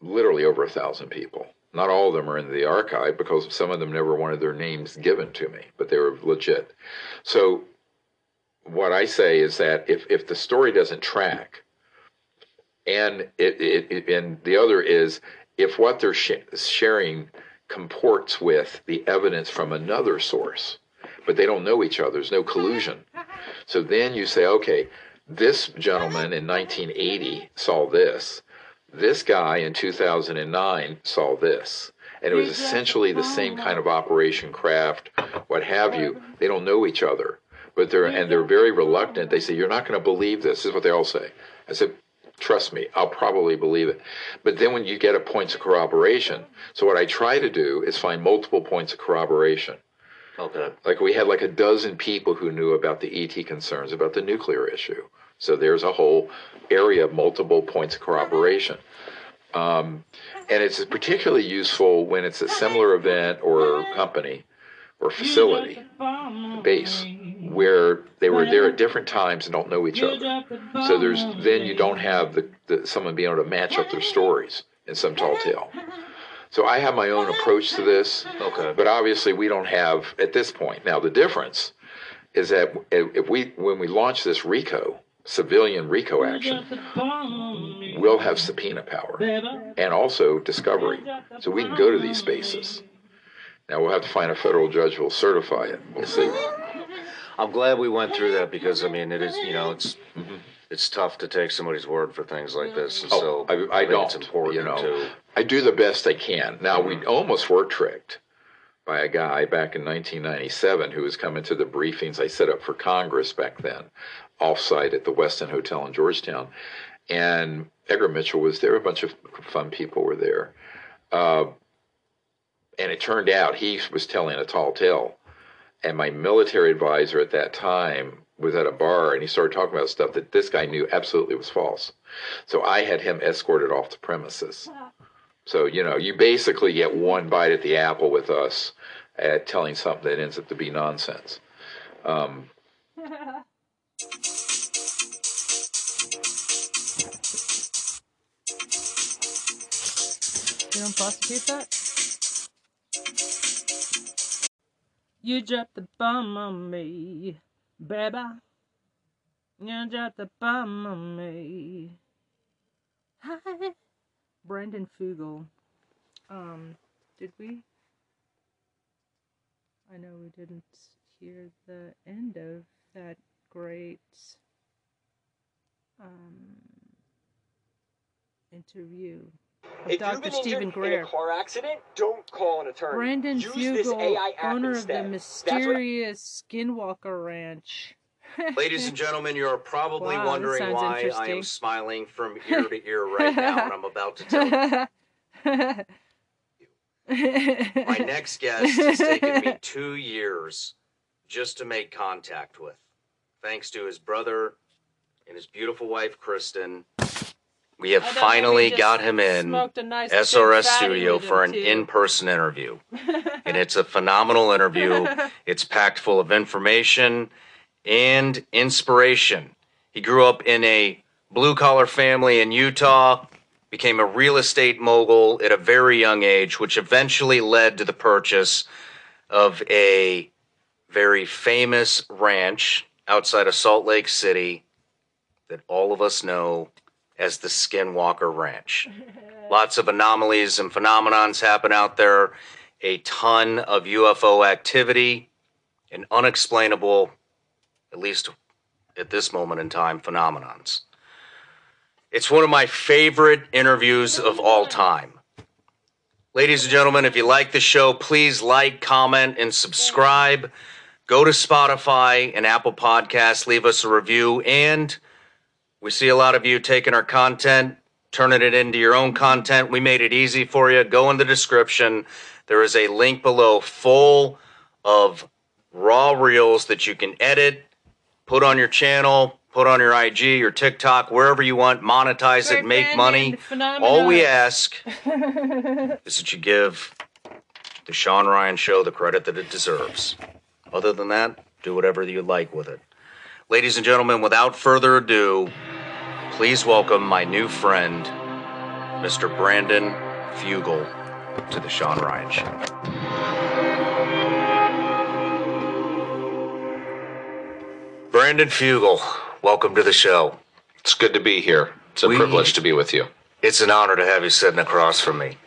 Literally over a thousand people. Not all of them are in the archive because some of them never wanted their names given to me, but they were legit. So what I say is that if, if the story doesn't track, and it, it, it and the other is if what they're sh- sharing comports with the evidence from another source, but they don't know each other, there's no collusion. So then you say, okay, this gentleman in 1980 saw this. This guy in 2009 saw this. And it was essentially the same oh. kind of operation craft, what have you. They don't know each other, but they're and they're very reluctant. They say, "You're not going to believe this." This is what they all say. I said, "Trust me, I'll probably believe it." But then when you get a points of corroboration, so what I try to do is find multiple points of corroboration. Okay. Like we had like a dozen people who knew about the ET concerns, about the nuclear issue. So there's a whole area of multiple points of corroboration. Um, and it's particularly useful when it's a similar event or company or facility base where they were there at different times and don't know each other. So there's then you don't have the, the someone being able to match up their stories in some tall tale. So I have my own approach to this. Okay. But obviously we don't have at this point. Now the difference is that if we when we launch this RICO civilian RICO action, we'll have subpoena power and also discovery, so we can go to these spaces. Now we'll have to find a federal judge who will certify it. We'll see. I'm glad we went through that because I mean it is you know it's it's tough to take somebody's word for things like this. And Oh, so I, I think don't. It's important you know, to I do the best I can. Now we mm-hmm. almost were tricked by a guy back in 1997 who was coming to the briefings I set up for Congress back then, offsite at the Westin Hotel in Georgetown, and Edgar Mitchell was there. A bunch of fun people were there, uh, and it turned out he was telling a tall tale. And my military advisor at that time was at a bar, and he started talking about stuff that this guy knew absolutely was false. So I had him escorted off the premises. So, you know, you basically get one bite at the apple with us at telling something that ends up to be nonsense. Um, You don't prosecute that? You dropped the bomb on me, baby. You dropped the bomb on me. Hi, Brandon Fugal. Um, did we? I know we didn't hear the end of that great um interview of If Dr. you've been Steven Greer. in a car accident, don't call an attorney. Brandon Use this Fugal, AI app owner of the That's what- mysterious Skinwalker Ranch. Ladies and gentlemen, you're probably Wow, wondering why I am smiling from ear to ear right now, and I'm about to tell you. My next guest has taken me two years just to make contact with. Thanks to his brother and his beautiful wife, Kristen, we have finally got him in SRS Studio for an in person interview. and it's a phenomenal interview. It's packed full of information and inspiration. He grew up in a blue collar family in Utah, became a real estate mogul at a very young age, which eventually led to the purchase of a very famous ranch outside of Salt Lake City that all of us know as the Skinwalker Ranch. Lots of anomalies and phenomenons happen out there, a ton of UFO activity, and unexplainable, at least at this moment in time, phenomenons. It's one of my favorite interviews of all time. Ladies and gentlemen, if you like the show, please like, comment, and subscribe. Go to Spotify and Apple Podcasts, leave us a review, and we see a lot of you taking our content, turning it into your own content. We made it easy for you. Go in the description. There is a link below full of raw reels that you can edit, put on your channel, put on your IG, your TikTok, wherever you want, monetize it, make money. phenomenon. All we ask is that you give the Shawn Ryan show the credit that it deserves. Other than that, do whatever you like with it. Ladies and gentlemen, without further ado, please welcome my new friend, Mr. Brandon Fugal, to the Shawn Ryan Show. Brandon Fugal, welcome to the show. It's good to be here. It's a We- privilege to be with you. It's an honor to have you sitting across from me.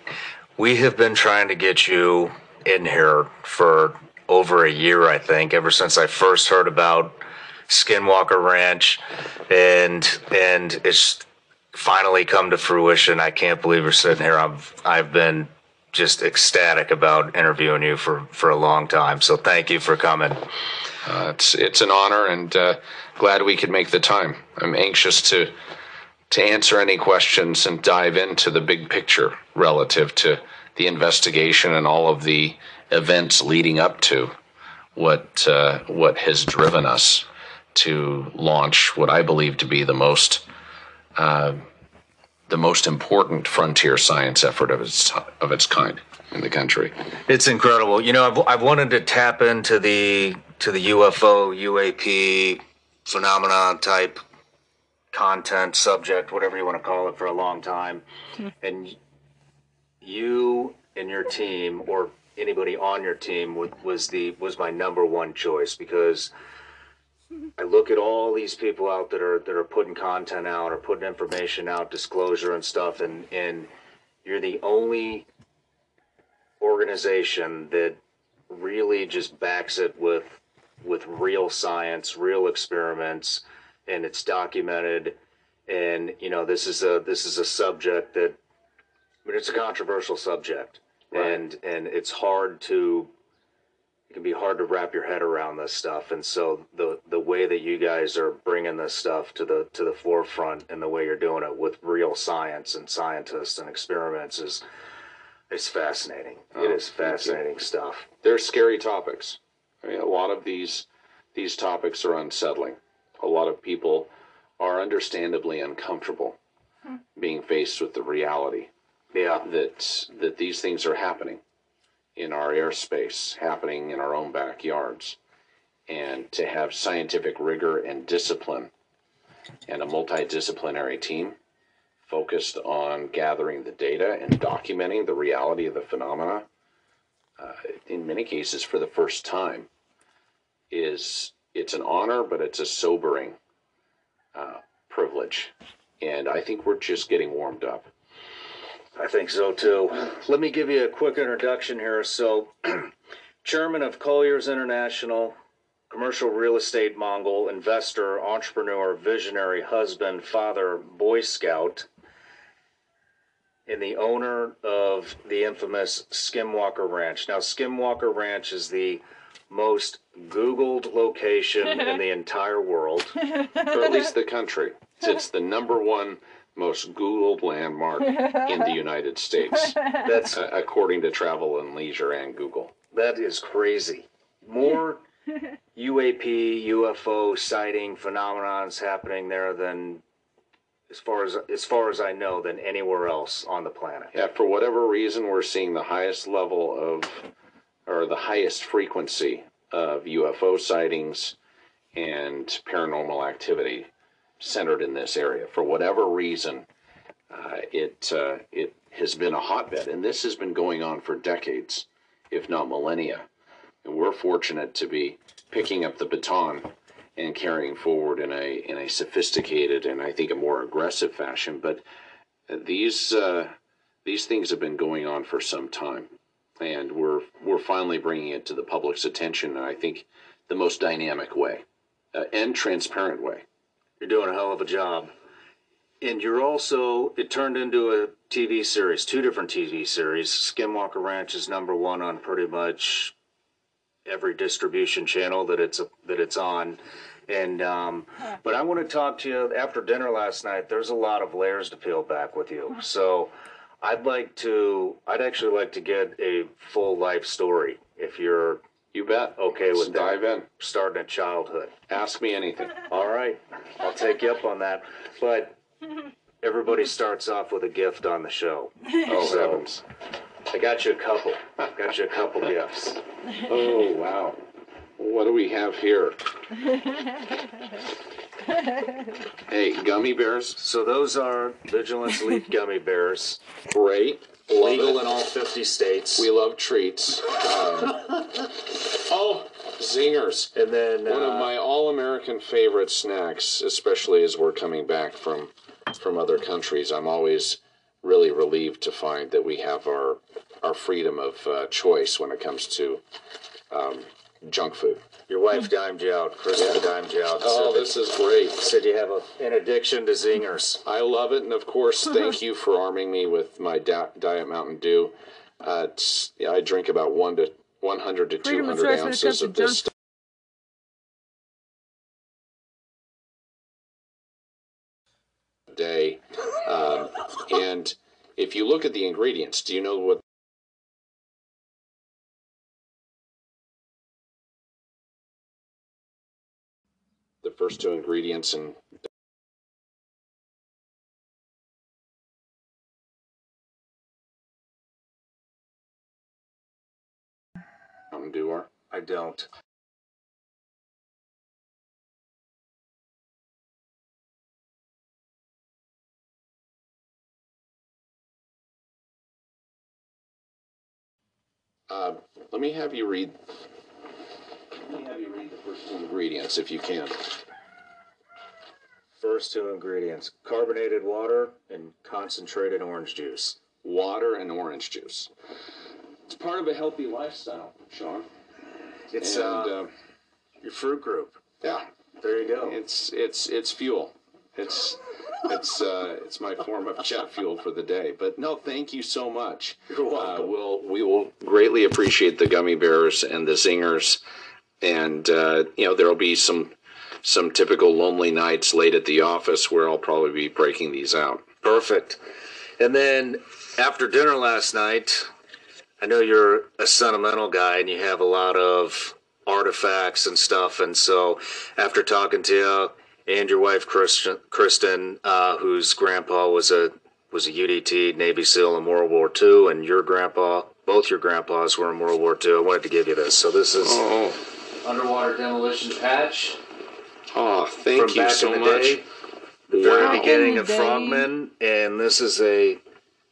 We have been trying to get you in here for over a year, I think, ever since I first heard about Skinwalker Ranch, and and it's finally come to fruition. I can't believe we're sitting here. I've I've been just ecstatic about interviewing you for for a long time. So thank you for coming. Uh, it's it's an honor, and uh, glad we could make the time. I'm anxious to to answer any questions and dive into the big picture relative to the investigation and all of the events leading up to what uh, what has driven us to launch what I believe to be the most uh, the most important frontier science effort of its of its kind in the country. It's incredible. You know, I've, I've wanted to tap into the to the UFO, UAP phenomenon type content, subject, whatever you want to call it, for a long time. and you and your team, or anybody on your team, was, was the was my number one choice because I look at all these people out that are that are putting content out or putting information out, disclosure and stuff, and and you're the only organization that really just backs it with with real science, real experiments, and it's documented. And you know, this is a this is a subject that I mean, it's a controversial subject, Right. and and it's hard to can be hard to wrap your head around this stuff. And so the the way that you guys are bringing this stuff to the to the forefront and the way you're doing it with real science and scientists and experiments is is fascinating. Oh, it is fascinating stuff. They're scary topics. I mean, a lot of these these topics are unsettling. A lot of people are understandably uncomfortable hmm. being faced with the reality Yeah. that that these things are happening in our airspace, happening in our own backyards, and to have scientific rigor and discipline and a multidisciplinary team focused on gathering the data and documenting the reality of the phenomena uh, in many cases for the first time is it's an honor but it's a sobering uh, privilege. And i think we're just getting warmed up I think so too. Let me give you a quick introduction here. So, chairman of Colliers International, commercial real estate Mongol, investor, entrepreneur, visionary, husband, father, Boy Scout, and the owner of the infamous Skinwalker Ranch. Now, Skinwalker Ranch is the most Googled location in the entire world. or at least the country it's the number one most googled landmark in the united states That's uh, according to travel and leisure and google That is crazy. More UAP, UFO sighting phenomenons happening there than, as far as as far as I know, than anywhere else on the planet. Yeah, for whatever reason, we're seeing the highest level of, or the highest frequency of UFO sightings and paranormal activity centered in this area. For whatever reason, uh, it uh, it has been a hotbed, and this has been going on for decades, if not millennia. And we're fortunate to be picking up the baton and carrying forward in a in a sophisticated and I think a more aggressive fashion. But these uh, these things have been going on for some time, and we're we're finally bringing it to the public's attention. And I think the most dynamic way uh, and transparent way. You're doing a hell of a job. And you're also, it turned into a TV series, two different TV series. Skinwalker Ranch is number one on pretty much every distribution channel that it's that it's on. And um, but I want to talk to you after dinner last night. There's a lot of layers to peel back with you. So I'd like to, I'd actually like to get a full life story if you're You bet. okay Let's with that. dive in. Starting at childhood. Ask me anything. All right, I'll take you up on that. But everybody starts off with a gift on the show. Oh So- heavens! I got you a couple. Got you a couple gifts. Oh wow! What do we have here? hey, gummy bears. So those are Vigilance Leaf gummy bears, Great. Legal in all 50 states. We love treats. Um, oh, zingers. and then One of uh, my all-American favorite snacks, especially as we're coming back from from other countries. I'm always really relieved to find that we have our our freedom of uh, choice when it comes to um, junk food. Your wife dimed you out. Krista dimed you out. Oh, said, this is great. said you have a, an addiction to zingers. I love it, and of course, thank you for arming me with my da- Diet Mountain Dew. Uh, it's, yeah, I drink about one to one hundred to two Freedom of hundred choice when it comes ounces to of this stuff a day. Um, and if you look at the ingredients, do you know what? First two ingredients and are? I don't. Uh, let me have you read. Let me have you read the first two ingredients if you can. First two ingredients carbonated water and concentrated orange juice. Water and orange juice. It's part of a healthy lifestyle, Sean. It's and, uh, uh, your fruit group. yeah, There you go. it's it's it's fuel. It's it's uh, it's my form of jet fuel for the day. But no, thank you so much. You're welcome. Uh, we'll we will greatly appreciate the gummy bears and the zingers, and uh, you know there'll be some some typical lonely nights late at the office where I'll probably be breaking these out. Perfect. And then after dinner last night, I know you're a sentimental guy and you have a lot of artifacts and stuff. And so after talking to you and your wife Kristen, Kristen uh, whose grandpa was a was a UDT Navy SEAL in World War II, and your grandpa, both your grandpas were in World War II. I wanted to give you this. So this is Oh, underwater demolition patch oh, thank from you back so in the much. day, the very Wow. beginning of the day. Frogman, and this is a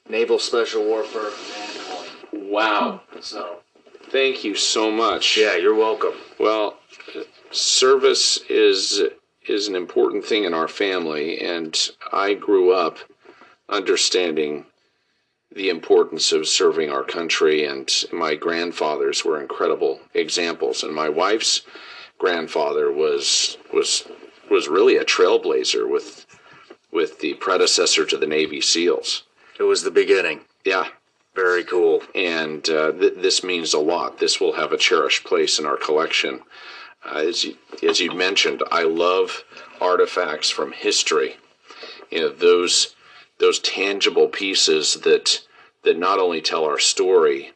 Naval Special Warfare Command coin. Wow, oh. So, thank you so much. yeah, you're welcome. Well, service is is an important thing in our family, and I grew up understanding the importance of serving our country. And my grandfathers were incredible examples, and my wife's grandfather was was was really a trailblazer with with the predecessor to the Navy SEALs. It was the beginning. Yeah, Very cool. and uh, th- this means a lot. This will have a cherished place in our collection. Uh, as you, as you mentioned, I love artifacts from history. You know those those tangible pieces that that not only tell our story,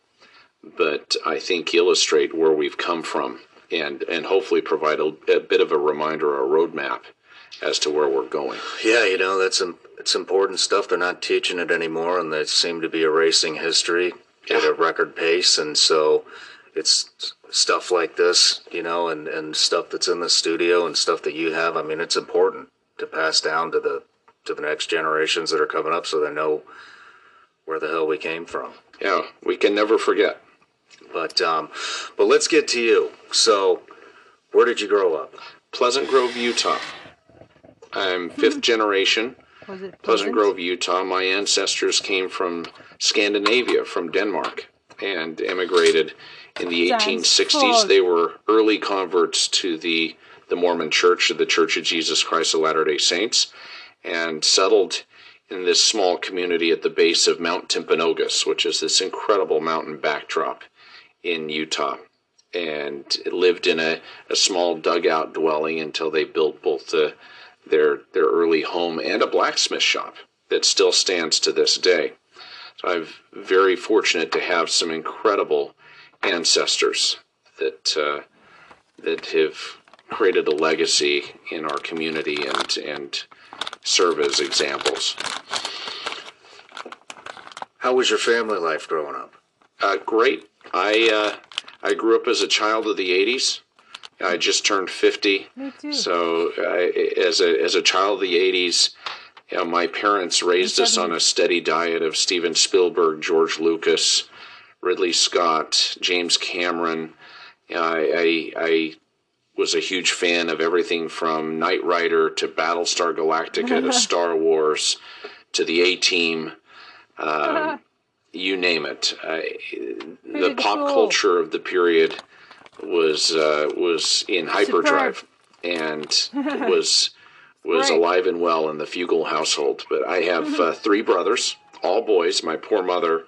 but I think illustrate where we've come from, and and hopefully provide a, a bit of a reminder or a roadmap as to where we're going. Yeah, you know that's it's important stuff. They're not teaching it anymore, and they seem to be erasing history at a record pace. And so, it's stuff like this, you know, and and stuff that's in the studio and stuff that you have. I mean, it's important to pass down to the to the next generations that are coming up, so they know where the hell we came from. Yeah, we can never forget. But um, but let's get to you. So, where did you grow up? Pleasant Grove, Utah. I'm fifth generation. Was it Pleasant Grove, Utah. My ancestors came from Scandinavia, from Denmark, and immigrated in the Sounds 1860s. They were early converts to the, the Mormon Church, the Church of Jesus Christ of Latter day Saints, and settled in this small community at the base of Mount Timpanogos, which is this incredible mountain backdrop in Utah. And lived in a, a small dugout dwelling until they built both the their their early home and a blacksmith shop that still stands to this day. So I'm very fortunate to have some incredible ancestors that uh, that have created a legacy in our community and and serve as examples. How was your family life growing up? Uh, great. I uh, I grew up as a child of the '80s. I just turned 50. Me too. So, uh, as a as a child of the '80s, you know, my parents raised us on a steady diet of Steven Spielberg, George Lucas, Ridley Scott, James Cameron. You know, I, I I was a huge fan of everything from Knight Rider to Battlestar Galactica to Star Wars to the A Team. Um, you name it. The pop cool. culture of the period was uh, was in hyperdrive and was was Right. alive and well in the Fugal household. But I have Mm-hmm. uh, three brothers, all boys. My poor mother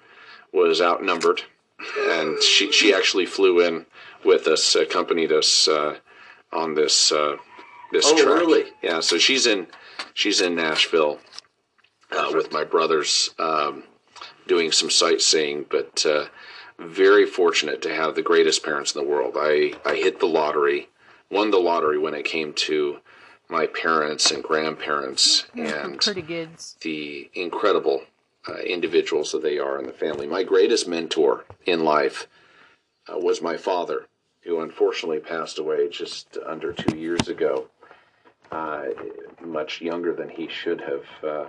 was outnumbered, and she she actually flew in with us, accompanied us uh, on this uh, this Oh, trek. really? Yeah. So she's in she's in Nashville uh, with my brothers um, doing some sightseeing, but uh, very fortunate to have the greatest parents in the world. I, I hit the lottery, won the lottery when it came to my parents and grandparents and Pretty good. the incredible uh, individuals that they are in the family. My greatest mentor in life uh, was my father, who unfortunately passed away just under two years ago, uh, much younger than he should have uh,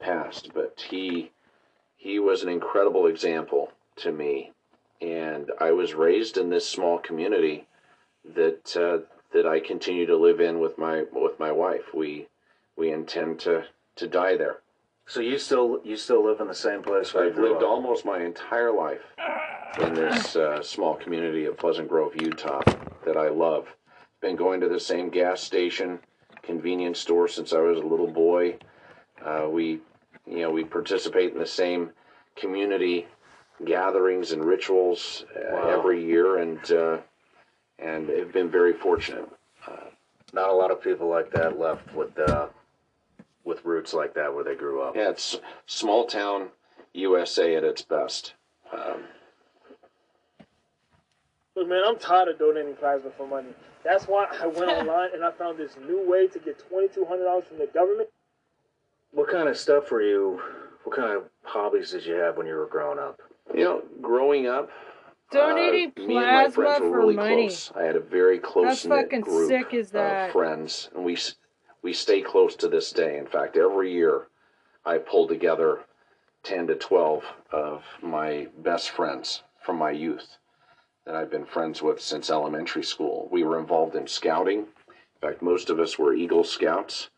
passed. But he he was an incredible example to me, and I was raised in this small community that uh, that I continue to live in with my with my wife. We we intend to to die there. So you still you still live in the same place? where you I've grew lived up? almost my entire life in this uh, small community of Pleasant Grove, Utah, that I love. Been going to the same gas station, convenience store since I was a little boy. Uh, we, you know, we participate in the same community gatherings and rituals uh, Wow. every year, and uh, and have been very fortunate. Not a lot of people like that left with uh, with roots like that where they grew up. Yeah, it's small town USA at its best. Um, Look, man, I'm tired of donating plasma for money. That's why I went online and I found this new way to get $2,200 from the government. What kind of stuff were you? What kind of hobbies did you have when you were growing up? You know, growing up, Donating uh, me and my plasma friends were for really money. close. I had a very close knit fucking group sick is that? of friends, and we s- we stay close to this day. In fact, every year I pull together ten to twelve of my best friends from my youth that I've been friends with since elementary school. We were involved in scouting. In fact, most of us were Eagle Scouts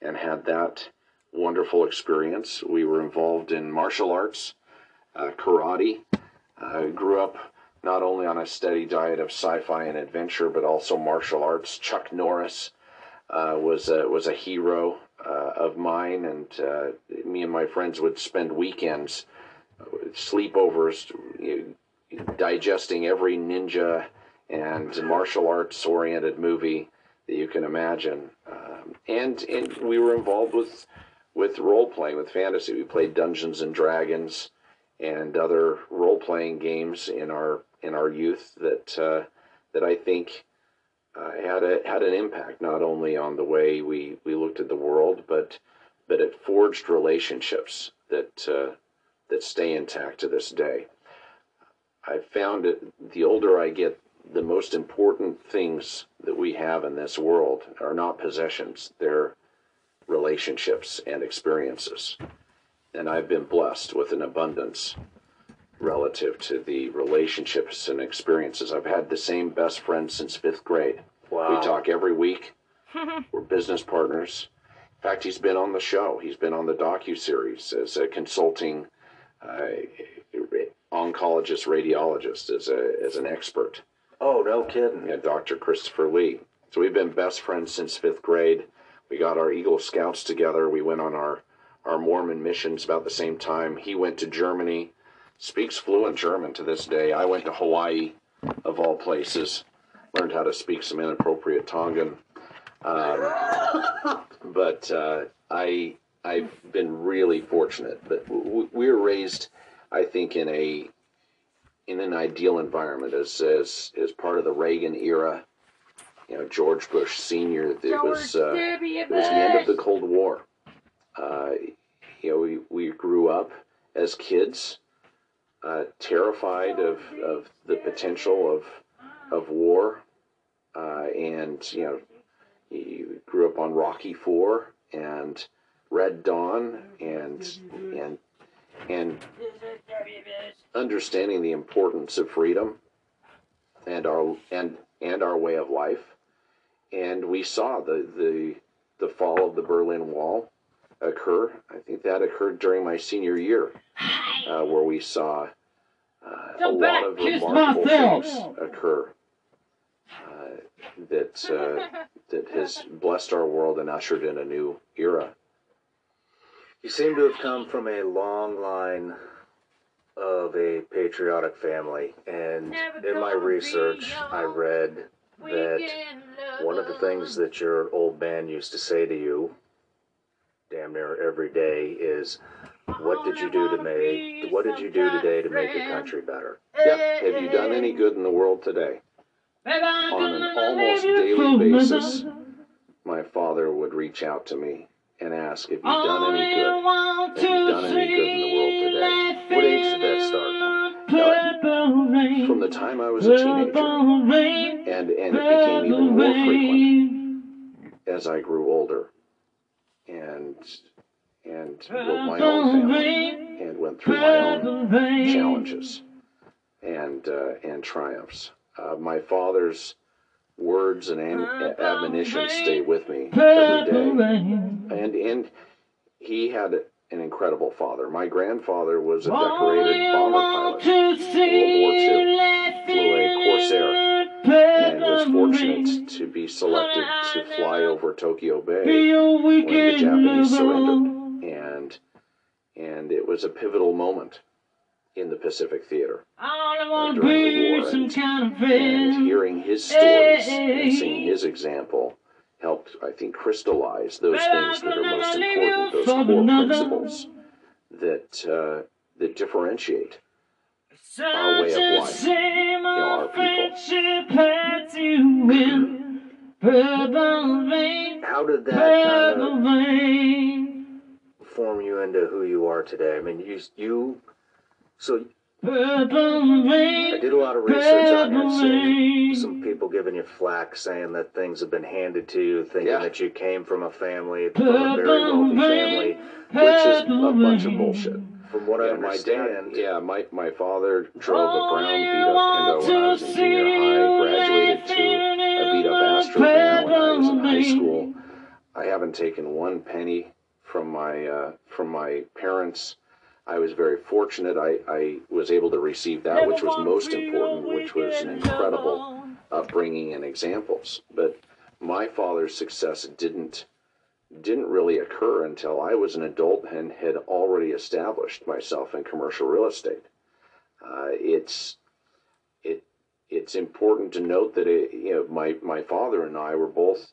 and had that wonderful experience. We were involved in martial arts, uh, karate. I grew up not only on a steady diet of sci-fi and adventure, but also martial arts. Chuck Norris uh, was a, was a hero uh, of mine, and uh, me and my friends would spend weekends, uh, sleepovers, you know, digesting every ninja and martial arts oriented movie that you can imagine. Um, and and we were involved with with role playing, with fantasy. We played Dungeons and Dragons and other role playing games in our in our youth that uh, that I think uh, had a had an impact not only on the way we, we looked at the world, but but it forged relationships that uh, that stay intact to this day. I found it the older I get, the most important things that we have in this world are not possessions; they're relationships and experiences. And I've been blessed with an abundance relative to the relationships and experiences. I've had the same best friend since fifth grade. Wow. We talk every week. We're business partners. In fact, he's been on the show. He's been on the docu series as a consulting uh, oncologist, radiologist, as a as an expert. Oh, no kidding. Yeah, Dr. Christopher Lee. So we've been best friends since fifth grade. We got our Eagle Scouts together. We went on our our Mormon missions about the same time. He went to Germany, speaks fluent German to this day. I went to Hawaii, of all places, learned how to speak some inappropriate Tongan. Um, but uh, I I've been really fortunate. But w- we were raised, I think, in a in an ideal environment as as as part of the Reagan era. You know, George Bush Senior. It was uh, it was the end of the Cold War. Uh, you know, we, we grew up as kids, uh, terrified of, of the potential of of war, uh, and you know, you grew up on Rocky Four and Red Dawn, and and and understanding the importance of freedom and our and and our way of life. And we saw the the the fall of the Berlin Wall occur. I think that occurred during my senior year, uh, where we saw uh, a lot of remarkable things occur uh, that uh, that has blessed our world and ushered in a new era. You seem to have come from a long line of a patriotic family, and in my research, I read that one of the things that your old man used to say to you, damn near every day, is, "What did you do to make? What did you do today to make your country better?" Yeah, have you done any good in the world today? On an almost daily basis, my father would reach out to me and ask, "Have you done any good? Have you done any good in the world today?" What age did that start? From the time I was a teenager, and and it became even more frequent as I grew older, and and built my own family, and went through my own challenges and uh, and triumphs. Uh, my father's words and an- admonitions stay with me every day. And and he had an incredible father. My grandfather was a decorated bomber pilot World War II, flew a Corsair, and was fortunate to be selected to fly over Tokyo Bay when the Japanese surrendered. And and it was a pivotal moment in the Pacific Theater. Uh, during the war. And, and hearing his stories and seeing his example helped, I think, crystallize those things that are most important, those core principles that uh, that differentiate our way of life, you know, our people. How did that kind of form you into who you are today? I mean, you you so I did a lot of research on you. Seeing some people giving you flack, saying that things have been handed to you, thinking Yeah. that you came from a family, from a very wealthy family, which is a bunch of bullshit. From what I Yeah, my dad, yeah, my, my father drove a brown beat up Pinto when I was in junior high, graduated to a beat up Astro van when I was in high school. I haven't taken one penny from my uh, from my parents. I was very fortunate. I, I was able to receive that, which was most important, which was an incredible upbringing and examples. But my father's success didn't didn't really occur until I was an adult and had already established myself in commercial real estate. Uh, it's it it's important to note that it, you know my my father and I were both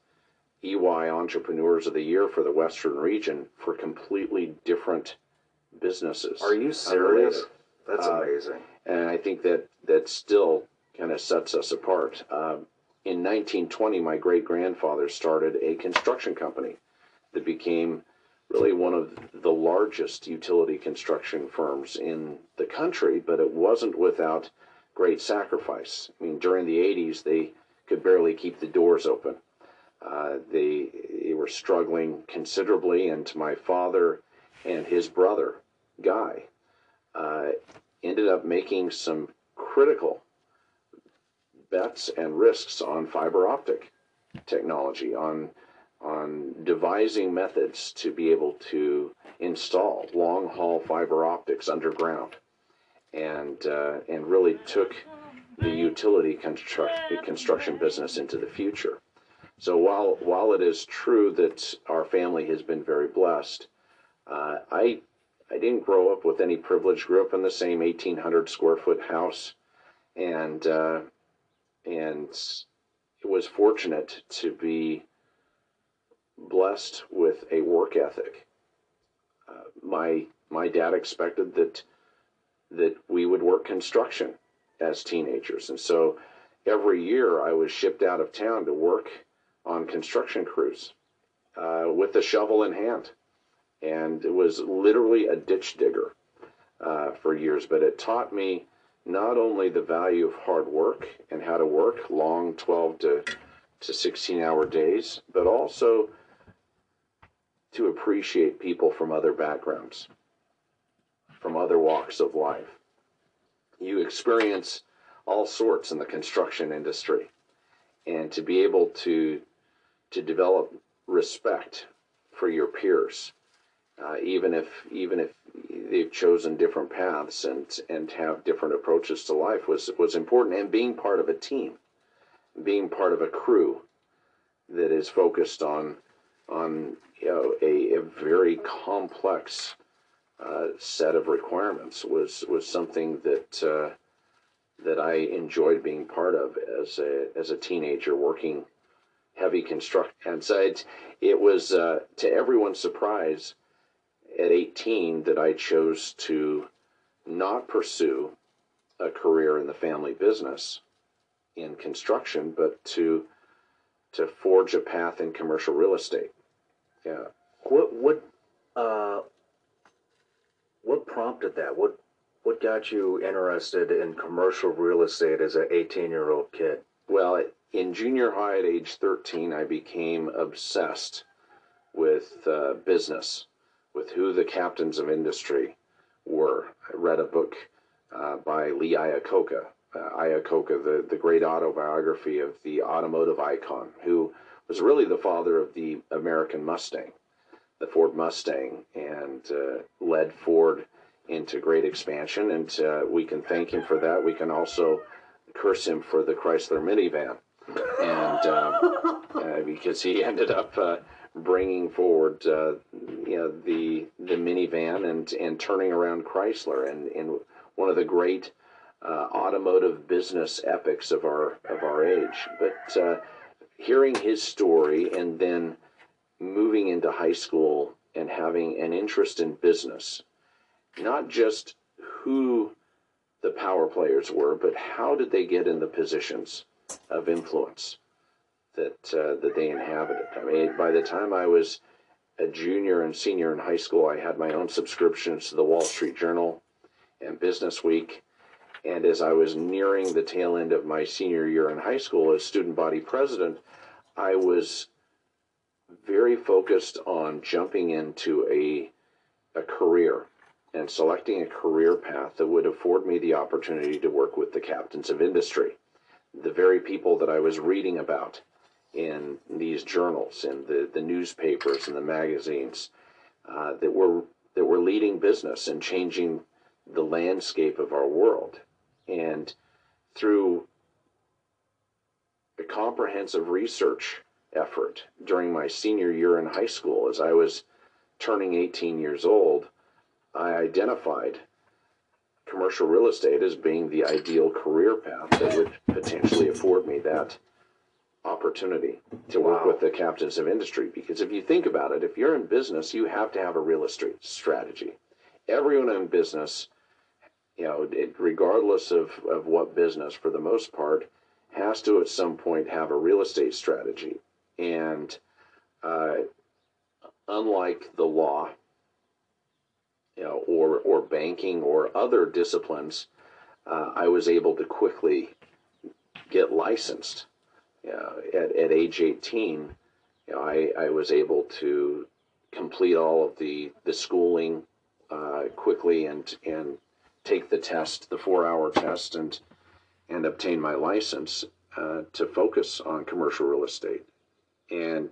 EY Entrepreneurs of the Year for the Western region for completely different businesses. are you serious? Unrelated. That's Uh, amazing. and I think that that still kind of sets us apart. Um, in 1920, my great grandfather started a construction company that became really one of the largest utility construction firms in the country, but it wasn't without great sacrifice. I mean, during the 80s, they could barely keep the doors open. Uh, they, they were struggling considerably, and my father and his brother, Guy, uh, ended up making some critical bets and risks on fiber optic technology, on on devising methods to be able to install long haul fiber optics underground, and uh, and really took the utility construct, construction business into the future. So while while it is true that our family has been very blessed, uh, I I didn't grow up with any privilege. Grew up in the same 1,800 square foot house, and uh, and was fortunate to be blessed with a work ethic. Uh, my my dad expected that that we would work construction as teenagers, and so every year I was shipped out of town to work on construction crews uh, with a shovel in hand and it was literally a ditch digger uh, for years. But it taught me not only the value of hard work and how to work long 12 to, to 16 hour days, but also to appreciate people from other backgrounds, from other walks of life. You experience all sorts in the construction industry, and to be able to to develop respect for your peers uh, even if even if they've chosen different paths and and have different approaches to life was was important and being part of a team being part of a crew that is focused on on you know a, a very complex uh, set of requirements was was something that uh, that I enjoyed being part of as a as a teenager working heavy construction. And so it, it was uh, to everyone's surprise at 18 that I chose to not pursue a career in the family business in construction, but to to forge a path in commercial real estate. Yeah. What what uh, what prompted that? What what got you interested in commercial real estate as an 18 year old kid? Well, in junior high at age 13, I became obsessed with uh, business, with who the captains of industry were. I read a book uh, by Lee Iacocca, uh, Iacocca, the, the great autobiography of the automotive icon, who was really the father of the American Mustang, the Ford Mustang, and uh, led Ford into great expansion. And uh, we can thank him for that. We can also curse him for the Chrysler minivan, and um, uh, because he ended up uh, bringing forward uh, you know the the minivan and and turning around Chrysler and and one of the great uh, automotive business epics of our of our age. But uh, hearing his story and then moving into high school and having an interest in business, not just who the power players were, but how did they get in the positions of influence that uh, that they inhabited? I mean, by the time I was a junior and senior in high school, I had my own subscriptions to the Wall Street Journal and Business Week. And as I was nearing the tail end of my senior year in high school as student body president, I was very focused on jumping into a, a career and selecting a career path that would afford me the opportunity to work with the captains of industry, the very people that I was reading about in these journals, in the, the newspapers and the magazines uh, that were that were leading business and changing the landscape of our world. And through a comprehensive research effort during my senior year in high school, as I was turning 18 years old, I identified commercial real estate as being the ideal career path that would potentially afford me that opportunity to work with the captains of industry. Because if you think about it, if you're in business, you have to have a real estate strategy. Everyone in business you know, it, regardless of, of what business, for the most part, has to at some point have a real estate strategy. And uh, unlike the law, you know, or or banking or other disciplines, uh, I was able to quickly get licensed. You know, at at age eighteen, you know, I I was able to complete all of the the schooling uh, quickly and and take the test, the four-hour test, and and obtain my license uh, to focus on commercial real estate. And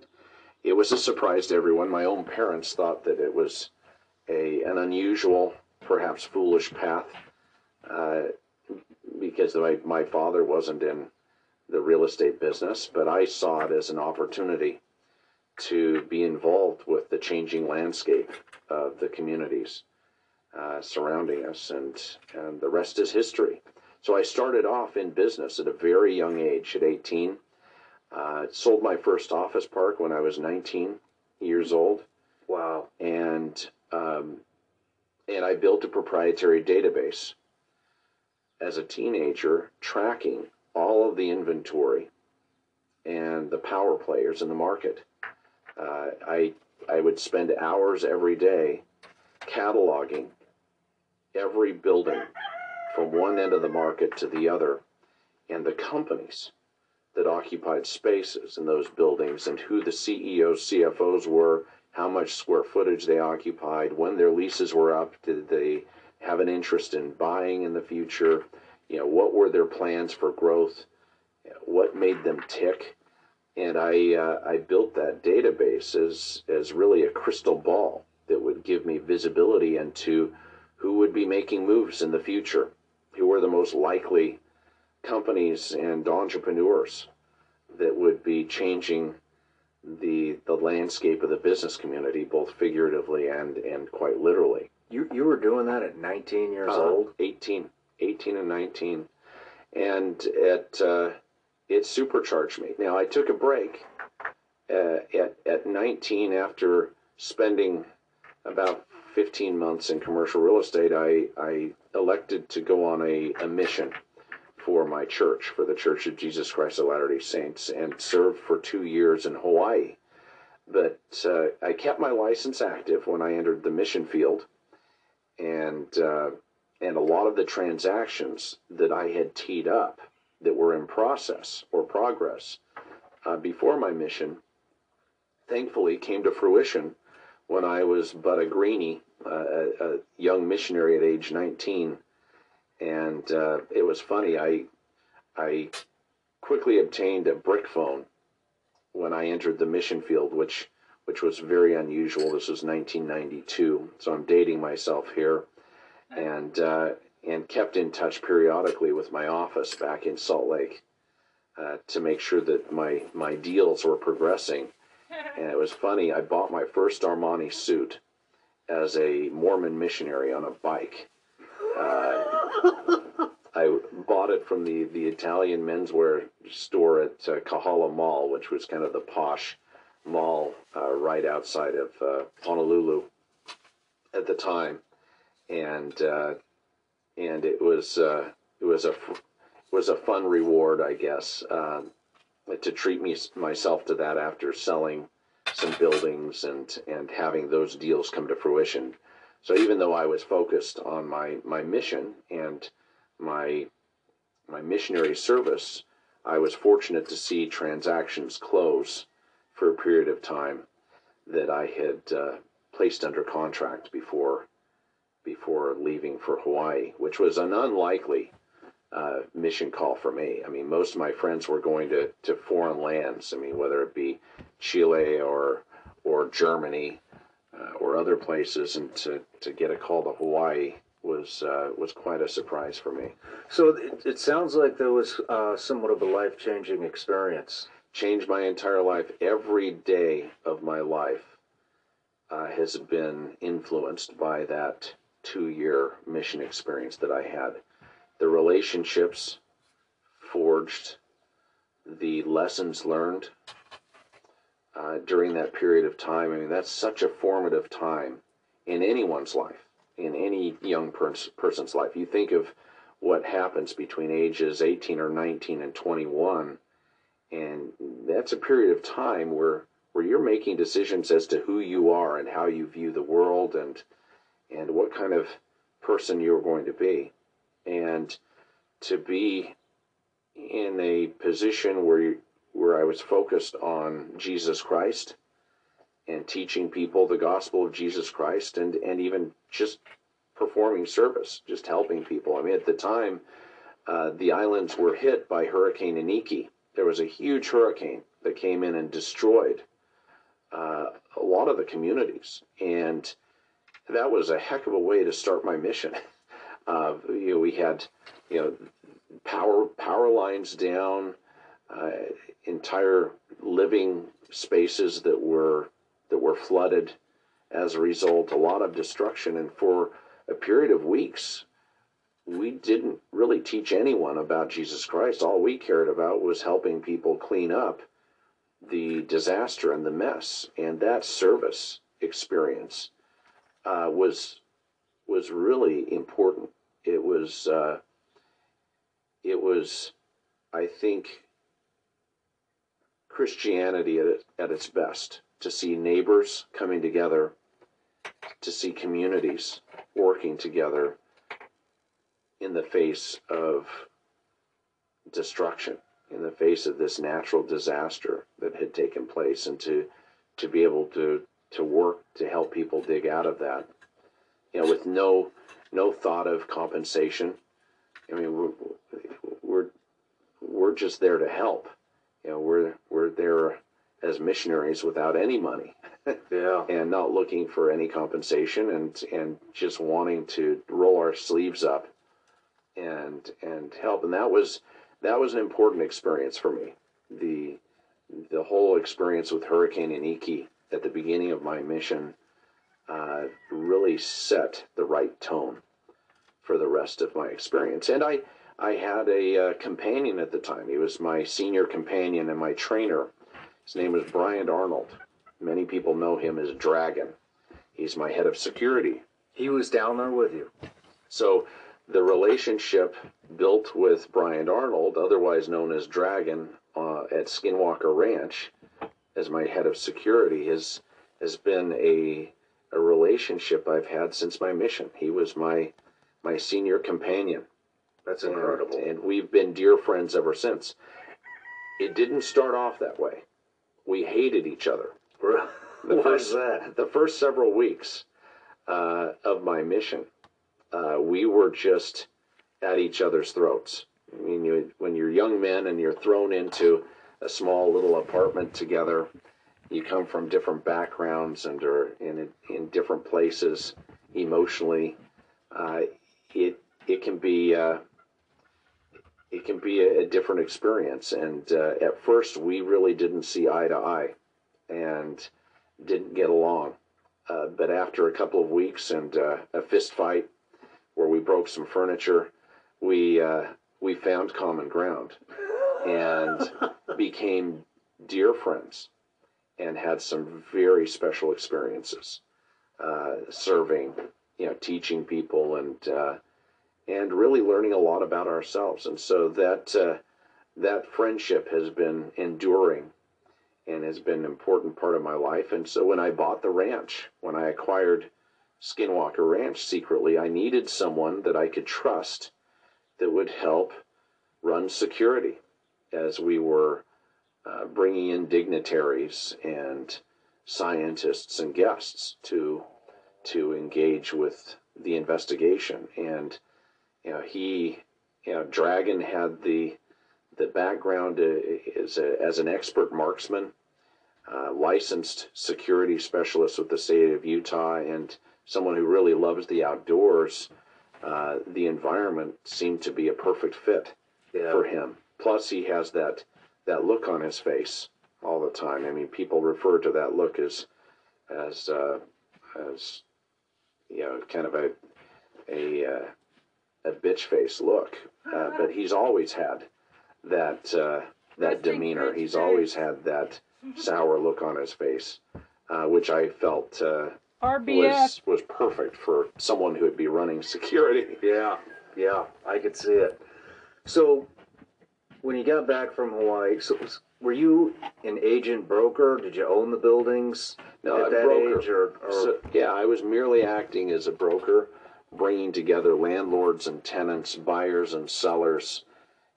it was a surprise to everyone. My own parents thought that it was a an unusual, perhaps foolish path, uh, because my my father wasn't in the real estate business, but I saw it as an opportunity to be involved with the changing landscape of the communities uh, surrounding us, and, and the rest is history. So I started off in business at a very young age, at 18. Uh, sold my first office park when I was 19 years old. Wow. And um, and I built a proprietary database as a teenager, tracking all of the inventory and the power players in the market. Uh, I I would spend hours every day cataloging every building from one end of the market to the other and the companies that occupied spaces in those buildings and who the CEOs, CFOs were, how much square footage they occupied, when their leases were up, did they have an interest in buying in the future, you know, what were their plans for growth, what made them tick. And I, uh, I built that database as, as really a crystal ball that would give me visibility into who would be making moves in the future, who were the most likely companies and entrepreneurs that would be changing the the landscape of the business community, both figuratively and and quite literally. You you were doing that at 19 years uh, old. 18, 18 and 19, and it uh, it supercharged me. Now I took a break uh, at at 19 after spending about 15 months in commercial real estate, I, I elected to go on a, a mission for my church, for the Church of Jesus Christ of Latter day Saints, and served for two years in Hawaii. But uh, I kept my license active when I entered the mission field, and uh, and a lot of the transactions that I had teed up that were in process or progress uh, before my mission, thankfully came to fruition when I was but a greenie, a, a, young missionary at age 19. And uh, it was funny. I, I quickly obtained a brick phone when I entered the mission field, which which was very unusual. This was 1992, so I'm dating myself here, and uh, and kept in touch periodically with my office back in Salt Lake uh, to make sure that my my deals were progressing. And it was funny. I bought my first Armani suit as a Mormon missionary on a bike. Uh, I bought it from the, the Italian menswear store at uh, Kahala Mall, which was kind of the posh mall uh, right outside of uh, Honolulu at the time, and uh, and it was uh, it was a was a fun reward, I guess, um, to treat me myself to that after selling some buildings and and having those deals come to fruition. So even though I was focused on my my mission and my my missionary service, I was fortunate to see transactions close for a period of time that I had uh, placed under contract before before leaving for Hawaii, which was an unlikely uh, mission call for me. I mean, most of my friends were going to, to foreign lands. I mean, whether it be Chile or or Germany uh, or other places, and to, to get a call to Hawaii was uh, was quite a surprise for me. So it, it sounds like there was uh, somewhat of a life changing experience. Changed my entire life. Every day of my life uh, has been influenced by that two year mission experience that I had. The relationships forged, the lessons learned uh, during that period of time. I mean, that's such a formative time in anyone's life, in any young pers- person's life. You think of what happens between ages 18 or 19 and 21, and that's a period of time where where you're making decisions as to who you are and how you view the world and and what kind of person you're going to be. And to be in a position where where I was focused on Jesus Christ and teaching people the gospel of Jesus Christ and, and even just performing service, just helping people. I mean, at the time, uh, the islands were hit by Hurricane Iniki. There was a huge hurricane that came in and destroyed uh, a lot of the communities. And that was a heck of a way to start my mission. Uh, you know, we had, you know, power power lines down, uh, entire living spaces that were that were flooded as a result. A lot of destruction, and for a period of weeks, we didn't really teach anyone about Jesus Christ. All we cared about was helping people clean up the disaster and the mess, and that service experience uh, was was really important. It was uh, it was, I think, Christianity at, at its best. To see neighbors coming together, to see communities working together in the face of destruction, in the face of this natural disaster that had taken place, and to to be able to to work to help people dig out of that, you know, with no no thought of compensation. I mean, we're we're, we're just there to help. You know, we're we're there as missionaries without any money. yeah. And not looking for any compensation and and just wanting to roll our sleeves up and and help. And that was that was an important experience for me. The the whole experience with Hurricane Iniki at the beginning of my mission uh, really set the right tone for the rest of my experience. And I, I had a uh, companion at the time. He was my senior companion and my trainer. His name was Brian Arnold. Many people know him as Dragon. He's my head of security. He was down there with you. So the relationship built with Brian Arnold, otherwise known as Dragon, uh, at Skinwalker Ranch, as my head of security, has has been a a relationship I've had since my mission. He was my my senior companion. That's incredible. And, and we've been dear friends ever since. It didn't start off that way. We hated each other. The first, that? The first several weeks uh, of my mission, uh, we were just at each other's throats. I mean, you, when you're young men and you're thrown into a small little apartment together, you come from different backgrounds and are in in different places emotionally. Uh, it it can be uh, it can be a, a different experience. And uh, at first, we really didn't see eye to eye, and didn't get along. Uh, but after a couple of weeks and uh, a fist fight where we broke some furniture, we uh, we found common ground and became dear friends and had some very special experiences uh, serving, you know, teaching people and uh, and really learning a lot about ourselves. And so that uh, that friendship has been enduring and has been an important part of my life. And so when I bought the ranch, when I acquired Skinwalker Ranch secretly, I needed someone that I could trust that would help run security as we were uh, bringing in dignitaries and scientists and guests to to engage with the investigation. And you know, he, you know, Dragon had the the background is a, as an expert marksman, uh, licensed security specialist with the state of Utah, and someone who really loves the outdoors. Uh, the environment seemed to be a perfect fit yeah. for him. Plus, he has that that look on his face all the time. I mean, people refer to that look as as uh, as you know, kind of a a uh, a bitch face look, uh, but he's always had that uh, that demeanor. He's always had that sour look on his face, uh, which I felt uh, was was perfect for someone who would be running security. Yeah, yeah, I could see it. So, when you got back from Hawaii, so were you an agent broker? Did you own the buildings no, at that broker. age, or, or... So, yeah, I was merely acting as a broker, bringing together landlords and tenants, buyers and sellers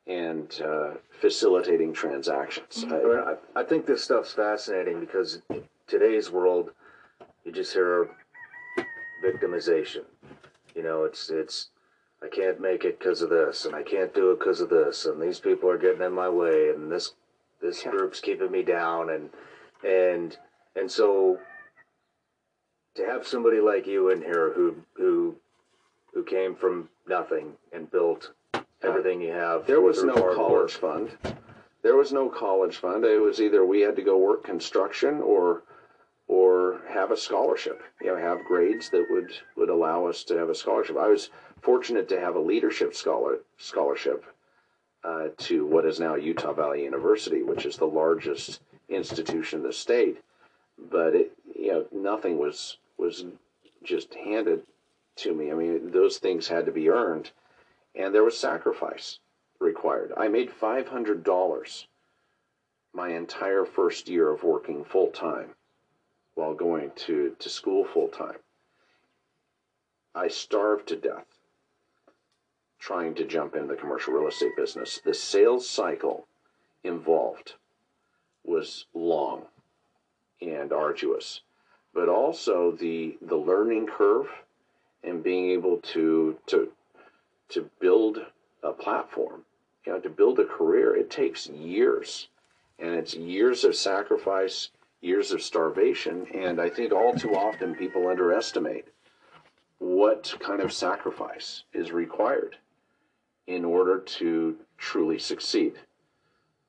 and uh, facilitating transactions. I, I, think this stuff's fascinating because today's world, you just hear victimization. You know, it's it's I can't make it because of this, and I can't do it because of this, and these people are getting in my way, and this this yeah. group's keeping me down, and and and so to have somebody like you in here who who who came from nothing and built everything you have. There was no college fund. There was no college fund. It was either we had to go work construction or or have a scholarship. You know, have grades that would would allow us to have a scholarship. I was fortunate to have a leadership scholar scholarship uh, to what is now Utah Valley University, which is the largest institution in the state. But it, you know, nothing was was just handed to me. I mean, those things had to be earned and there was sacrifice required. I made $500 my entire first year of working full time while going to, to school full time. I starved to death trying to jump into the commercial real estate business. The sales cycle involved was long and arduous, but also the the learning curve and being able to to to build a platform, you know, to build a career, it takes years. And it's years of sacrifice, years of starvation. And I think all too often people underestimate what kind of sacrifice is required in order to truly succeed.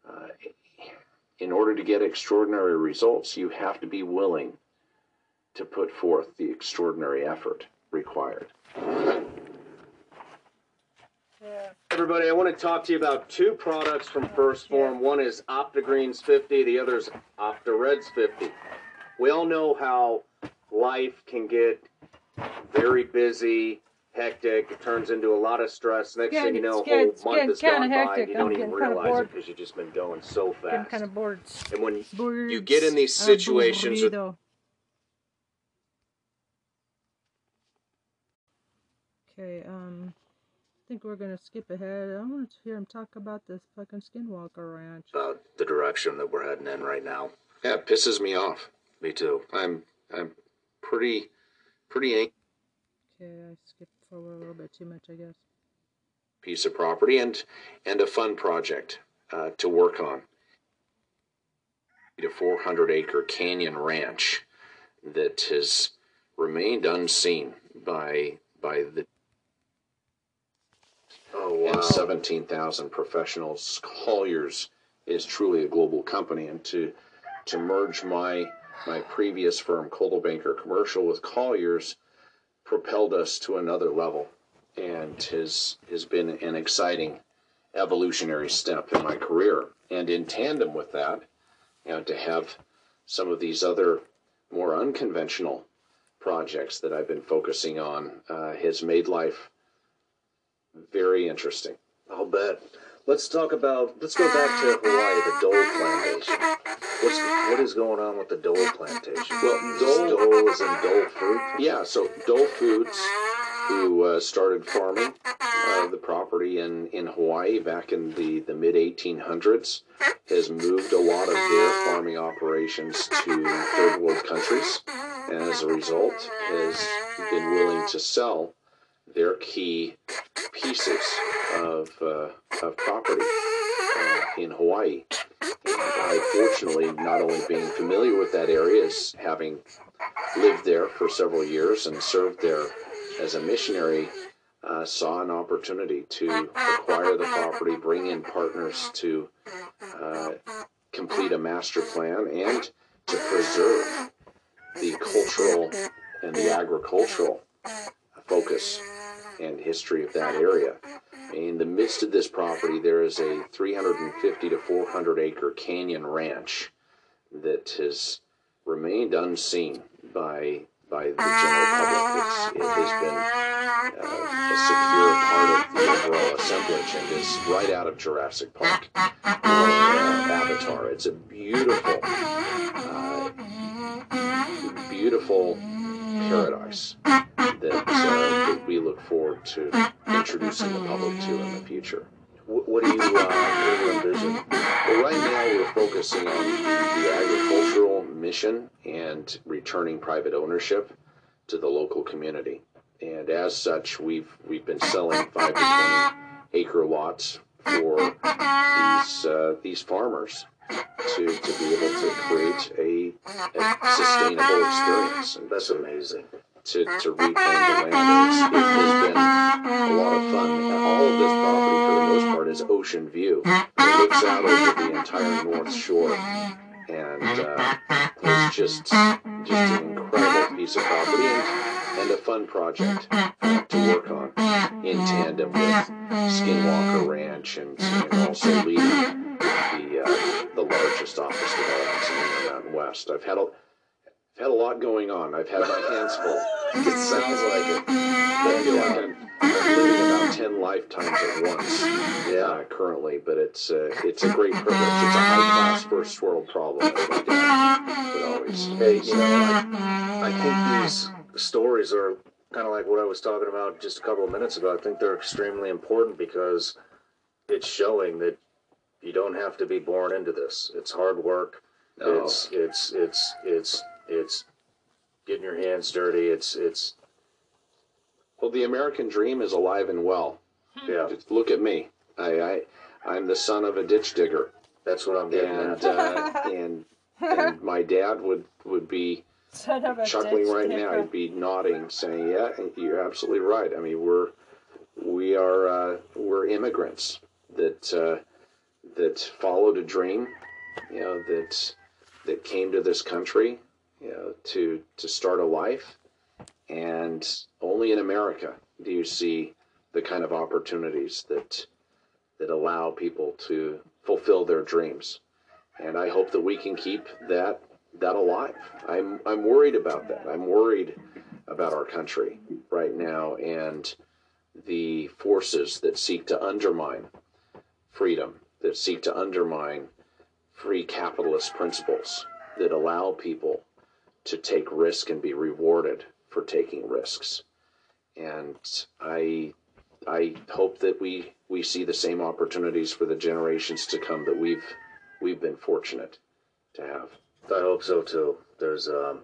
Uh, in order to get extraordinary results, you have to be willing to put forth the extraordinary effort required. Everybody, I want to talk to you about two products from 1st Phorm. One is OptiGreens 50, the other is OptiReds 50. We all know how life can get very busy, hectic. It turns into a lot of stress. Next thing you know, a whole month has gone by and you don't even realize it because you've just been going so fast. Kind of bored. And when you get in these situations, okay, um think we're gonna skip ahead. I want to hear him talk about this fucking Skinwalker Ranch. About the direction that we're heading in right now. Yeah, it pisses me off. Me too. I'm I'm pretty pretty angry. Okay, I skipped forward a little bit too much, I guess. piece of property and and a fun project uh, to work on. A 400 acre canyon ranch that has remained unseen by by the Oh wow. and 17,000 professionals. Colliers is truly a global company, and to to merge my my previous firm, Coldwell Banker Commercial, with Colliers, propelled us to another level, and has has been an exciting evolutionary step in my career. And in tandem with that, you know, to have some of these other more unconventional projects that I've been focusing on uh, has made life very interesting. I'll bet. Let's talk about. Let's go back to Hawaii, the Dole Plantation. What's what is going on with the Dole Plantation? Well, Dole, Dole- is in Dole fruit. Yeah, so Dole Foods, who uh, started farming uh, the property in, in Hawaii back in the, the mid 1800s, has moved a lot of their farming operations to third world countries, and as a result, has been willing to sell their key pieces of, uh, of property uh, in Hawaii. And I, fortunately, not only being familiar with that area as having lived there for several years and served there as a missionary, uh, saw an opportunity to acquire the property, bring in partners to uh, complete a master plan, and to preserve the cultural and the agricultural focus and history of that area. In the midst of this property, there is a 350 to 400 acre canyon ranch that has remained unseen by by the general public. It's, it has been uh, a secure part of the overall assemblage and is right out of Jurassic Park or uh, Avatar. It's a beautiful, uh, beautiful paradise that, uh, we look forward to introducing the public to in the future. What, do you uh, envision? Well, right now we're focusing on the agricultural mission and returning private ownership to the local community. And as such, we've we've been selling five to twenty acre lots for these uh, these farmers to, to be able to create a, a sustainable experience. And That's amazing. to, to reclaim the land. It's, it has been a lot of fun. And all of this property, for the most part, is ocean view. It looks out over the entire North Shore, and uh, it's just just an incredible piece of property and, and a fun project to work on in tandem with Skinwalker Ranch and, and also leading the uh, the largest office developments in the Intermountain West. I've had a I've had a lot going on. I've had my hands full. It sounds like it. I feel like I'm, living about ten lifetimes at once. Yeah. Currently, but it's uh, it's a great privilege. It's a high class first world problem. my always Hey, you know, I, I think these stories are kind of like what I was talking about just a couple of minutes ago. I think they're extremely important because it's showing that you don't have to be born into this. It's hard work. No. It's it's it's it's it's getting your hands dirty. It's it's Well, the American dream is alive and well. yeah. Just look at me. I, I I'm the son of a ditch digger, That's what I'm getting and at. uh, and and my dad would would be Son of a chuckling right now. He'd be nodding, saying, "Yeah, you're absolutely right." I mean, we're we are uh, we're immigrants that uh, that followed a dream, you know, that that came to this country, you know, to to start a life, and only in America do you see the kind of opportunities that that allow people to fulfill their dreams. And I hope that we can keep that that alive. I'm I'm worried about that. I'm worried about our country right now and the forces that seek to undermine freedom, that seek to undermine free capitalist principles that allow people to take risk and be rewarded for taking risks. And I I hope that we we see the same opportunities for the generations to come that we've we've been fortunate to have. I hope so too. There's um,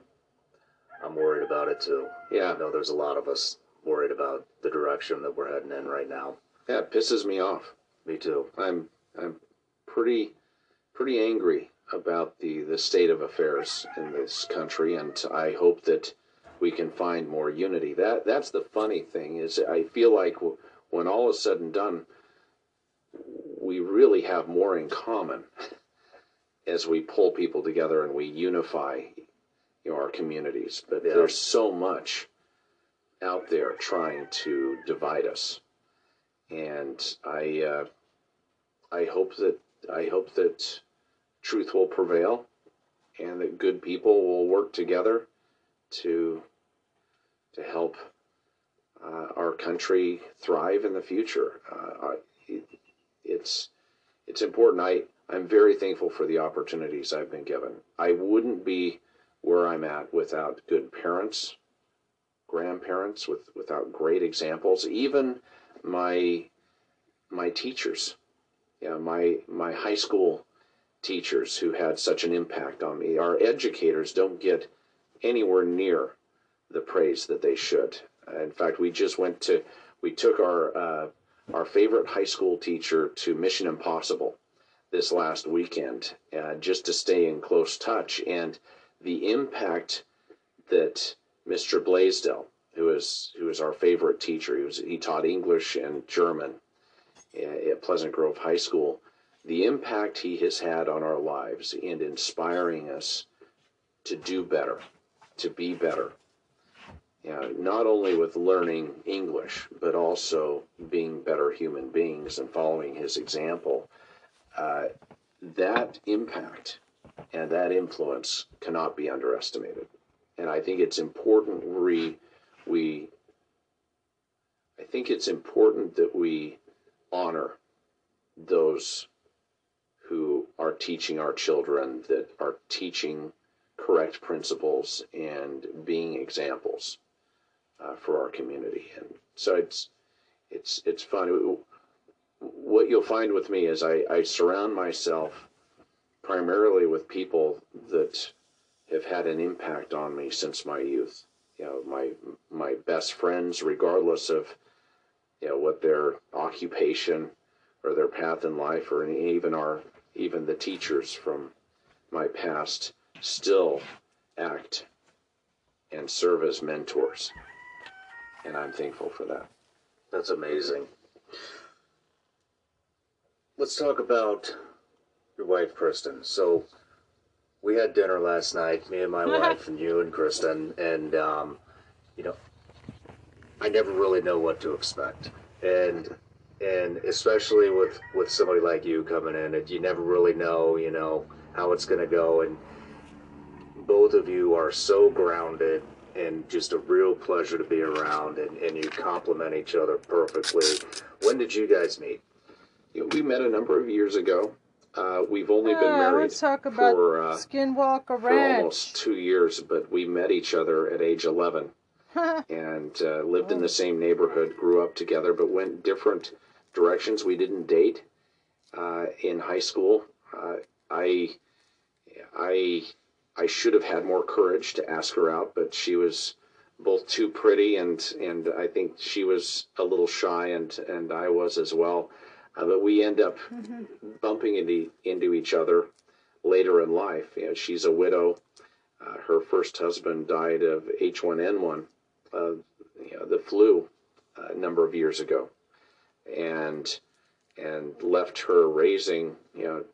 I'm worried about it too. Yeah. I know there's a lot of us worried about the direction that we're heading in right now. Yeah, it pisses me off. Me too. I'm I'm pretty pretty angry about the the state of affairs in this country, and I hope that we can find more unity. That that's the funny thing is I feel like when all is said and done, we really have more in common as we pull people together and we unify you know, our communities. But yeah. there's so much out there trying to divide us, and I uh, I hope that I hope that truth will prevail, and that good people will work together to to help uh, our country thrive in the future. Uh, it, it's it's important. I I'm very thankful for the opportunities I've been given. I wouldn't be where I'm at without good parents, grandparents, with without great examples. Even my my teachers, yeah, my my high school teachers who had such an impact on me. Our educators don't get anywhere near the praise that they should. In fact, we just went to we took our uh, our favorite high school teacher to Mission Impossible this last weekend, uh, just to stay in close touch and the impact that Mr. Blaisdell, who is who is our favorite teacher, he was he taught English and German at Pleasant Grove High School, the impact he has had on our lives and inspiring us to do better, to be better, you know, not only with learning English, but also being better human beings and following his example, uh, that impact and that influence cannot be underestimated. And I think it's important we, we I think it's important that we honor those who are teaching our children, that are teaching correct principles and being examples uh, for our community. And so it's it's it's fun. What you'll find with me is I, I surround myself primarily with people that have had an impact on me since my youth. You know, my my best friends, regardless of you know what their occupation or their path in life, or even our even the teachers from my past, still act and serve as mentors and I'm thankful for that. That's amazing. Let's talk about your wife, Kristen. So, we had dinner last night, me and my wife, and you and Kristen, and um, you know, I never really know what to expect, and and especially with with somebody like you coming in, and you never really know, you know, how it's going to go, and both of you are so grounded and just a real pleasure to be around, and, and you complement each other perfectly. When did you guys meet? We met a number of years ago. Uh, we've only been married let's talk about for, uh, Skinwalker for almost two years, but we met each other at age 11 and uh, lived in the same neighborhood, grew up together, but went different directions. We didn't date uh, in high school. Uh, I, I I should have had more courage to ask her out, but she was both too pretty and and I think she was a little shy and and I was as well. Uh, but we end up mm-hmm. bumping into into each other later in life. You know, she's a widow. Uh, her first husband died of H1N1, uh, you know, the flu, uh, a number of years ago, and and left her raising you know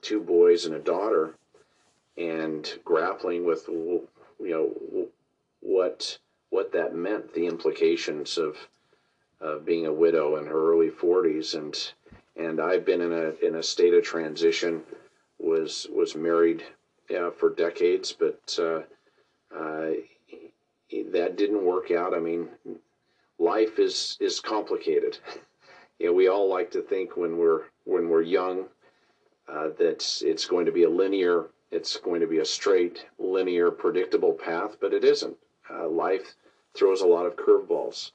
two boys and a daughter and grappling with you know what what that meant, the implications of of being a widow in her early 40s, and and I've been in a in a state of transition. Was was married yeah, for decades, but uh, uh, that didn't work out. I mean, life is is complicated. you know, we all like to think when we're when we're young uh, that it's going to be a linear it's going to be a straight, linear, predictable path, but it isn't. Uh, life throws a lot of curveballs.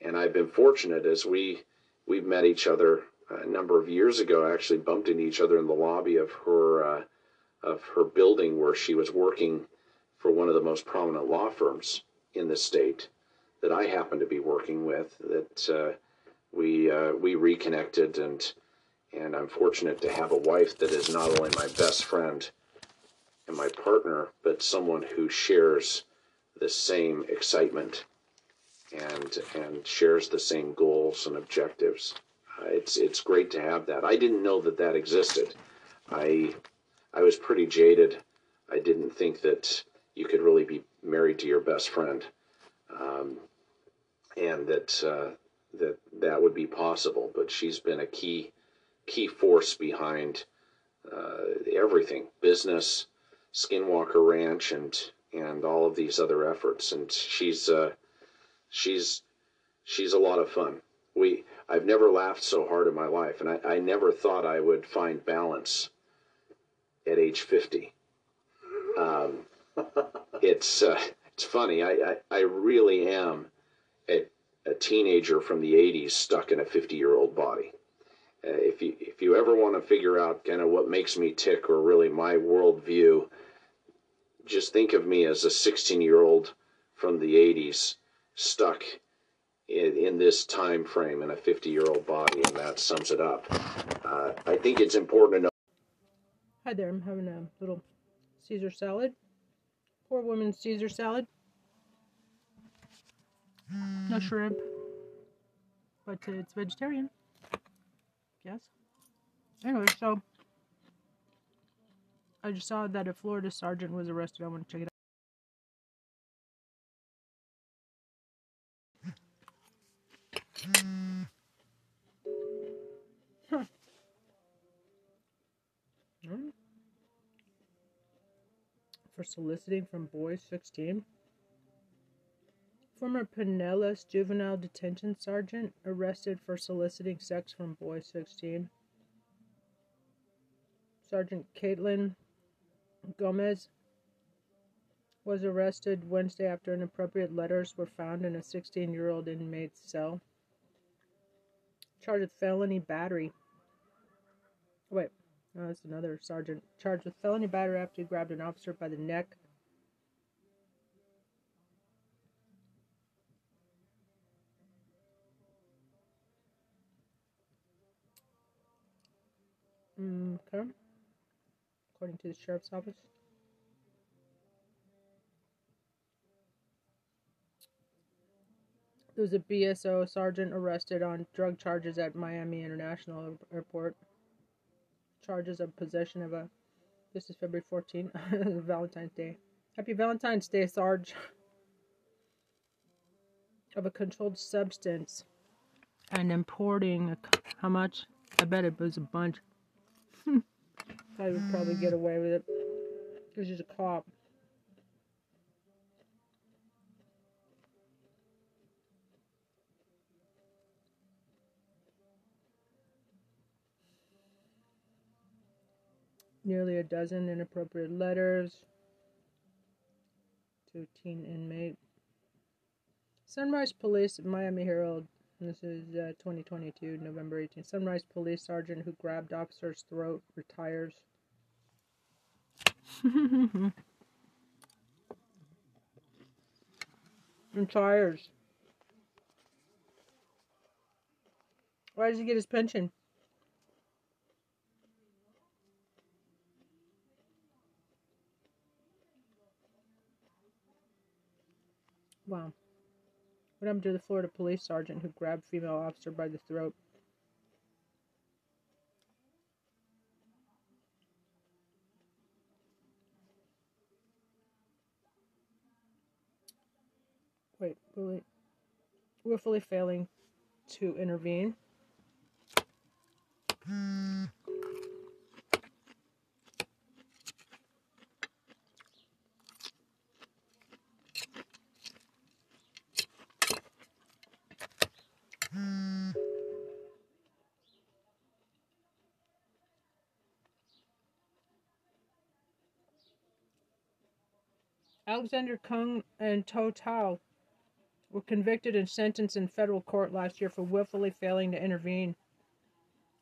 And I've been fortunate as we we've met each other a number of years ago. Actually bumped into each other in the lobby of her uh, of her building where she was working for one of the most prominent law firms in the state that I happen to be working with. That uh, we uh, we reconnected, and and I'm fortunate to have a wife that is not only my best friend and my partner, but someone who shares the same excitement and and shares the same goals and objectives. It's it's great to have that. I didn't know that that existed. I I was pretty jaded. I didn't think that you could really be married to your best friend, um, and that uh, that that would be possible. But she's been a key key force behind uh, everything, business, Skinwalker Ranch, and and all of these other efforts. And she's uh, she's she's a lot of fun. We I've never laughed so hard in my life, and I, I never thought I would find balance at age fifty. Um, it's uh, it's funny. I, I, I really am a, a teenager from the '80s stuck in a 50 year old body. Uh, if you if you ever want to figure out kind of what makes me tick or really my worldview, just think of me as a 16 year old from the 80s stuck in, in, this time frame in a 50 year old body, and that sums it up. Uh, I think it's important to know. Hi there, I'm having a little Caesar salad. Poor woman's Caesar salad. No shrimp, but it's vegetarian. Yes. Anyway, so I just saw that a Florida sergeant was arrested. I want to check it out. Hmm. For soliciting from boys 16. Former Pinellas Juvenile Detention Sergeant arrested for soliciting sex from boy 16. Sergeant Caitlin Gomez was arrested Wednesday after inappropriate letters were found in a 16 year old inmate's cell. Charged with felony battery. Wait, no, that's another sergeant. Charged with felony battery after he grabbed an officer by the neck. Mm, okay according to the sheriff's office. There was a BSO sergeant arrested on drug charges at Miami International Airport. Charges of possession of a. This is February 14th, Valentine's Day. Happy Valentine's Day, Sarge. Of a controlled substance and importing. A, how much? I bet it was a bunch. I would probably get away with it. Because he's a cop. Nearly a dozen inappropriate letters to a teen inmate. Sunrise Police Miami Herald. This is uh, 2022, November 18th. Sunrise Police Sergeant who grabbed officer's throat retires. retires. Why does he get his pension? Wow. What happened to the Florida police sergeant who grabbed female officer by the throat? wait, willfully, willfully failing to intervene. Hmm. Alexander Kueng and Tou Thao were convicted and sentenced in federal court last year for willfully failing to intervene.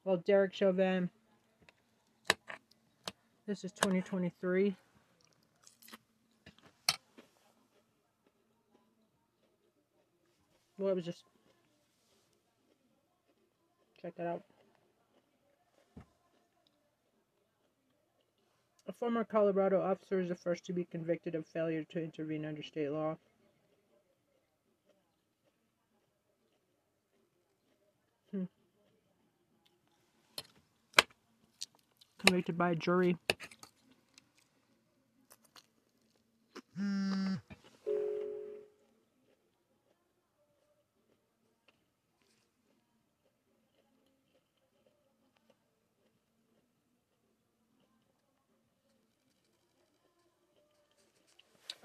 Well, Derek Chauvin, this is 2023. Well, it was just check that out. A former Colorado officer is the first to be convicted of failure to intervene under state law. Hmm. Convicted by a jury.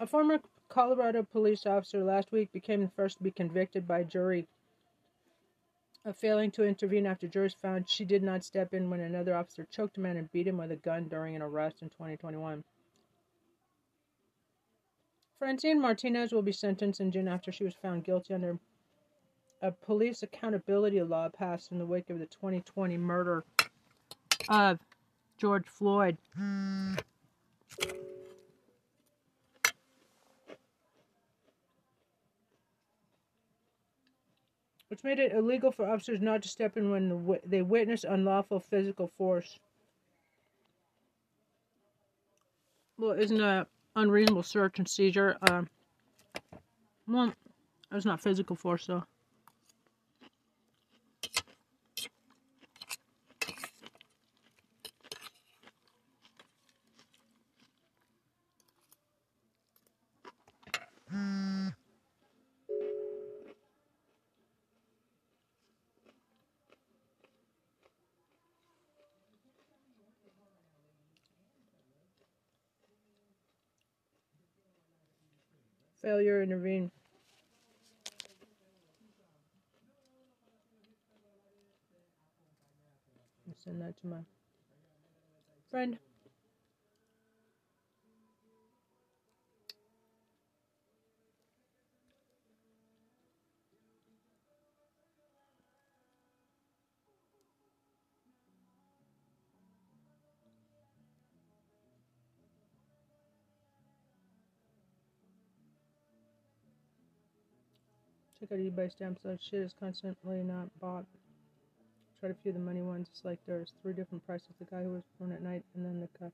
A former Colorado police officer last week became the first to be convicted by a jury of failing to intervene after jurors found she did not step in when another officer choked a man and beat him with a gun during an arrest in 2021. Francine Martinez will be sentenced in June after she was found guilty under a police accountability law passed in the wake of the 2020 murder of George Floyd. Hmm. Which made it illegal for officers not to step in when they witness unlawful physical force. Well, isn't a unreasonable search and seizure? Uh, well, it's not physical force, though. Failure intervene. Send that to my friend. Check out eBay stamps. That shit is constantly not bought. Try to few the money ones. It's like there's three different prices. The guy who was born at night, and then the guy.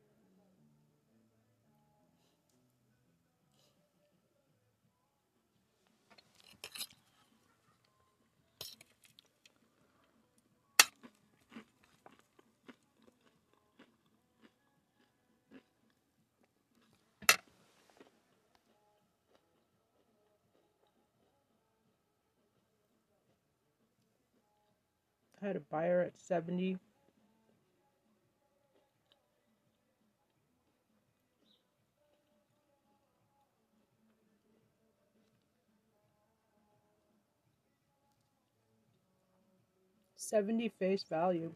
Had a buyer at 70. Seventy face value.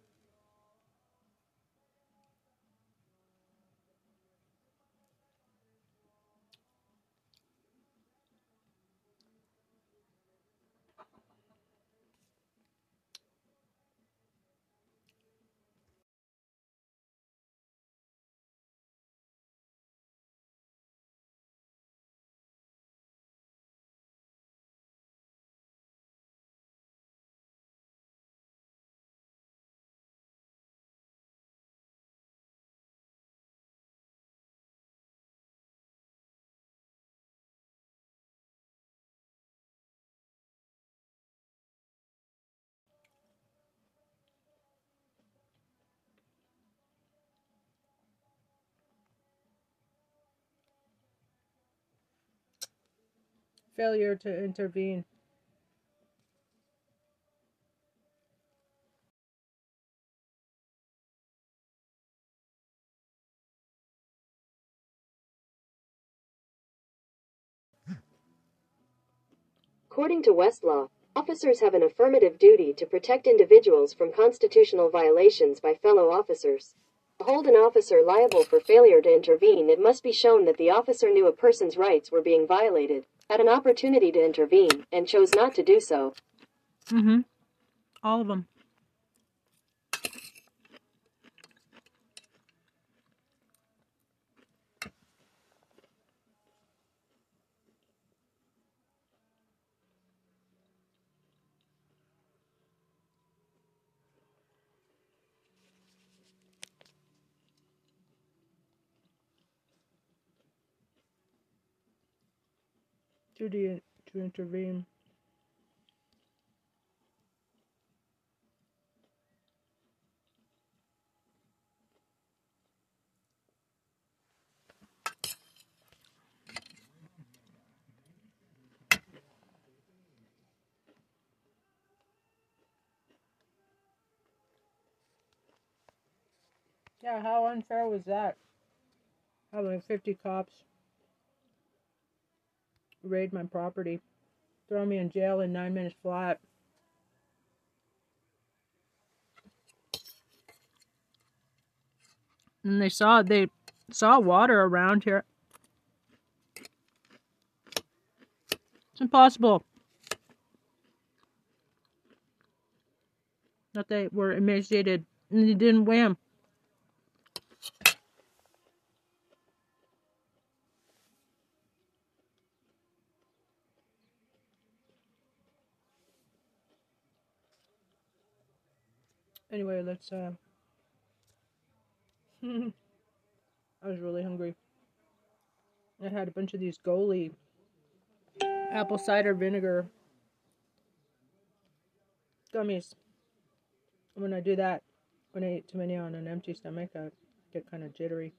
Failure to intervene. According to Westlaw, officers have an affirmative duty to protect individuals from constitutional violations by fellow officers. To hold an officer liable for failure to intervene, it must be shown that the officer knew a person's rights were being violated, had an opportunity to intervene, and chose not to do so. Mm-hmm. All of them. Duty to intervene. Yeah, how unfair was that? Having 50 cops raid my property, throw me in jail in nine minutes flat. And they saw they saw water around here. It's impossible. That they were emaciated and they didn't wham. Anyway, let's uh I was really hungry. I had a bunch of these Goli apple cider vinegar gummies. When I do that, when I eat too many on an empty stomach, I get kind of jittery.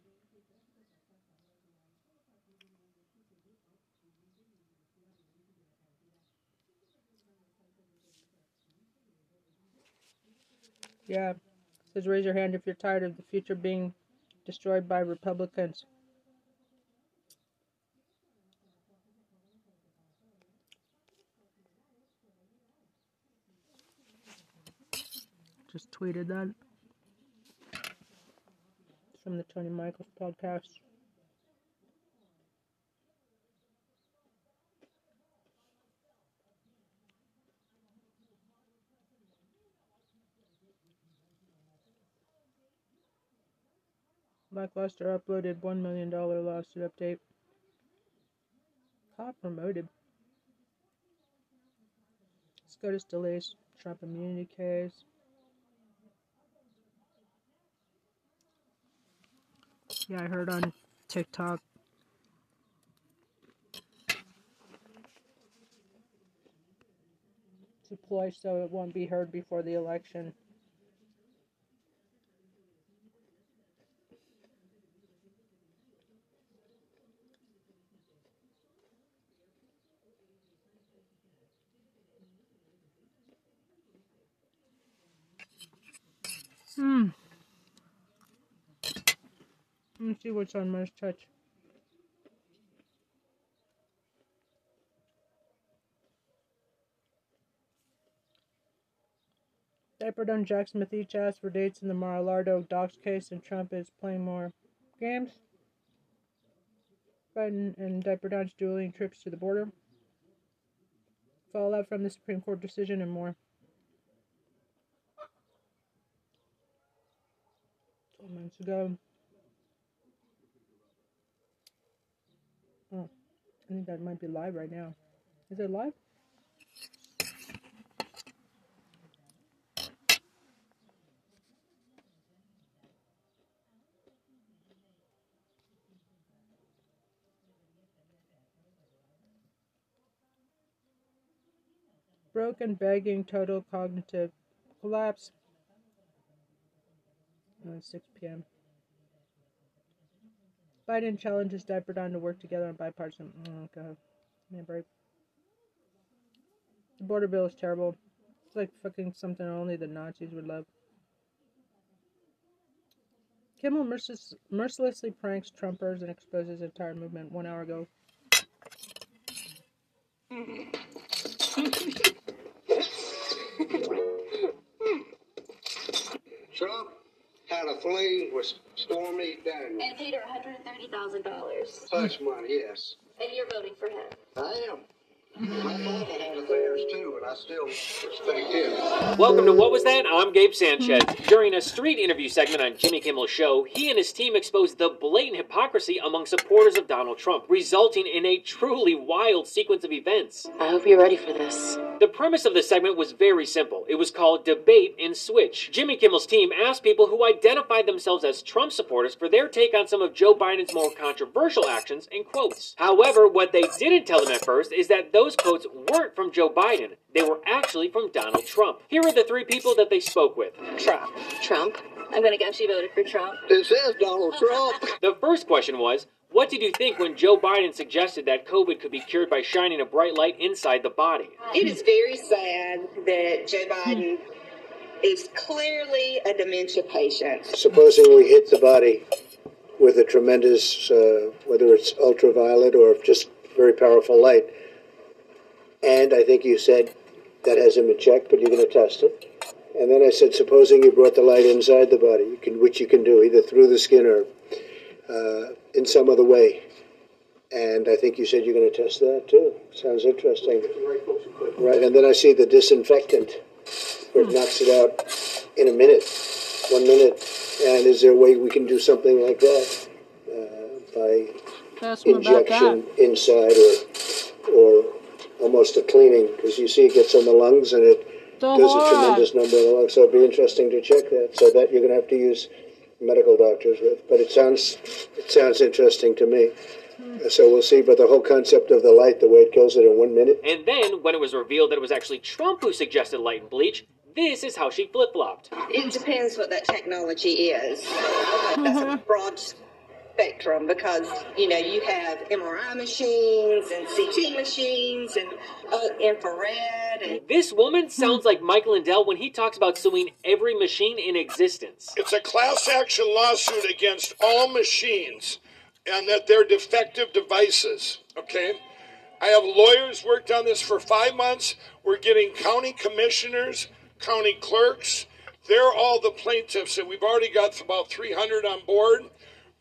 Yeah. It says raise your hand if you're tired of the future being destroyed by Republicans. Just tweeted that from the Tony Michaels podcast. Lackluster uploaded $1 million lawsuit update. Cop promoted. SCOTUS delays Trump immunity case. Yeah, I heard on TikTok. Deploy so it won't be heard before the election. Hmm. Let me see what's on my touch. Diaper Don Jack Smith each asked for dates in the Mar-a-Lago docs case, and Trump is playing more games. Biden and Diaper Don's dueling trips to the border. Fallout from the Supreme Court decision and more. Twelve months ago. I think that might be live right now. Is it live? Broken, begging, total cognitive collapse. Uh, 6 p.m. Biden challenges Diaper Don to work together on bipartisan. Oh, God. Man, break. The border bill is terrible. It's like fucking something only the Nazis would love. Kimmel mercil- mercilessly pranks Trumpers and exposes entire movement one hour ago. Trump had a fling with Stormy Daniels. And paid her $130,000. Hush money, yes. And you're voting for him. I am. My father had affairs too, and I still respect him. Welcome to What Was That? I'm Gabe Sanchez. During a street interview segment on Jimmy Kimmel's show, he and his team exposed the blatant hypocrisy among supporters of Donald Trump, resulting in a truly wild sequence of events. I hope you're ready for this. The premise of the segment was very simple. It was called Debate and Switch. Jimmy Kimmel's team asked people who identified themselves as Trump supporters for their take on some of Joe Biden's more controversial actions and quotes. However, what they didn't tell them at first is that those quotes weren't from Joe Biden. They were actually from Donald Trump. Here are the three people that they spoke with. Trump. Trump. I'm gonna guess you voted for Trump. It says Donald Trump. The first question was, what did you think when Joe Biden suggested that COVID could be cured by shining a bright light inside the body? It is very sad that Joe Biden is clearly a dementia patient. Supposing we hit the body with a tremendous, uh, whether it's ultraviolet or just very powerful light, and I think you said that hasn't been checked, but you're going to test it. And then I said, supposing you brought the light inside the body, you can, which you can do either through the skin or uh, in some other way. And I think you said you're going to test that too. Sounds interesting. Right, and then I see the disinfectant, where it knocks it out in a minute, one minute. And is there a way we can do something like that uh, by Ask him about injection inside or or almost a cleaning? Because you see, it gets on the lungs and it The does horror. a tremendous number of the lungs. So it'd be interesting to check that. So that you're going to have to use medical doctors with. But it sounds it sounds interesting to me. Uh, So we'll see. But the whole concept of the light, the way it kills it in one minute. And then, when it was revealed that it was actually Trump who suggested light and bleach, this is how she flip flopped. It depends what that technology is. That's a broad spectrum because, you know, you have MRI machines and CT machines and uh, infrared and This woman sounds like Mike Lindell when he talks about suing every machine in existence. It's a class action lawsuit against all machines and that they're defective devices. Okay? I have lawyers worked on this for five months. We're getting county commissioners, county clerks. They're all the plaintiffs, and we've already got about 300 on board.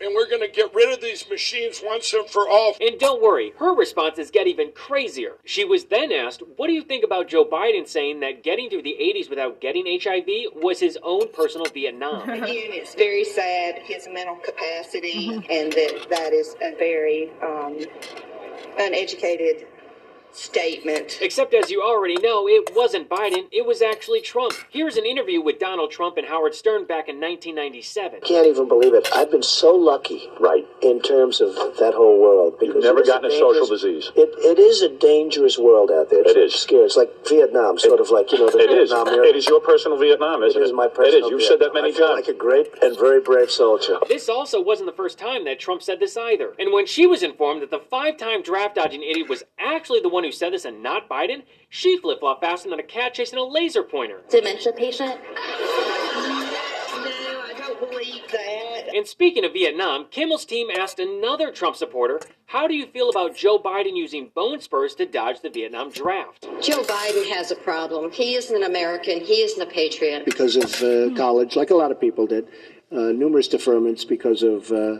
And we're going to get rid of these machines once and for all. And don't worry, her responses get even crazier. She was then asked, What do you think about Joe Biden saying that getting through the 80s without getting HIV was his own personal Vietnam? Again, it's very sad his mental capacity, and that that is a very um, uneducated statement. Except as you already know, it wasn't Biden, it was actually Trump. Here's an interview with Donald Trump and Howard Stern back in 1997. Can't even believe it. I've been so lucky, right, in terms of that whole world. You've never gotten a social disease. It, it is a dangerous world out there. It's It is. scary. It's like Vietnam, sort of like you know the It is. Vietnam era. It is your personal Vietnam, isn't it? It is my It personal. is. You've said that many I feel times. like a great and very brave soldier. This also wasn't the first time that Trump said this either. And when she was informed that the five time draft dodging idiot was actually the one who said this and not Biden, she flip flopped faster than a cat chasing a laser pointer. Dementia patient. No, I don't believe that. And speaking of Vietnam, Kimmel's team asked another Trump supporter, How do you feel about Joe Biden using bone spurs to dodge the Vietnam draft? Joe Biden has a problem. He isn't an American. He isn't a patriot. because of uh, college, like a lot of people did. Uh, numerous deferments because of uh,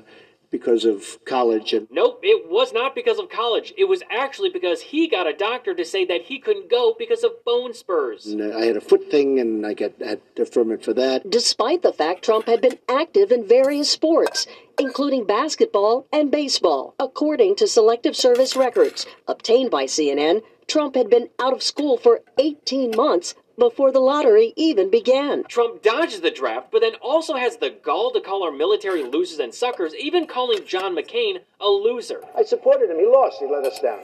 because of college and Nope, it was not because of college. It was actually because he got a doctor to say that he couldn't go because of bone spurs. and I had a foot thing, and I got had deferment for that. Despite the fact Trump had been active in various sports, including basketball and baseball. According to Selective Service records obtained by CNN, Trump had been out of school for 18 months before the lottery even began. Trump dodges the draft, but then also has the gall to call our military losers and suckers, even calling John McCain a loser. I supported him. He lost. He let us down.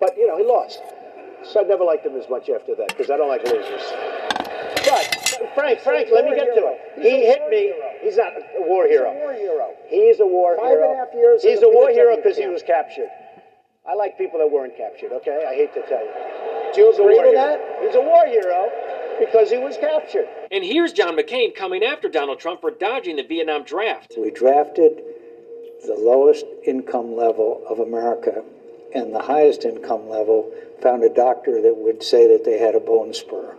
But, you know, he lost. So I never liked him as much after that because I don't like losers. But, Frank, Frank, let me get to it. He hit me. He's not a war hero. war hero. He is a war Five hero. and a half years He's a war hero because he was captured. I like people that weren't captured, okay? I hate to tell you. Do you He's agree war with that? He's a war hero because he was captured. And here's John McCain coming after Donald Trump for dodging the Vietnam draft. We drafted the lowest income level of America, and the highest income level found a doctor that would say that they had a bone spur.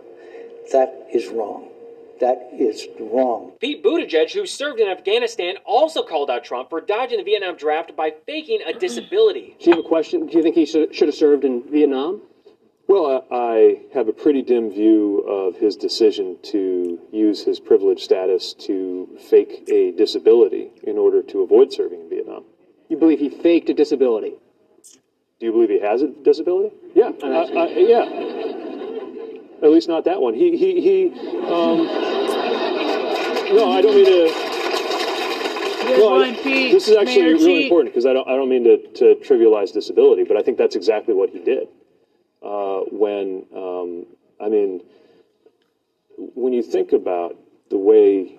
That is wrong. That is wrong. Pete Buttigieg, who served in Afghanistan, also called out Trump for dodging the Vietnam draft by faking a disability. Do you have a question? Do you think he should, should have served in Vietnam? Well, I, I have a pretty dim view of his decision to use his privileged status to fake a disability in order to avoid serving in Vietnam. You believe he faked a disability? Do you believe he has a disability? Yeah, I, I, yeah. At least not that one. He he he. Um, no, I don't mean to. No, I- this is actually Mayor really important because I don't I don't mean to, to trivialize disability, but I think that's exactly what he did. Uh, when um, I mean, when you think about the way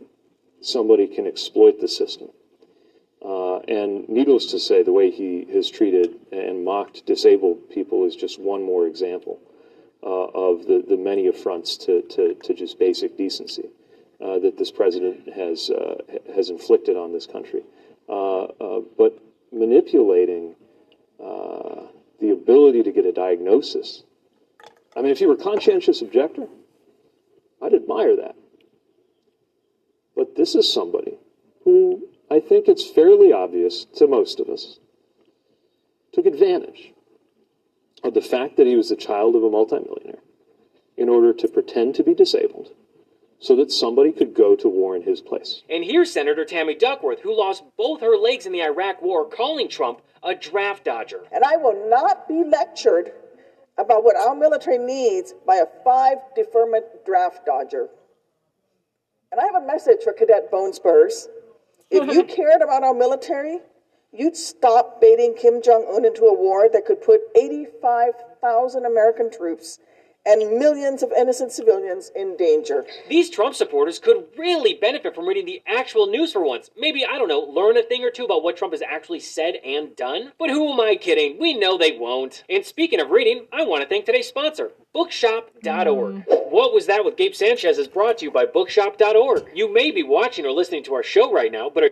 somebody can exploit the system, uh, and needless to say, the way he has treated and mocked disabled people is just one more example uh, of the, the many affronts to, to, to just basic decency uh, that this president has, uh, has inflicted on this country. Uh, uh, but manipulating the ability to get a diagnosis. I mean, if you were a conscientious objector, I'd admire that. But this is somebody who I think it's fairly obvious to most of us took advantage of the fact that he was the child of a multimillionaire in order to pretend to be disabled so that somebody could go to war in his place. And here's Senator Tammy Duckworth, who lost both her legs in the Iraq War, calling Trump a draft dodger. And I will not be lectured about what our military needs by a five deferment draft dodger. And I have a message for Cadet Bone Spurs. If you cared about our military, you'd stop baiting Kim Jong un into a war that could put 85,000 American troops and millions of innocent civilians in danger. These Trump supporters could really benefit from reading the actual news for once. Maybe, I don't know, learn a thing or two about what Trump has actually said and done. But who am I kidding? We know they won't. And speaking of reading, I want to thank today's sponsor, Bookshop.org. Mm. What Was That with Gabe Sanchez is brought to you by Bookshop.org. You may be watching or listening to our show right now, but are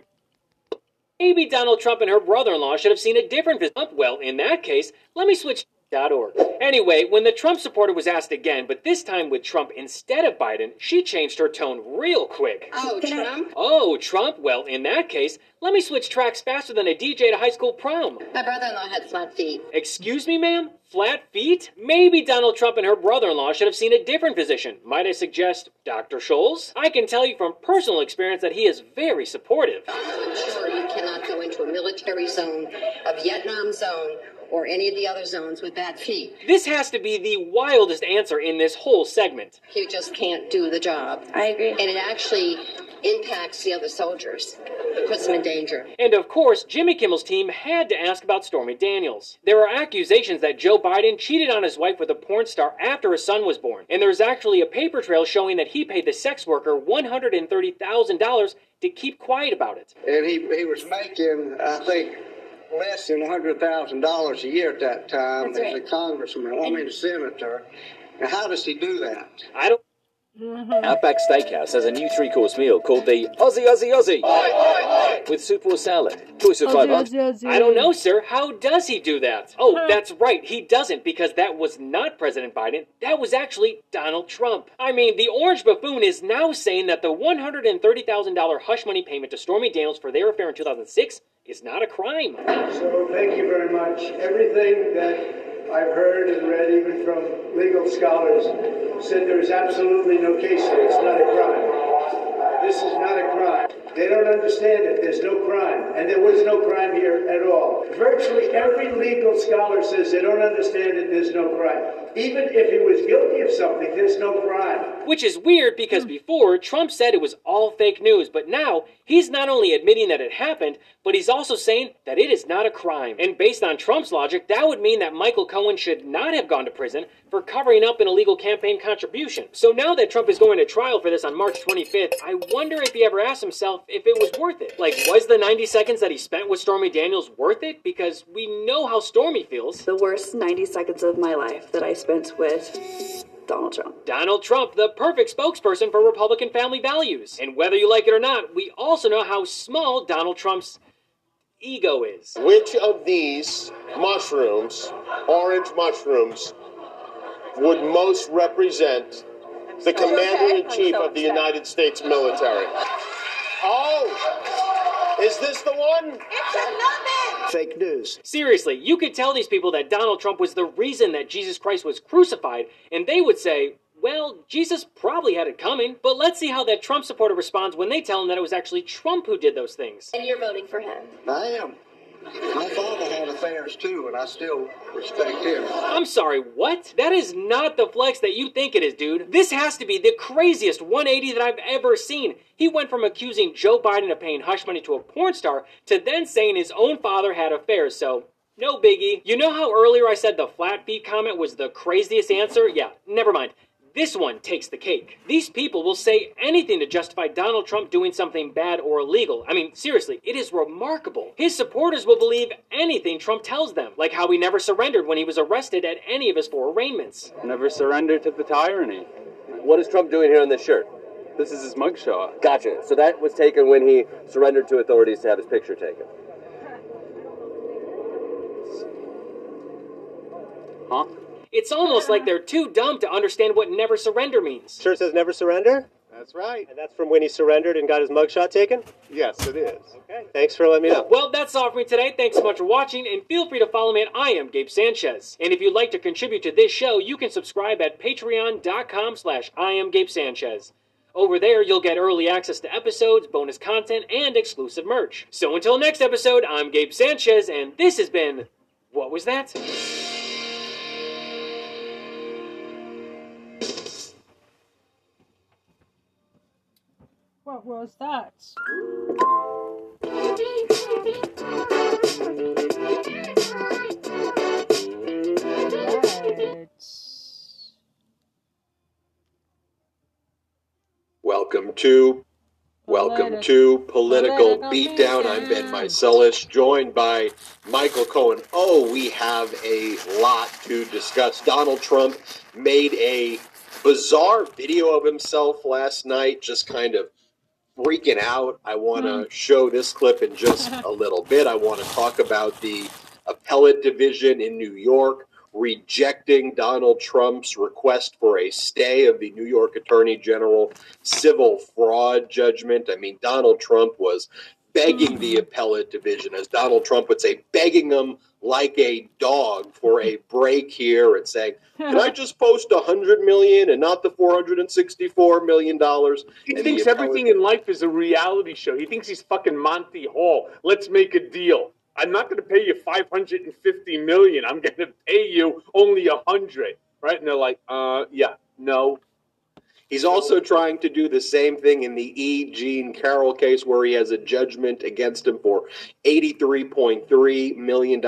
Maybe Donald Trump and her brother-in-law should have seen a different visit. Well, in that case, let me switch .org. Anyway, when the Trump supporter was asked again, but this time with Trump instead of Biden, she changed her tone real quick. Oh, Trump? Oh, Trump? Well, in that case, let me switch tracks faster than a DJ at a high school prom. My brother-in-law had flat feet. Excuse me, ma'am? Flat feet? Maybe Donald Trump and her brother in law should have seen a different physician. Might I suggest Dr. Scholl's? I can tell you from personal experience that he is very supportive. I'm sure you cannot go into a military zone, a Vietnam zone, or any of the other zones with bad feet. This has to be the wildest answer in this whole segment. You just can't do the job. I agree. And it actually impacts the other soldiers. It puts them in danger. And of course, Jimmy Kimmel's team had to ask about Stormy Daniels. There are accusations that Joe Biden cheated on his wife with a porn star after his son was born. And there's actually a paper trail showing that he paid the sex worker $130,000 to keep quiet about it. And he, he was making, I think, less than $100,000 a year at that time That's as right. a congressman, I mean a senator. Now, how does he do that? I don't. Outback Steakhouse has a new three-course meal called the Aussie Aussie Aussie with soup or salad. Choice of five options. I don't know, sir. How does he do that? Oh, that's right. He doesn't because that was not President Biden. That was actually Donald Trump. I mean, the orange buffoon is now saying that the $130,000 hush money payment to Stormy Daniels for their affair in 2006 is not a crime. So thank you very much. Everything that I've heard and read, even from legal scholars, said there is absolutely no case here. It's not a crime. This is not a crime. They don't understand it. There's no crime. And there was no crime here at all. Virtually every legal scholar says they don't understand it. There's no crime. Even if he was guilty of something, there's no crime. Which is weird because before Trump said it was all fake news, but now he's not only admitting that it happened, but he's also saying that it is not a crime. And based on Trump's logic, that would mean that Michael Cohen should not have gone to prison for covering up an illegal campaign contribution. So now that Trump is going to trial for this on March 25th, I wonder if he ever asked himself if it was worth it. Like, was the 90 seconds that he spent with Stormy Daniels worth it? Because we know how Stormy feels. The worst 90 seconds of my life that I spent with Donald Trump. Donald Trump, the perfect spokesperson for Republican family values. And whether you like it or not, we also know how small Donald Trump's ego is. Which of these mushrooms, orange mushrooms, would most represent the commander in chief of the United States military? Oh, is this the one? It's a numbin! fake news. Seriously, you could tell these people that Donald Trump was the reason that Jesus Christ was crucified, and they would say, well, Jesus probably had it coming, but let's see how that Trump supporter responds when they tell him that it was actually Trump who did those things. And you're voting for him. I am. My father had affairs too, and I still respect him. I'm sorry, what? That is not the flex that you think it is, dude. This has to be the craziest 180 that I've ever seen. He went from accusing Joe Biden of paying hush money to a porn star to then saying his own father had affairs, so no biggie. You know how earlier I said the flat feet comment was the craziest answer? Yeah, never mind. This one takes the cake. These people will say anything to justify Donald Trump doing something bad or illegal. I mean, seriously, it is remarkable. His supporters will believe anything Trump tells them, like how he never surrendered when he was arrested at any of his four arraignments. Never surrendered to the tyranny. What is Trump doing here on this shirt? This is his mugshot. Gotcha. So that was taken when he surrendered to authorities to have his picture taken. Huh? It's almost like they're too dumb to understand what never surrender means. Shirt says never surrender? That's right. And that's from when he surrendered and got his mugshot taken? Yes, it is. Okay. Thanks for letting me know. Well, that's all for me today. Thanks so much for watching, and feel free to follow me at I am Gabe Sanchez. And if you'd like to contribute to this show, you can subscribe at patreon.com slash I am Gabe Sanchez. Over there, you'll get early access to episodes, bonus content, and exclusive merch. So until next episode, I'm Gabe Sanchez, and this has been... What was that? What was that? Welcome to Welcome to Political Beatdown. I'm Ben Meiselas, joined by Michael Cohen. Oh, we have a lot to discuss. Donald Trump made a bizarre video of himself last night, just kind of freaking out. I want to mm. show this clip in just a little bit. I want to talk about the appellate division in New York rejecting Donald Trump's request for a stay of the New York Attorney General civil fraud judgment. I mean, Donald Trump was begging the mm. appellate division, as Donald Trump would say, begging them like a dog for a break here and saying, "Can I just post a hundred million and not the four hundred and sixty-four million dollars?" He thinks everything in life is a reality show. He thinks he's fucking Monty Hall. Let's make a deal. I'm not going to pay you 550 million. I'm going to pay you only a hundred, right? And they're like, uh, yeah, no. He's also trying to do the same thing in the E. Jean Carroll case, where he has a judgment against him for $83.3 million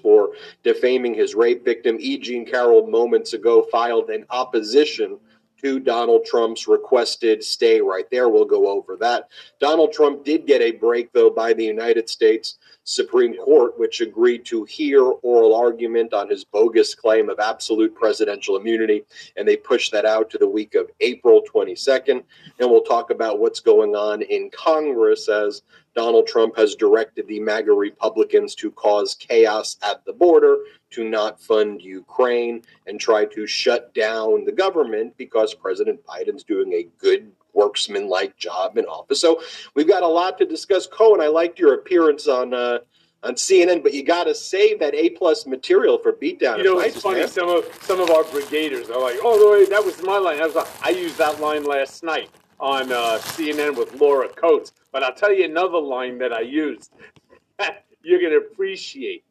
for defaming his rape victim. E. Jean Carroll, moments ago, filed an opposition to Donald Trump's requested stay right there. We'll go over that. Donald Trump did get a break, though, by the United States Supreme Court, which agreed to hear oral argument on his bogus claim of absolute presidential immunity. And they pushed that out to the week of April 22nd. And we'll talk about what's going on in Congress as Donald Trump has directed the MAGA Republicans to cause chaos at the border, to not fund Ukraine, and try to shut down the government because President Biden's doing a good worksman-like job in office. So we've got a lot to discuss. Cohen, I liked your appearance on uh, on CNN, but you got to save that A plus material for beatdown. You know, it's funny. Some of some of our brigaders are like, "Oh, that was my line." I, was like, I used that line last night on uh, CNN with Laura Coates. But I'll tell you another line that I used. You're going to appreciate.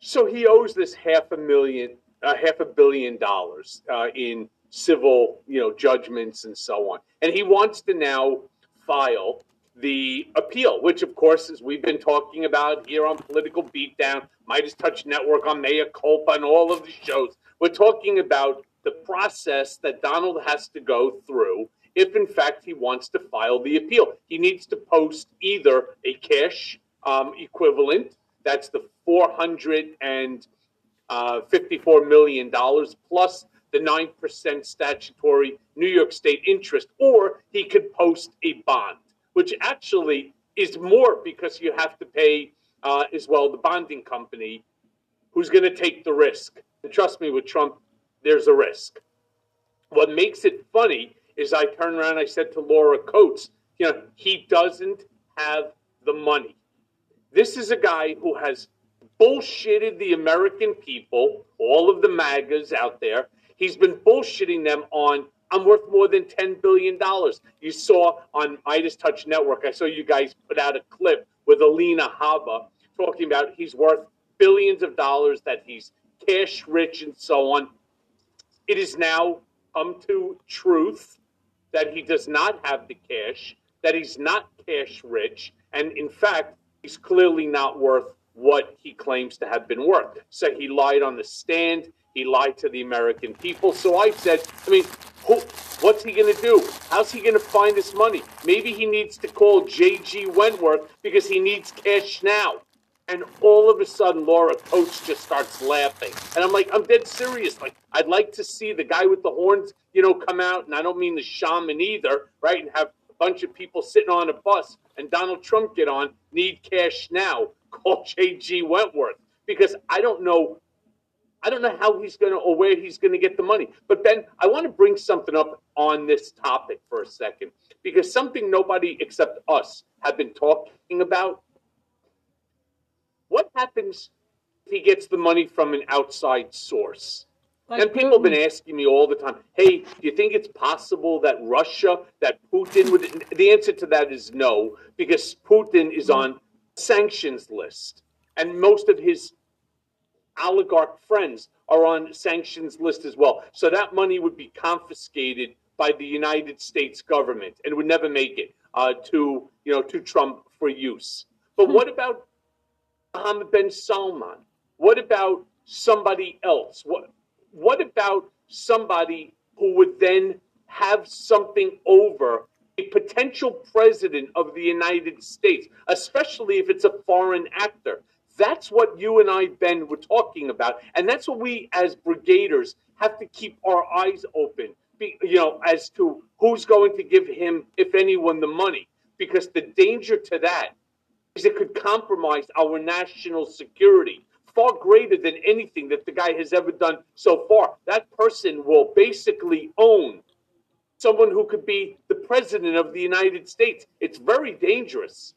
So he owes this half a million, uh, half a billion dollars uh, in civil, you know, judgments and so on, and he wants to now file the appeal, which of course, as we've been talking about here on Political Beatdown, Midas Touch Network, on Mea Culpa, and all of the shows, we're talking about the process that Donald has to go through if in fact he wants to file the appeal. He needs to post either a cash um, equivalent, that's the $454 million plus the 9% statutory New York State interest, or he could post a bond, which actually is more because you have to pay uh, as well the bonding company who's going to take the risk. And trust me, with Trump, there's a risk. What makes it funny is I turned around I said to Laura Coates, you know, he doesn't have the money. This is a guy who has bullshitted the American people, all of the MAGAs out there. He's been bullshitting them on I'm worth more than $10 billion. You saw on Midas Touch Network, I saw you guys put out a clip with Alina Habba talking about he's worth billions of dollars, that he's cash rich and so on. It is now come to truth that he does not have the cash, that he's not cash rich, and in fact, he's clearly not worth what he claims to have been worth. So he lied on the stand. He lied to the American people. So I said, I mean, who, what's he going to do? How's he going to find this money? Maybe he needs to call J.G. Wentworth because he needs cash now. And all of a sudden, Laura Coates just starts laughing. And I'm like, I'm dead serious. Like, I'd like to see the guy with the horns, you know, come out. And I don't mean the shaman either, right? And have bunch of people sitting on a bus and Donald Trump get on, need cash now. Call J.G. Wentworth. Because I don't know I don't know how he's going to or where he's going to get the money. But Ben, I want to bring something up on this topic for a second because something nobody except us have been talking about. What happens if he gets the money from an outside source? Like and people have been asking me all the time, hey, do you think it's possible that Russia, that Putin would? The answer to that is no, because Putin is on sanctions list. And most of his oligarch friends are on sanctions list as well. So that money would be confiscated by the United States government and would never make it uh, to you know to Trump for use. But what about Mohammed bin Salman? What about somebody else? What what about somebody who would then have something over a potential president of the United States, especially if it's a foreign actor? That's what you and I, Ben, were talking about. And that's what we as brigaders have to keep our eyes open, you know, as to who's going to give him, if anyone, the money. Because the danger to that is it could compromise our national security far greater than anything that the guy has ever done so far. That person will basically own someone who could be the president of the United States. It's very dangerous.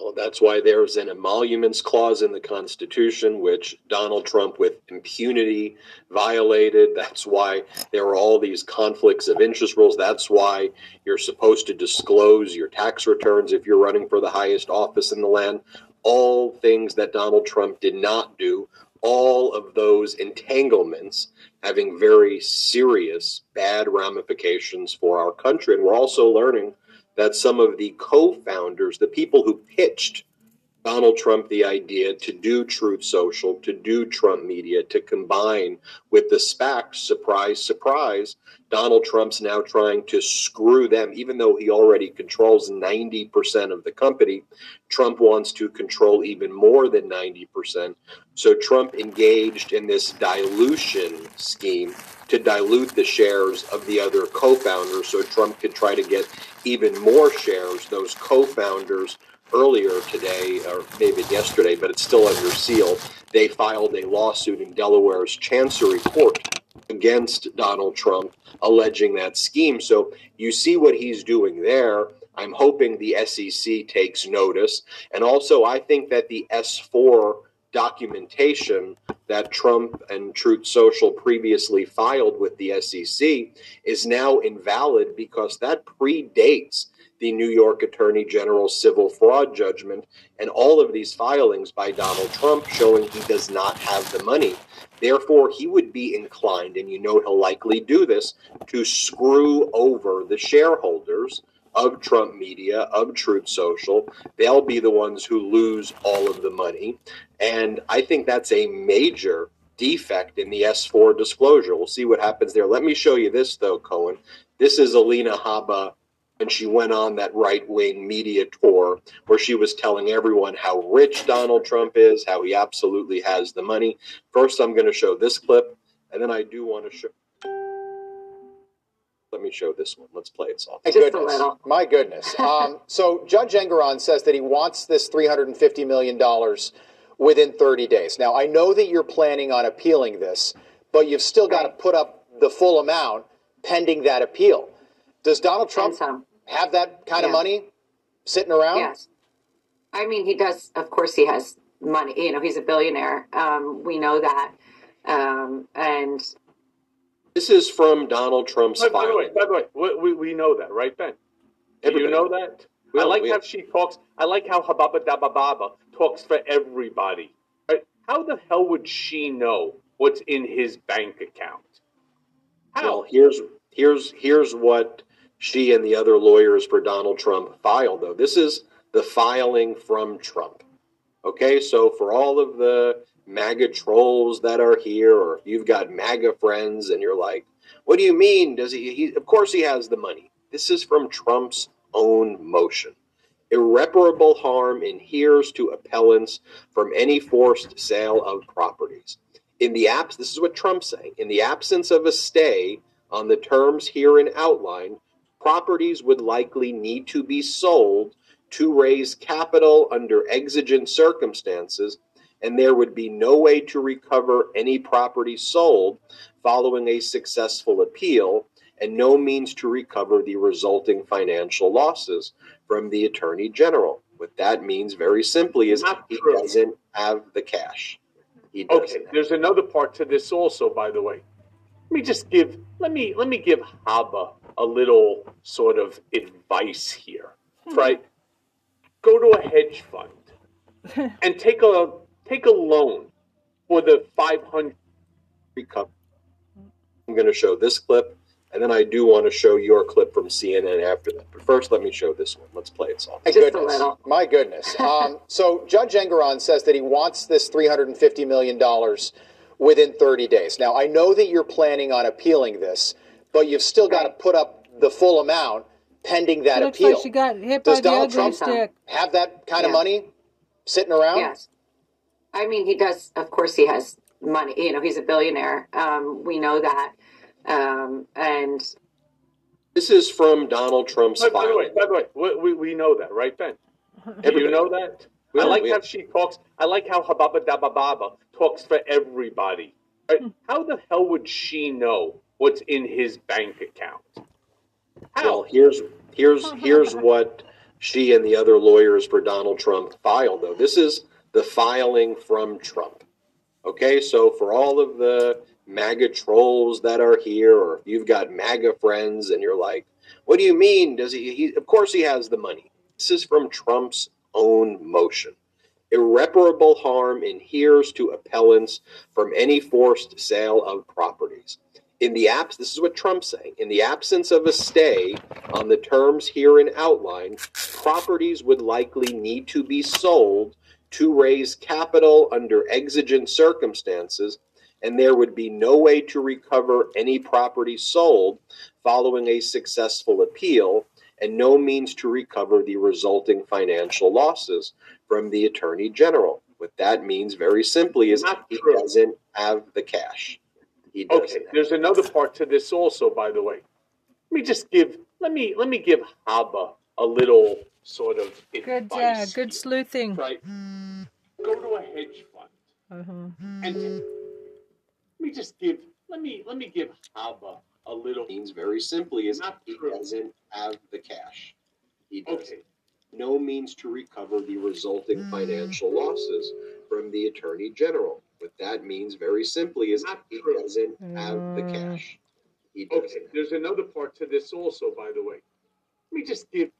Well, that's why there's an emoluments clause in the Constitution, which Donald Trump, with impunity, violated. That's why there are all these conflicts of interest rules. That's why you're supposed to disclose your tax returns if you're running for the highest office in the land. All things that Donald Trump did not do, all of those entanglements having very serious bad ramifications for our country. And we're also learning that some of the co founders, the people who pitched Donald Trump the idea to do Truth Social, to do Trump Media, to combine with the SPACs, surprise, surprise, Donald Trump's now trying to screw them, even though he already controls 90% of the company. Trump wants to control even more than 90%. So Trump engaged in this dilution scheme to dilute the shares of the other co founders so Trump could try to get even more shares. Those co founders earlier today, or maybe yesterday, but it's still under seal, they filed a lawsuit in Delaware's Chancery Court against Donald Trump, alleging that scheme. So you see what he's doing there. I'm hoping the SEC takes notice. And also, I think that the S4 documentation that Trump and Truth Social previously filed with the SEC is now invalid because that predates the New York Attorney General's civil fraud judgment and all of these filings by Donald Trump showing he does not have the money. Therefore, he would be inclined, and you know he'll likely do this, to screw over the shareholders of Trump Media, of Truth Social. They'll be the ones who lose all of the money. And I think that's a major defect in the S4 disclosure. We'll see what happens there. Let me show you this, though, Cohen. This is Alina Habba when she went on that right wing media tour where she was telling everyone how rich Donald Trump is, how he absolutely has the money. First, I'm going to show this clip, and then I do want to show. Let me show this one. Let's play it soft. My goodness. My goodness. Um, so Judge Engoron says that he wants this $350 million within 30 days. Now, I know that you're planning on appealing this, but you've still got to put up the full amount pending that appeal. Does Donald Trump have that kind of money sitting around? Yes. I mean, he does, of course, he has money. You know, he's a billionaire. Um, we know that. Um, and This is from Donald Trump's By, by the way, by the way, we, we, we know that, right, Ben? Do you know that? We I like we- how she talks. I like how Hababa Dabba Baba talks for everybody. Right? How the hell would she know what's in his bank account? Well, here's here's here's what she and the other lawyers for Donald Trump filed, though. This is the filing from Trump. Okay, so for all of the MAGA trolls that are here, or if you've got MAGA friends and you're like, "What do you mean? Does he? he of course, he has the money." This is from Trump's own motion. Irreparable harm inheres to appellants from any forced sale of properties. In the abs, this is what Trump's saying. In the absence of a stay on the terms herein outlined, properties would likely need to be sold to raise capital under exigent circumstances, and there would be no way to recover any property sold following a successful appeal, and no means to recover the resulting financial losses from the Attorney General. What that means, very simply, is he doesn't have the cash. Okay, there's another part to this also, by the way. Let me just give let me let me give Habba a little sort of advice here. Right? Go to a hedge fund and take a take a loan for the five hundred recover. I'm going to show this clip, and then I do want to show your clip from CNN after that. But first, let me show this one. Let's play it, Saul. My goodness. My goodness. Um, so Judge Engoron says that he wants this $350 million within 30 days. Now, I know that you're planning on appealing this, but you've still got to put up the full amount pending that looks appeal. like she got hit Does by Donald ugly Trump stick. have that kind of money sitting around? Yes. I mean, he does. Of course, he has money. You know, he's a billionaire. Um, we know that. Um, and This is from Donald Trump's By, by the way, by the way, we, we, we know that, right, Ben? Do you know that? We I like we- how she talks. I like how Hababa Dabba Baba talks for everybody. Right? How the hell would she know what's in his bank account? Well, here's here's here's what she and the other lawyers for Donald Trump filed, though. This is the filing from Trump. Okay, so for all of the MAGA trolls that are here, or if you've got MAGA friends and you're like, "What do you mean? Does he?" he of course, he has the money. This is from Trump's own motion. Irreparable harm inheres to appellants from any forced sale of properties. In the abs, this is what Trump's saying. In the absence of a stay on the terms herein outlined, properties would likely need to be sold to raise capital under exigent circumstances, and there would be no way to recover any property sold following a successful appeal, and no means to recover the resulting financial losses from the Attorney General. What that means, very simply, is he doesn't have the cash. He doesn't. Okay, there's another part to this also, by the way. Let me just give let me let me give Habba a little sort of Good, uh, advice. good sleuthing. Right. Go to a hedge fund Uh-huh. and let me just give let me let me give Habba a little means very simply is he doesn't have the cash. He doesn't. Okay. No means to recover the resulting financial losses from the Attorney General. What that means very simply is that he doesn't have the cash. He doesn't. Okay, there's another part to this also, by the way. Let me just give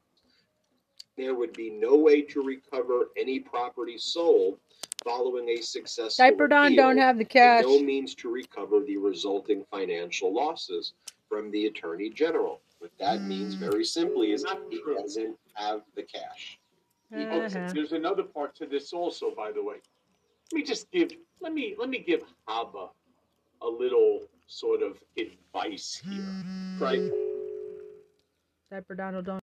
There would be no way to recover any property sold following a successful Diaper Don appeal, don't have the cash. and no means to recover the resulting financial losses from the Attorney General. What that means very simply is that he doesn't have the cash. He Okay, Uh-huh. there's another part to this also, by the way. Let me just give let me let me give Habba a little sort of advice here. Right? Diaper Donald don't.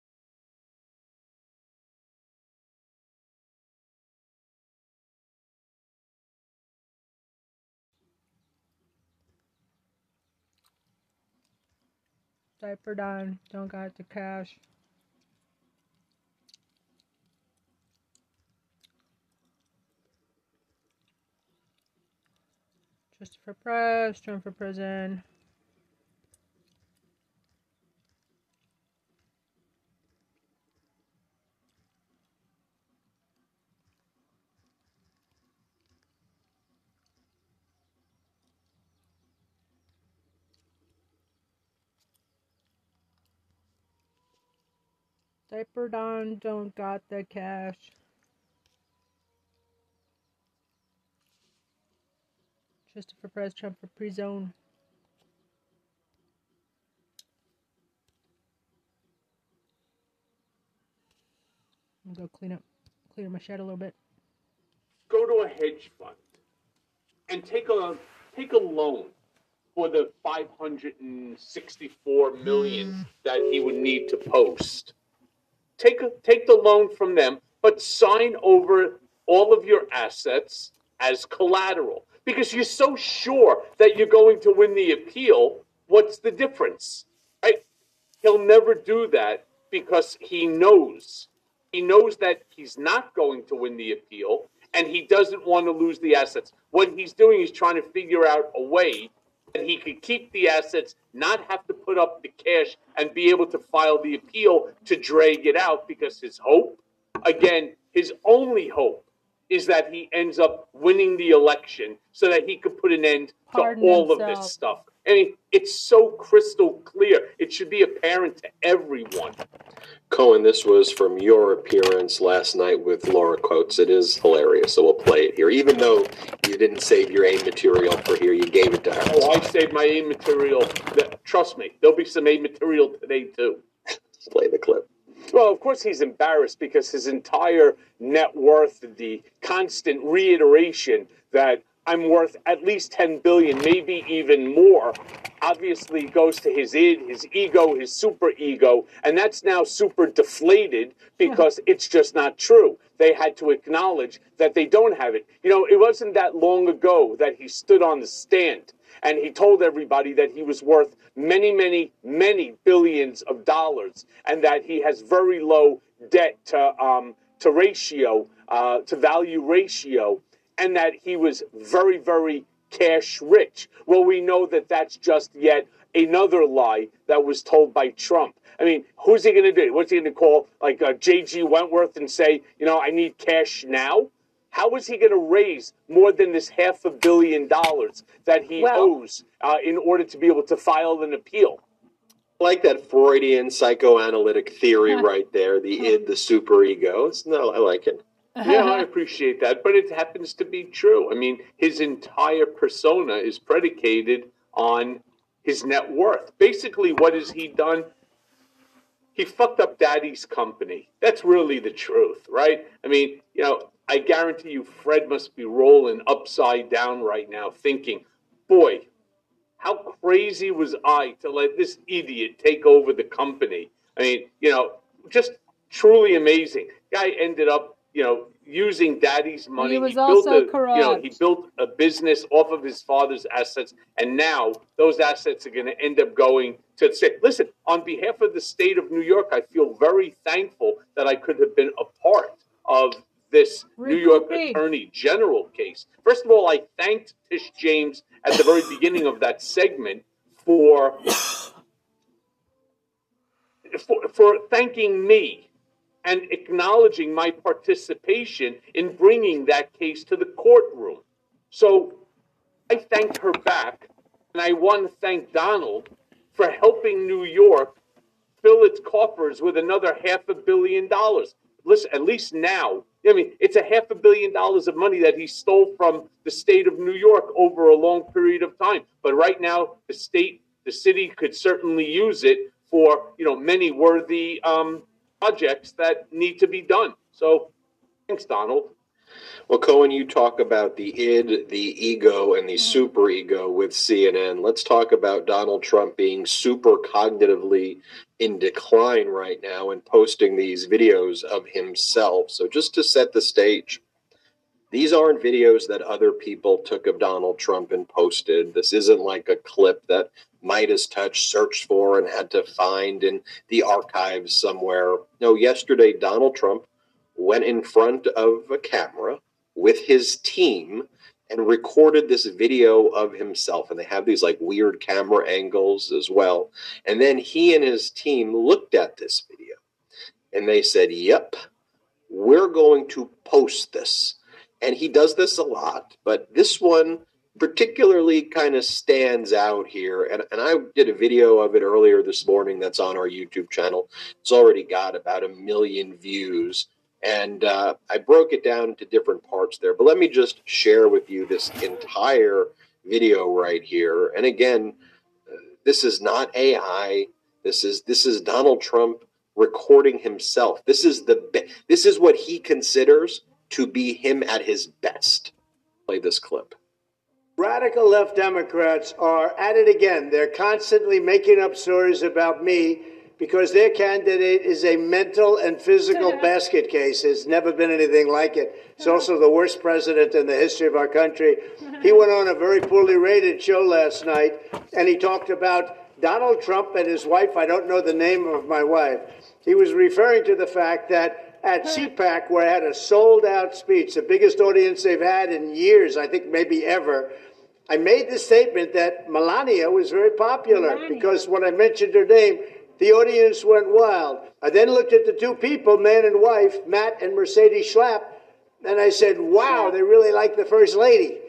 Diaper Don don't got the cash. Christopher Price, term for prison. Diaper Don don't got the cash. Christopher Perez Trump for pre-zone. I'm gonna go clean up, clear my shed a little bit. Go to a hedge fund and take a take a loan for the 564 million hmm. that he would need to post. Take a, take the loan from them, but sign over all of your assets as collateral because you're so sure that you're going to win the appeal. What's the difference? Right? He'll never do that because he knows. He knows that he's not going to win the appeal and he doesn't want to lose the assets. What he's doing is trying to figure out a way that he could keep the assets, not have to put up the cash, and be able to file the appeal to drag it out because his hope, again, his only hope is that he ends up winning the election so that he could put an end Pardon to all of this stuff. I mean, it's so crystal clear. It should be apparent to everyone. Cohen, this was from your appearance last night with Laura Coates. It is hilarious, so we'll play it here. Even though you didn't save your aim material for here, you gave it to her. Oh, I saved my A material. Trust me, there'll be some A material today too. Let's play the clip. Well, of course he's embarrassed because his entire net worth, the constant reiteration that I'm worth at least 10 billion, maybe even more, obviously goes to his id, his ego, his super ego, and that's now super deflated because it's just not true. They had to acknowledge that they don't have it. You know, it wasn't that long ago that he stood on the stand and he told everybody that he was worth many, many, many billions of dollars, and that he has very low debt to um, to ratio uh, to value ratio, and that he was very, very cash rich. Well, we know that that's just yet another lie that was told by Trump. I mean, who's he going to do? What's he going to call like uh, J.G. Wentworth and say, you know, I need cash now? How is he going to raise more than this half a billion dollars that he owes uh, in order to be able to file an appeal? Like that Freudian psychoanalytic theory right there the id, the superego. It's, no, I like it. yeah, I appreciate that, but it happens to be true. I mean, his entire persona is predicated on his net worth. Basically, what has he done? He fucked up daddy's company. That's really the truth, right? I mean, you know, I guarantee you, Fred must be rolling upside down right now, thinking, boy, how crazy was I to let this idiot take over the company? I mean, you know, just truly amazing. Guy ended up, you know, using daddy's money. He was built also a, You know, he built a business off of his father's assets, and now those assets are going to end up going to say, listen, on behalf of the state of New York, I feel very thankful that I could have been a part of this New York. Attorney General case. First of all, I thanked Tish James at the very beginning of that segment for for, for thanking me and acknowledging my participation in bringing that case to the courtroom. So I thanked her back, and I want to thank Donald for helping New York fill its coffers with another half a billion dollars. Listen, at least now, I mean, it's a half a billion dollars of money that he stole from the state of New York over a long period of time. But right now, the state, the city could certainly use it for, you know, many worthy um, projects that need to be done. So, thanks, Donald. Well, Cohen, you talk about the id, the ego, and the mm-hmm. superego with CNN. Let's talk about Donald Trump being super cognitively in decline right now and posting these videos of himself. So, just to set the stage, these aren't videos that other people took of Donald Trump and posted. This isn't like a clip that Midas Touch searched for and had to find in the archives somewhere. No, yesterday, Donald Trump went in front of a camera with his team and recorded this video of himself. And they have these like weird camera angles as well. And then he and his team looked at this video and they said, Yep, we're going to post this. And he does this a lot, but this one particularly kind of stands out here, and, and I did a video of it earlier this morning that's on our YouTube channel. It's already got about a million views, and uh, I broke it down into different parts there. But let me just share with you this entire video right here. And again, uh, this is not AI. This is this is Donald Trump recording himself. This is the be- this is what he considers to be him at his best. Play this clip. Radical left Democrats are at it again. They're constantly making up stories about me because their candidate is a mental and physical basket case. There's never been anything like it. It's also the worst president in the history of our country. He went on a very poorly rated show last night and he talked about Donald Trump and his wife. I don't know the name of my wife. He was referring to the fact that at CPAC, where I had a sold out speech, the biggest audience they've had in years, I think maybe ever, I made the statement that Melania was very popular because when I mentioned her name, the audience went wild. I then looked at the two people, man and wife, Matt and Mercedes Schlapp, and I said, wow, they really like the first lady.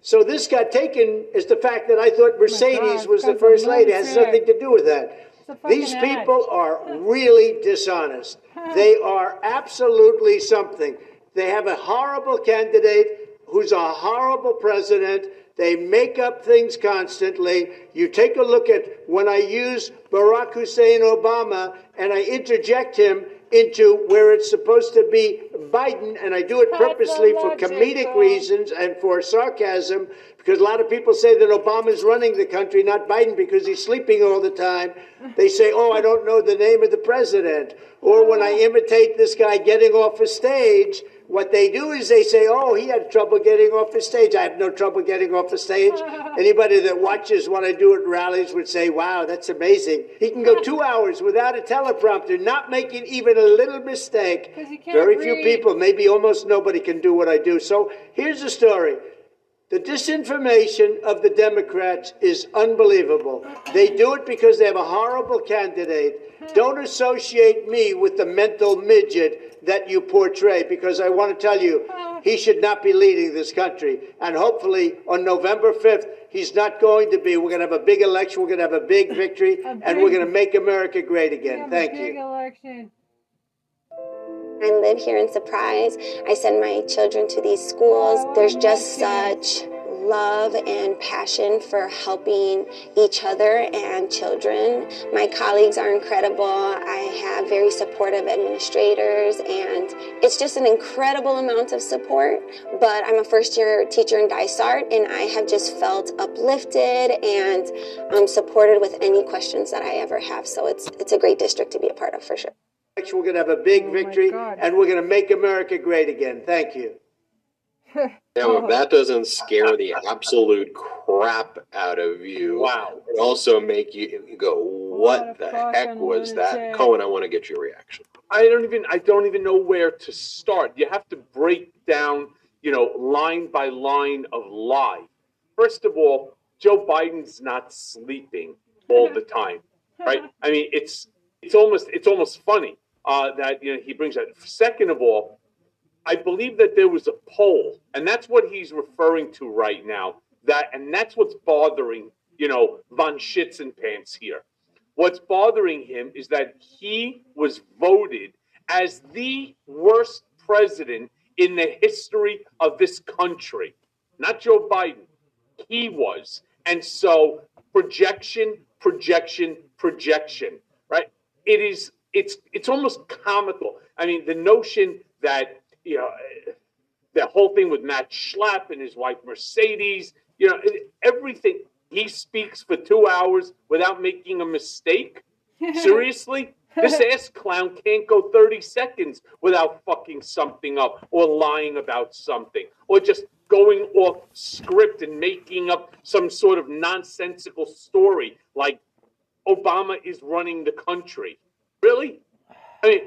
So this got taken as the fact that I thought Mercedes was the first lady. It has nothing to do with that. These people are really dishonest. They are absolutely something. They have a horrible candidate who's a horrible president. They make up things constantly. You take a look at when I use Barack Hussein Obama and I interject him into where it's supposed to be Biden, and I do it purposely for comedic reasons and for sarcasm, because a lot of people say that Obama's running the country, not Biden, because he's sleeping all the time. They say, Oh, I don't know the name of the president. Or when I imitate this guy getting off a stage, what they do is they say, Oh, he had trouble getting off the stage. I have no trouble getting off the stage. Anybody that watches what I do at rallies would say, Wow, that's amazing. He can go two hours without a teleprompter, not making even a little mistake. Very few people, maybe almost nobody, can do what I do. So here's the story. The disinformation of the Democrats is unbelievable. They do it because they have a horrible candidate. Don't associate me with the mental midget that you portray because I want to tell you, he should not be leading this country. And hopefully on November 5th, he's not going to be. We're going to have a big election, we're going to have a big victory, and we're going to make America great again. Thank you. election. I live here in Surprise. I send my children to these schools. There's just such love and passion for helping each other and children. My colleagues are incredible. I have very supportive administrators, and it's just an incredible amount of support. But I'm a first year teacher in Dysart, and I have just felt uplifted and um, supported with any questions that I ever have. So it's, it's a great district to be a part of for sure. We're going to have a big victory, and we're going to make America great again. Thank you. Now, if that doesn't scare the absolute crap out of you, Wow. it also make you go, "What the heck was that?" Cohen, I want to get your reaction. I don't even I don't even know where to start. You have to break down, you know, line by line of lie. First of all, Joe Biden's not sleeping all the time, right? I mean, it's it's almost it's almost funny uh, that you know he brings that. Second of all, I believe that there was a poll, and that's what he's referring to right now. That and that's what's bothering you know von Schitzenpants here. What's bothering him is that he was voted as the worst president in the history of this country. Not Joe Biden. He was. And so projection, projection, projection, right? It is it's it's almost comical. I mean, the notion that, you know, the whole thing with Matt Schlapp and his wife Mercedes, you know, everything he speaks for 2 hours without making a mistake. Seriously? This ass clown can't go 30 seconds without fucking something up or lying about something or just going off script and making up some sort of nonsensical story like Obama is running the country. Really? I mean,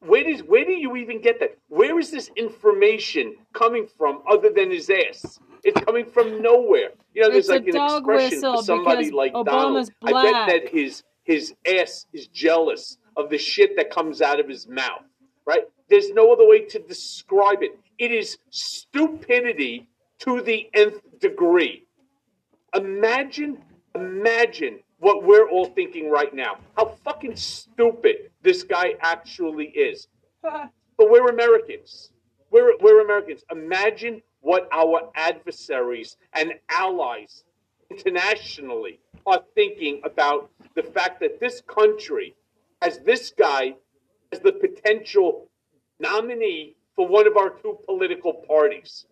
where does where do you even get that? Where is this information coming from other than his ass? It's coming from nowhere. You know, there's It's like an expression for somebody like Obama's Donald. I bet that his his ass is jealous of the shit that comes out of his mouth. Right? There's no other way to describe it. It is stupidity to the nth degree. Imagine, imagine what we're all thinking right now. How fucking stupid this guy actually is. But we're Americans. We're, we're Americans. Imagine what our adversaries and allies internationally are thinking about the fact that this country has this guy as the potential nominee for one of our two political parties.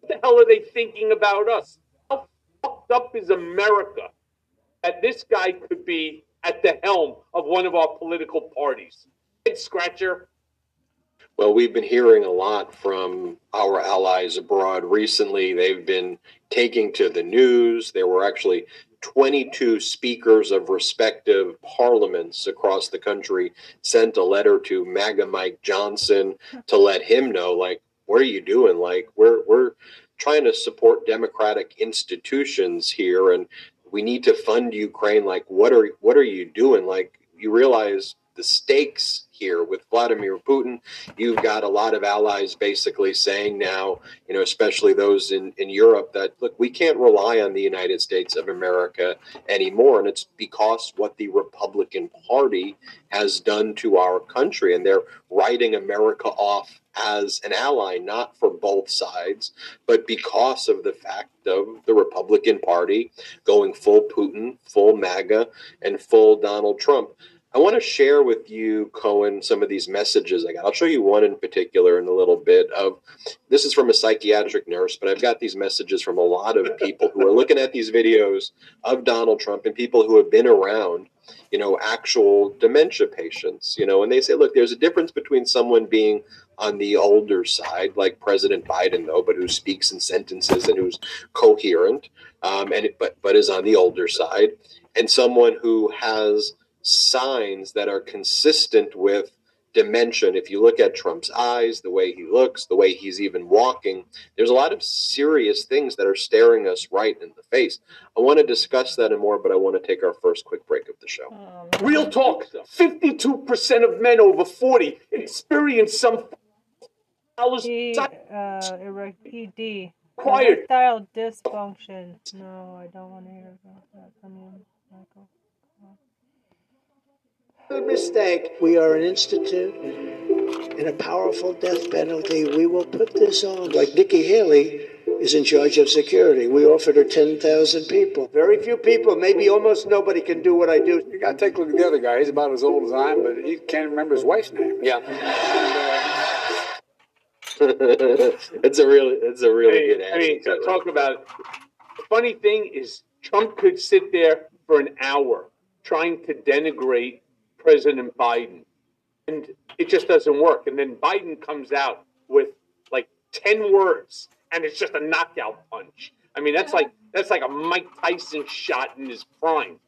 What the hell are they thinking about us? How fucked up is America that this guy could be at the helm of one of our political parties? Head scratcher. Well, we've been hearing a lot from our allies abroad recently. They've been taking to the news. There were actually 22 speakers of respective parliaments across the country sent a letter to MAGA Mike Johnson to let him know, like, what are you doing? Like, we're we're trying to support democratic institutions here, and we need to fund Ukraine. Like, what are what are you doing? Like, you realize the stakes here with Vladimir Putin. You've got a lot of allies basically saying now, you know, especially those in, in Europe, that look, we can't rely on the United States of America anymore. And it's because what the Republican Party has done to our country. And they're writing America off as an ally, not for both sides, but because of the fact of the Republican Party going full Putin, full MAGA, and full Donald Trump. I want to share with you, Cohen, some of these messages I got. I'll show you one in particular in a little bit. Of this is from a psychiatric nurse, but I've got these messages from a lot of people who are looking at these videos of Donald Trump and people who have been around, you know, actual dementia patients. You know, and they say, look, there's a difference between someone being on the older side, like President Biden, though, but who speaks in sentences and who's coherent, um, and but but is on the older side, and someone who has signs that are consistent with dementia. If you look at Trump's eyes, the way he looks, the way he's even walking, there's a lot of serious things that are staring us right in the face. I want to discuss that and more, but I want to take our first quick break of the show. Real talk 52% of men over 40 experience some. E, uh, erect ED. Quiet. Erectile dysfunction. No, I don't want to hear about that from you, Michael. A mistake. We are an institute and a powerful death penalty. We will put this on. Like Nikki Haley is in charge of security. We offered her 10,000 people. Very few people, maybe almost nobody, can do what I do. You got to take a look at the other guy. He's about as old as I am, but he can't remember his wife's name. Yeah. it's a really, it's a really I good mean, ad. I mean, to talk about the funny thing is Trump could sit there for an hour trying to denigrate President Biden, and it just doesn't work. And then Biden comes out with like ten words, and it's just a knockout punch. I mean, that's like that's like a Mike Tyson shot in his prime,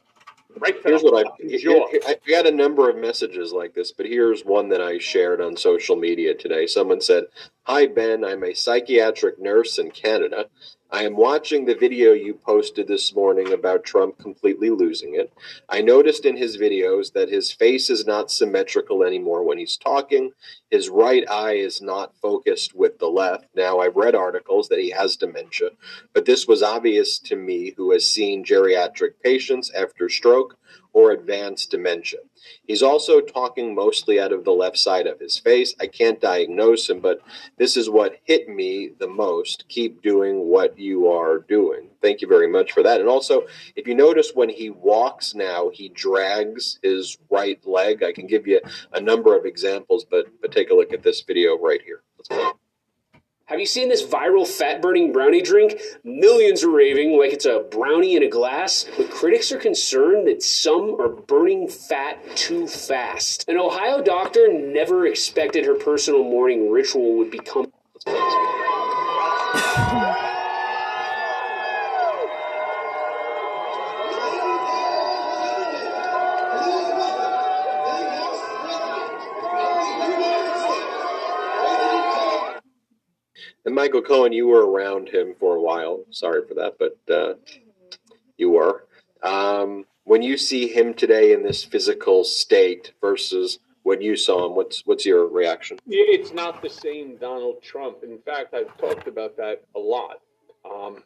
right Here's what I, here- I got a number of messages like this, but here's one that I shared on social media today. Someone said, Hi, Ben. I'm a psychiatric nurse in Canada. I am watching the video you posted this morning about Trump completely losing it. I noticed in his videos that his face is not symmetrical anymore when he's talking. His right eye is not focused with the left. Now, I've read articles that he has dementia, but this was obvious to me who has seen geriatric patients after stroke or advanced dementia. He's also talking mostly out of the left side of his face. I can't diagnose him, but this is what hit me the most. Keep doing what you are doing. Thank you very much for that. And also, if you notice when he walks now, he drags his right leg. I can give you a number of examples, but but take a look at this video right here. Let's go. Have you seen this viral fat burning brownie drink? Millions are raving like it's a brownie in a glass, but critics are concerned that some are burning fat too fast. An Ohio doctor never expected her personal morning ritual would become. Michael Cohen, you were around him for a while. Sorry for that, but uh, you were. Um, when you see him today in this physical state versus when you saw him, what's what's your reaction? It's not the same Donald Trump. In fact, I've talked about that a lot. Um,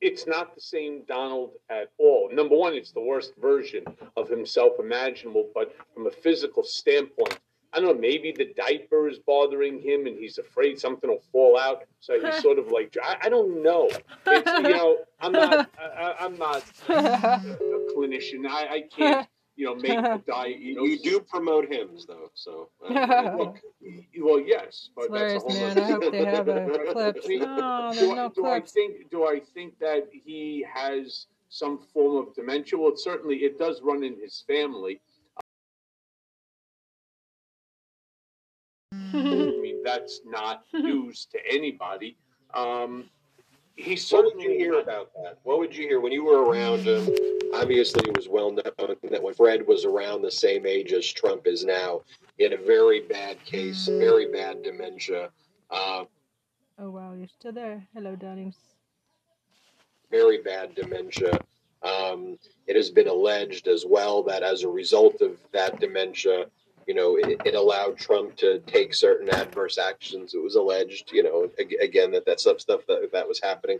it's not the same Donald at all. Number one, it's the worst version of himself imaginable, but from a physical standpoint, I don't know, maybe the diaper is bothering him and he's afraid something will fall out. So he's sort of like, I, I don't know. It's, you know, I'm not, I, I'm not a clinician. I, I can't, you know, make the diet. You, know, You do promote Hims, though, so. uh, Look, well, yes, but that's a whole man. I hope they have a clip. No, do, there's I, no do I think do I think that he has some form of dementia? Well, it certainly it does run in his family. I mean, that's not news to anybody. Um, he What would you hear about that? What would you hear when you were around him? Obviously, it was well known that when Fred was around the same age as Trump is now, he had a very bad case, very bad dementia, uh, Oh wow, you're still there. Hello, Downings. very bad dementia. Um, it has been alleged as well that as a result of that dementia, you know, it, it allowed Trump to take certain adverse actions. It was alleged, you know, ag- again that that stuff stuff that that was happening.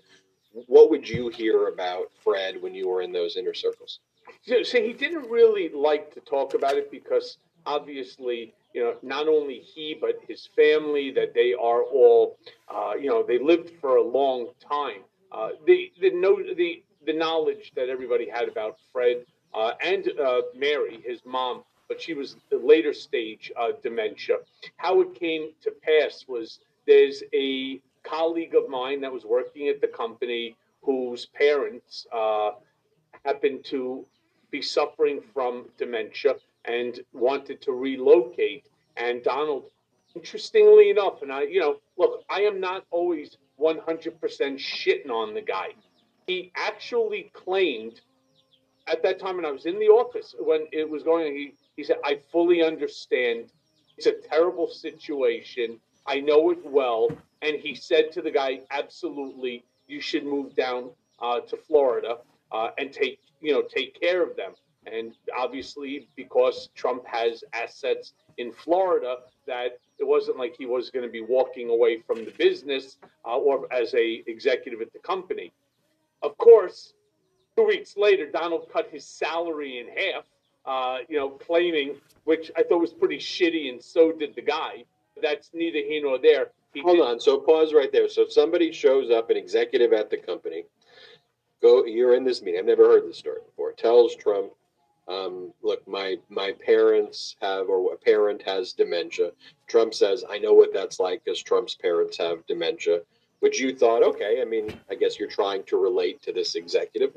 What would you hear about Fred when you were in those inner circles? So, so he didn't really like to talk about it because obviously, you know, not only he but his family that they are all, uh, you know, they lived for a long time. Uh, the the no the the knowledge that everybody had about Fred uh, and uh, Mary, his mom, but she was the later stage uh, dementia. How it came to pass was there's a colleague of mine that was working at the company whose parents uh, happened to be suffering from dementia and wanted to relocate. And Donald, interestingly enough, and I, you know, look, I am not always 100% shitting on the guy. He actually claimed at that time when I was in the office when it was going he, he said, I fully understand. It's a terrible situation. I know it well. And he said to the guy, absolutely, you should move down uh, to Florida uh, and take, you know, take care of them. And obviously, because Trump has assets in Florida, that it wasn't like he was going to be walking away from the business uh, or as a executive at the company. Of course, two weeks later, Donald cut his salary in half, uh, you know, claiming, which I thought was pretty shitty, and so did the guy. That's neither here nor there. He Hold did- on. So pause right there. So if somebody shows up, an executive at the company, go. You're in this meeting. I've never heard this story before. Tells Trump, um, "Look, my my parents have, or a parent has dementia." Trump says, "I know what that's like, because Trump's parents have dementia." Which you thought, okay, I mean, I guess you're trying to relate to this executive.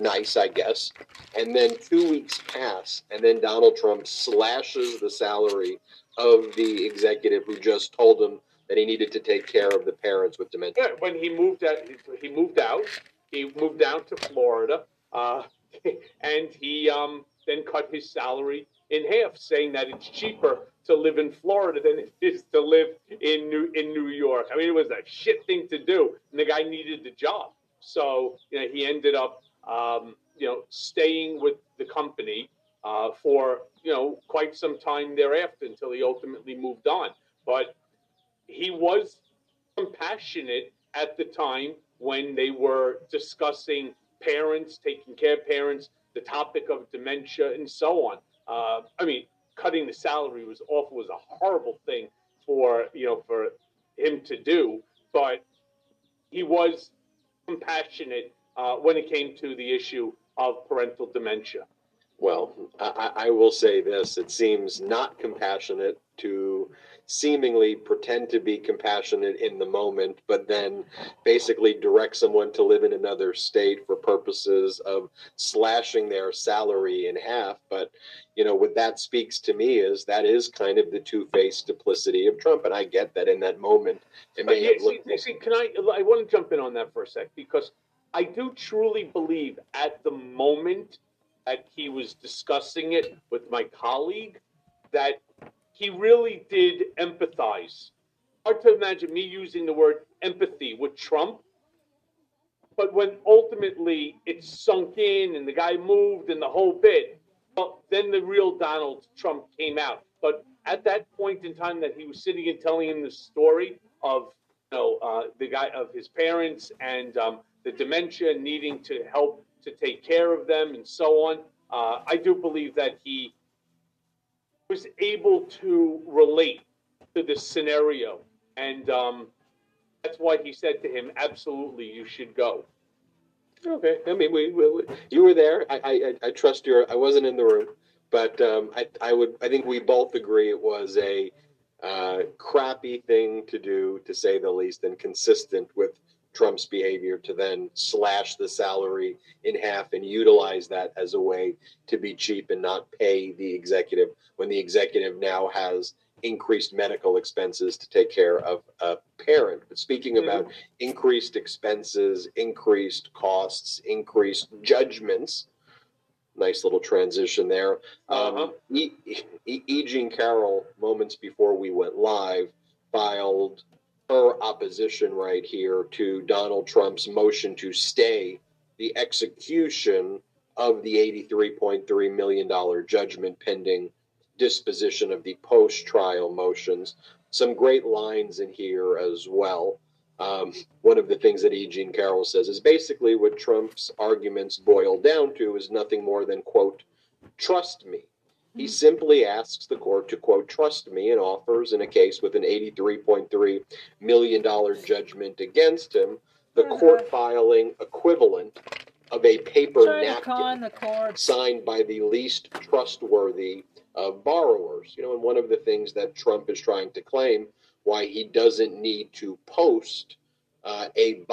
Nice, I guess. And then two weeks pass, and then Donald Trump slashes the salary of the executive who just told him that he needed to take care of the parents with dementia. Yeah, when he moved out, he moved out. He moved down to Florida, uh, and he um, then cut his salary in half, saying that it's cheaper to live in Florida than it is to live in New in New York. I mean, it was a shit thing to do, and the guy needed the job, so you know he ended up um, you know staying with the company uh, for you know quite some time thereafter until he ultimately moved on. But he was compassionate at the time when they were discussing parents, taking care of parents, the topic of dementia, and so on. Uh, I mean, cutting the salary was awful, was a horrible thing for you know for him to do, but he was compassionate uh, when it came to the issue of parental dementia. Well, I, I I will say this: it seems not compassionate to seemingly pretend to be compassionate in the moment, but then basically direct someone to live in another state for purposes of slashing their salary in half. But you know, what that speaks to me is that is kind of the two-faced duplicity of Trump, and I get that in that moment it may yeah, have see, see, can I? I want to jump in on that for a sec because I do truly believe at the moment that he was discussing it with my colleague that he really did empathize. Hard to imagine me using the word empathy with Trump, but when ultimately it sunk in and the guy moved and the whole bit, well, then the real Donald Trump came out. But at that point in time that he was sitting and telling him the story of you know, uh, the guy of his parents and um, the dementia, needing to help to take care of them, and so on. Uh, I do believe that he was able to relate to this scenario, and um, that's why he said to him, "Absolutely, you should go." Okay, I mean, we, we, we you were there. I, I, I trust your. I wasn't in the room, but um, I, I would. I think we both agree it was a uh, crappy thing to do, to say the least, and consistent with Trump's behavior to then slash the salary in half and utilize that as a way to be cheap and not pay the executive when the executive now has increased medical expenses to take care of a parent. But speaking about increased expenses, increased costs, increased judgments, nice little transition there. Um, e, e, e. Jean Carroll, moments before we went live, filed her opposition right here to Donald Trump's motion to stay the execution of the $83.3 million judgment pending disposition of the post trial motions. Some great lines in here as well. Um, one of the things that E. Jean Carroll says is basically what Trump's arguments boil down to is nothing more than, quote, trust me. He simply asks the court to, quote, trust me and offers, in a case with an $83.3 million judgment against him, the court filing equivalent of a paper napkin the court. signed by the least trustworthy of borrowers. You know, and one of the things that Trump is trying to claim why he doesn't need to post uh, a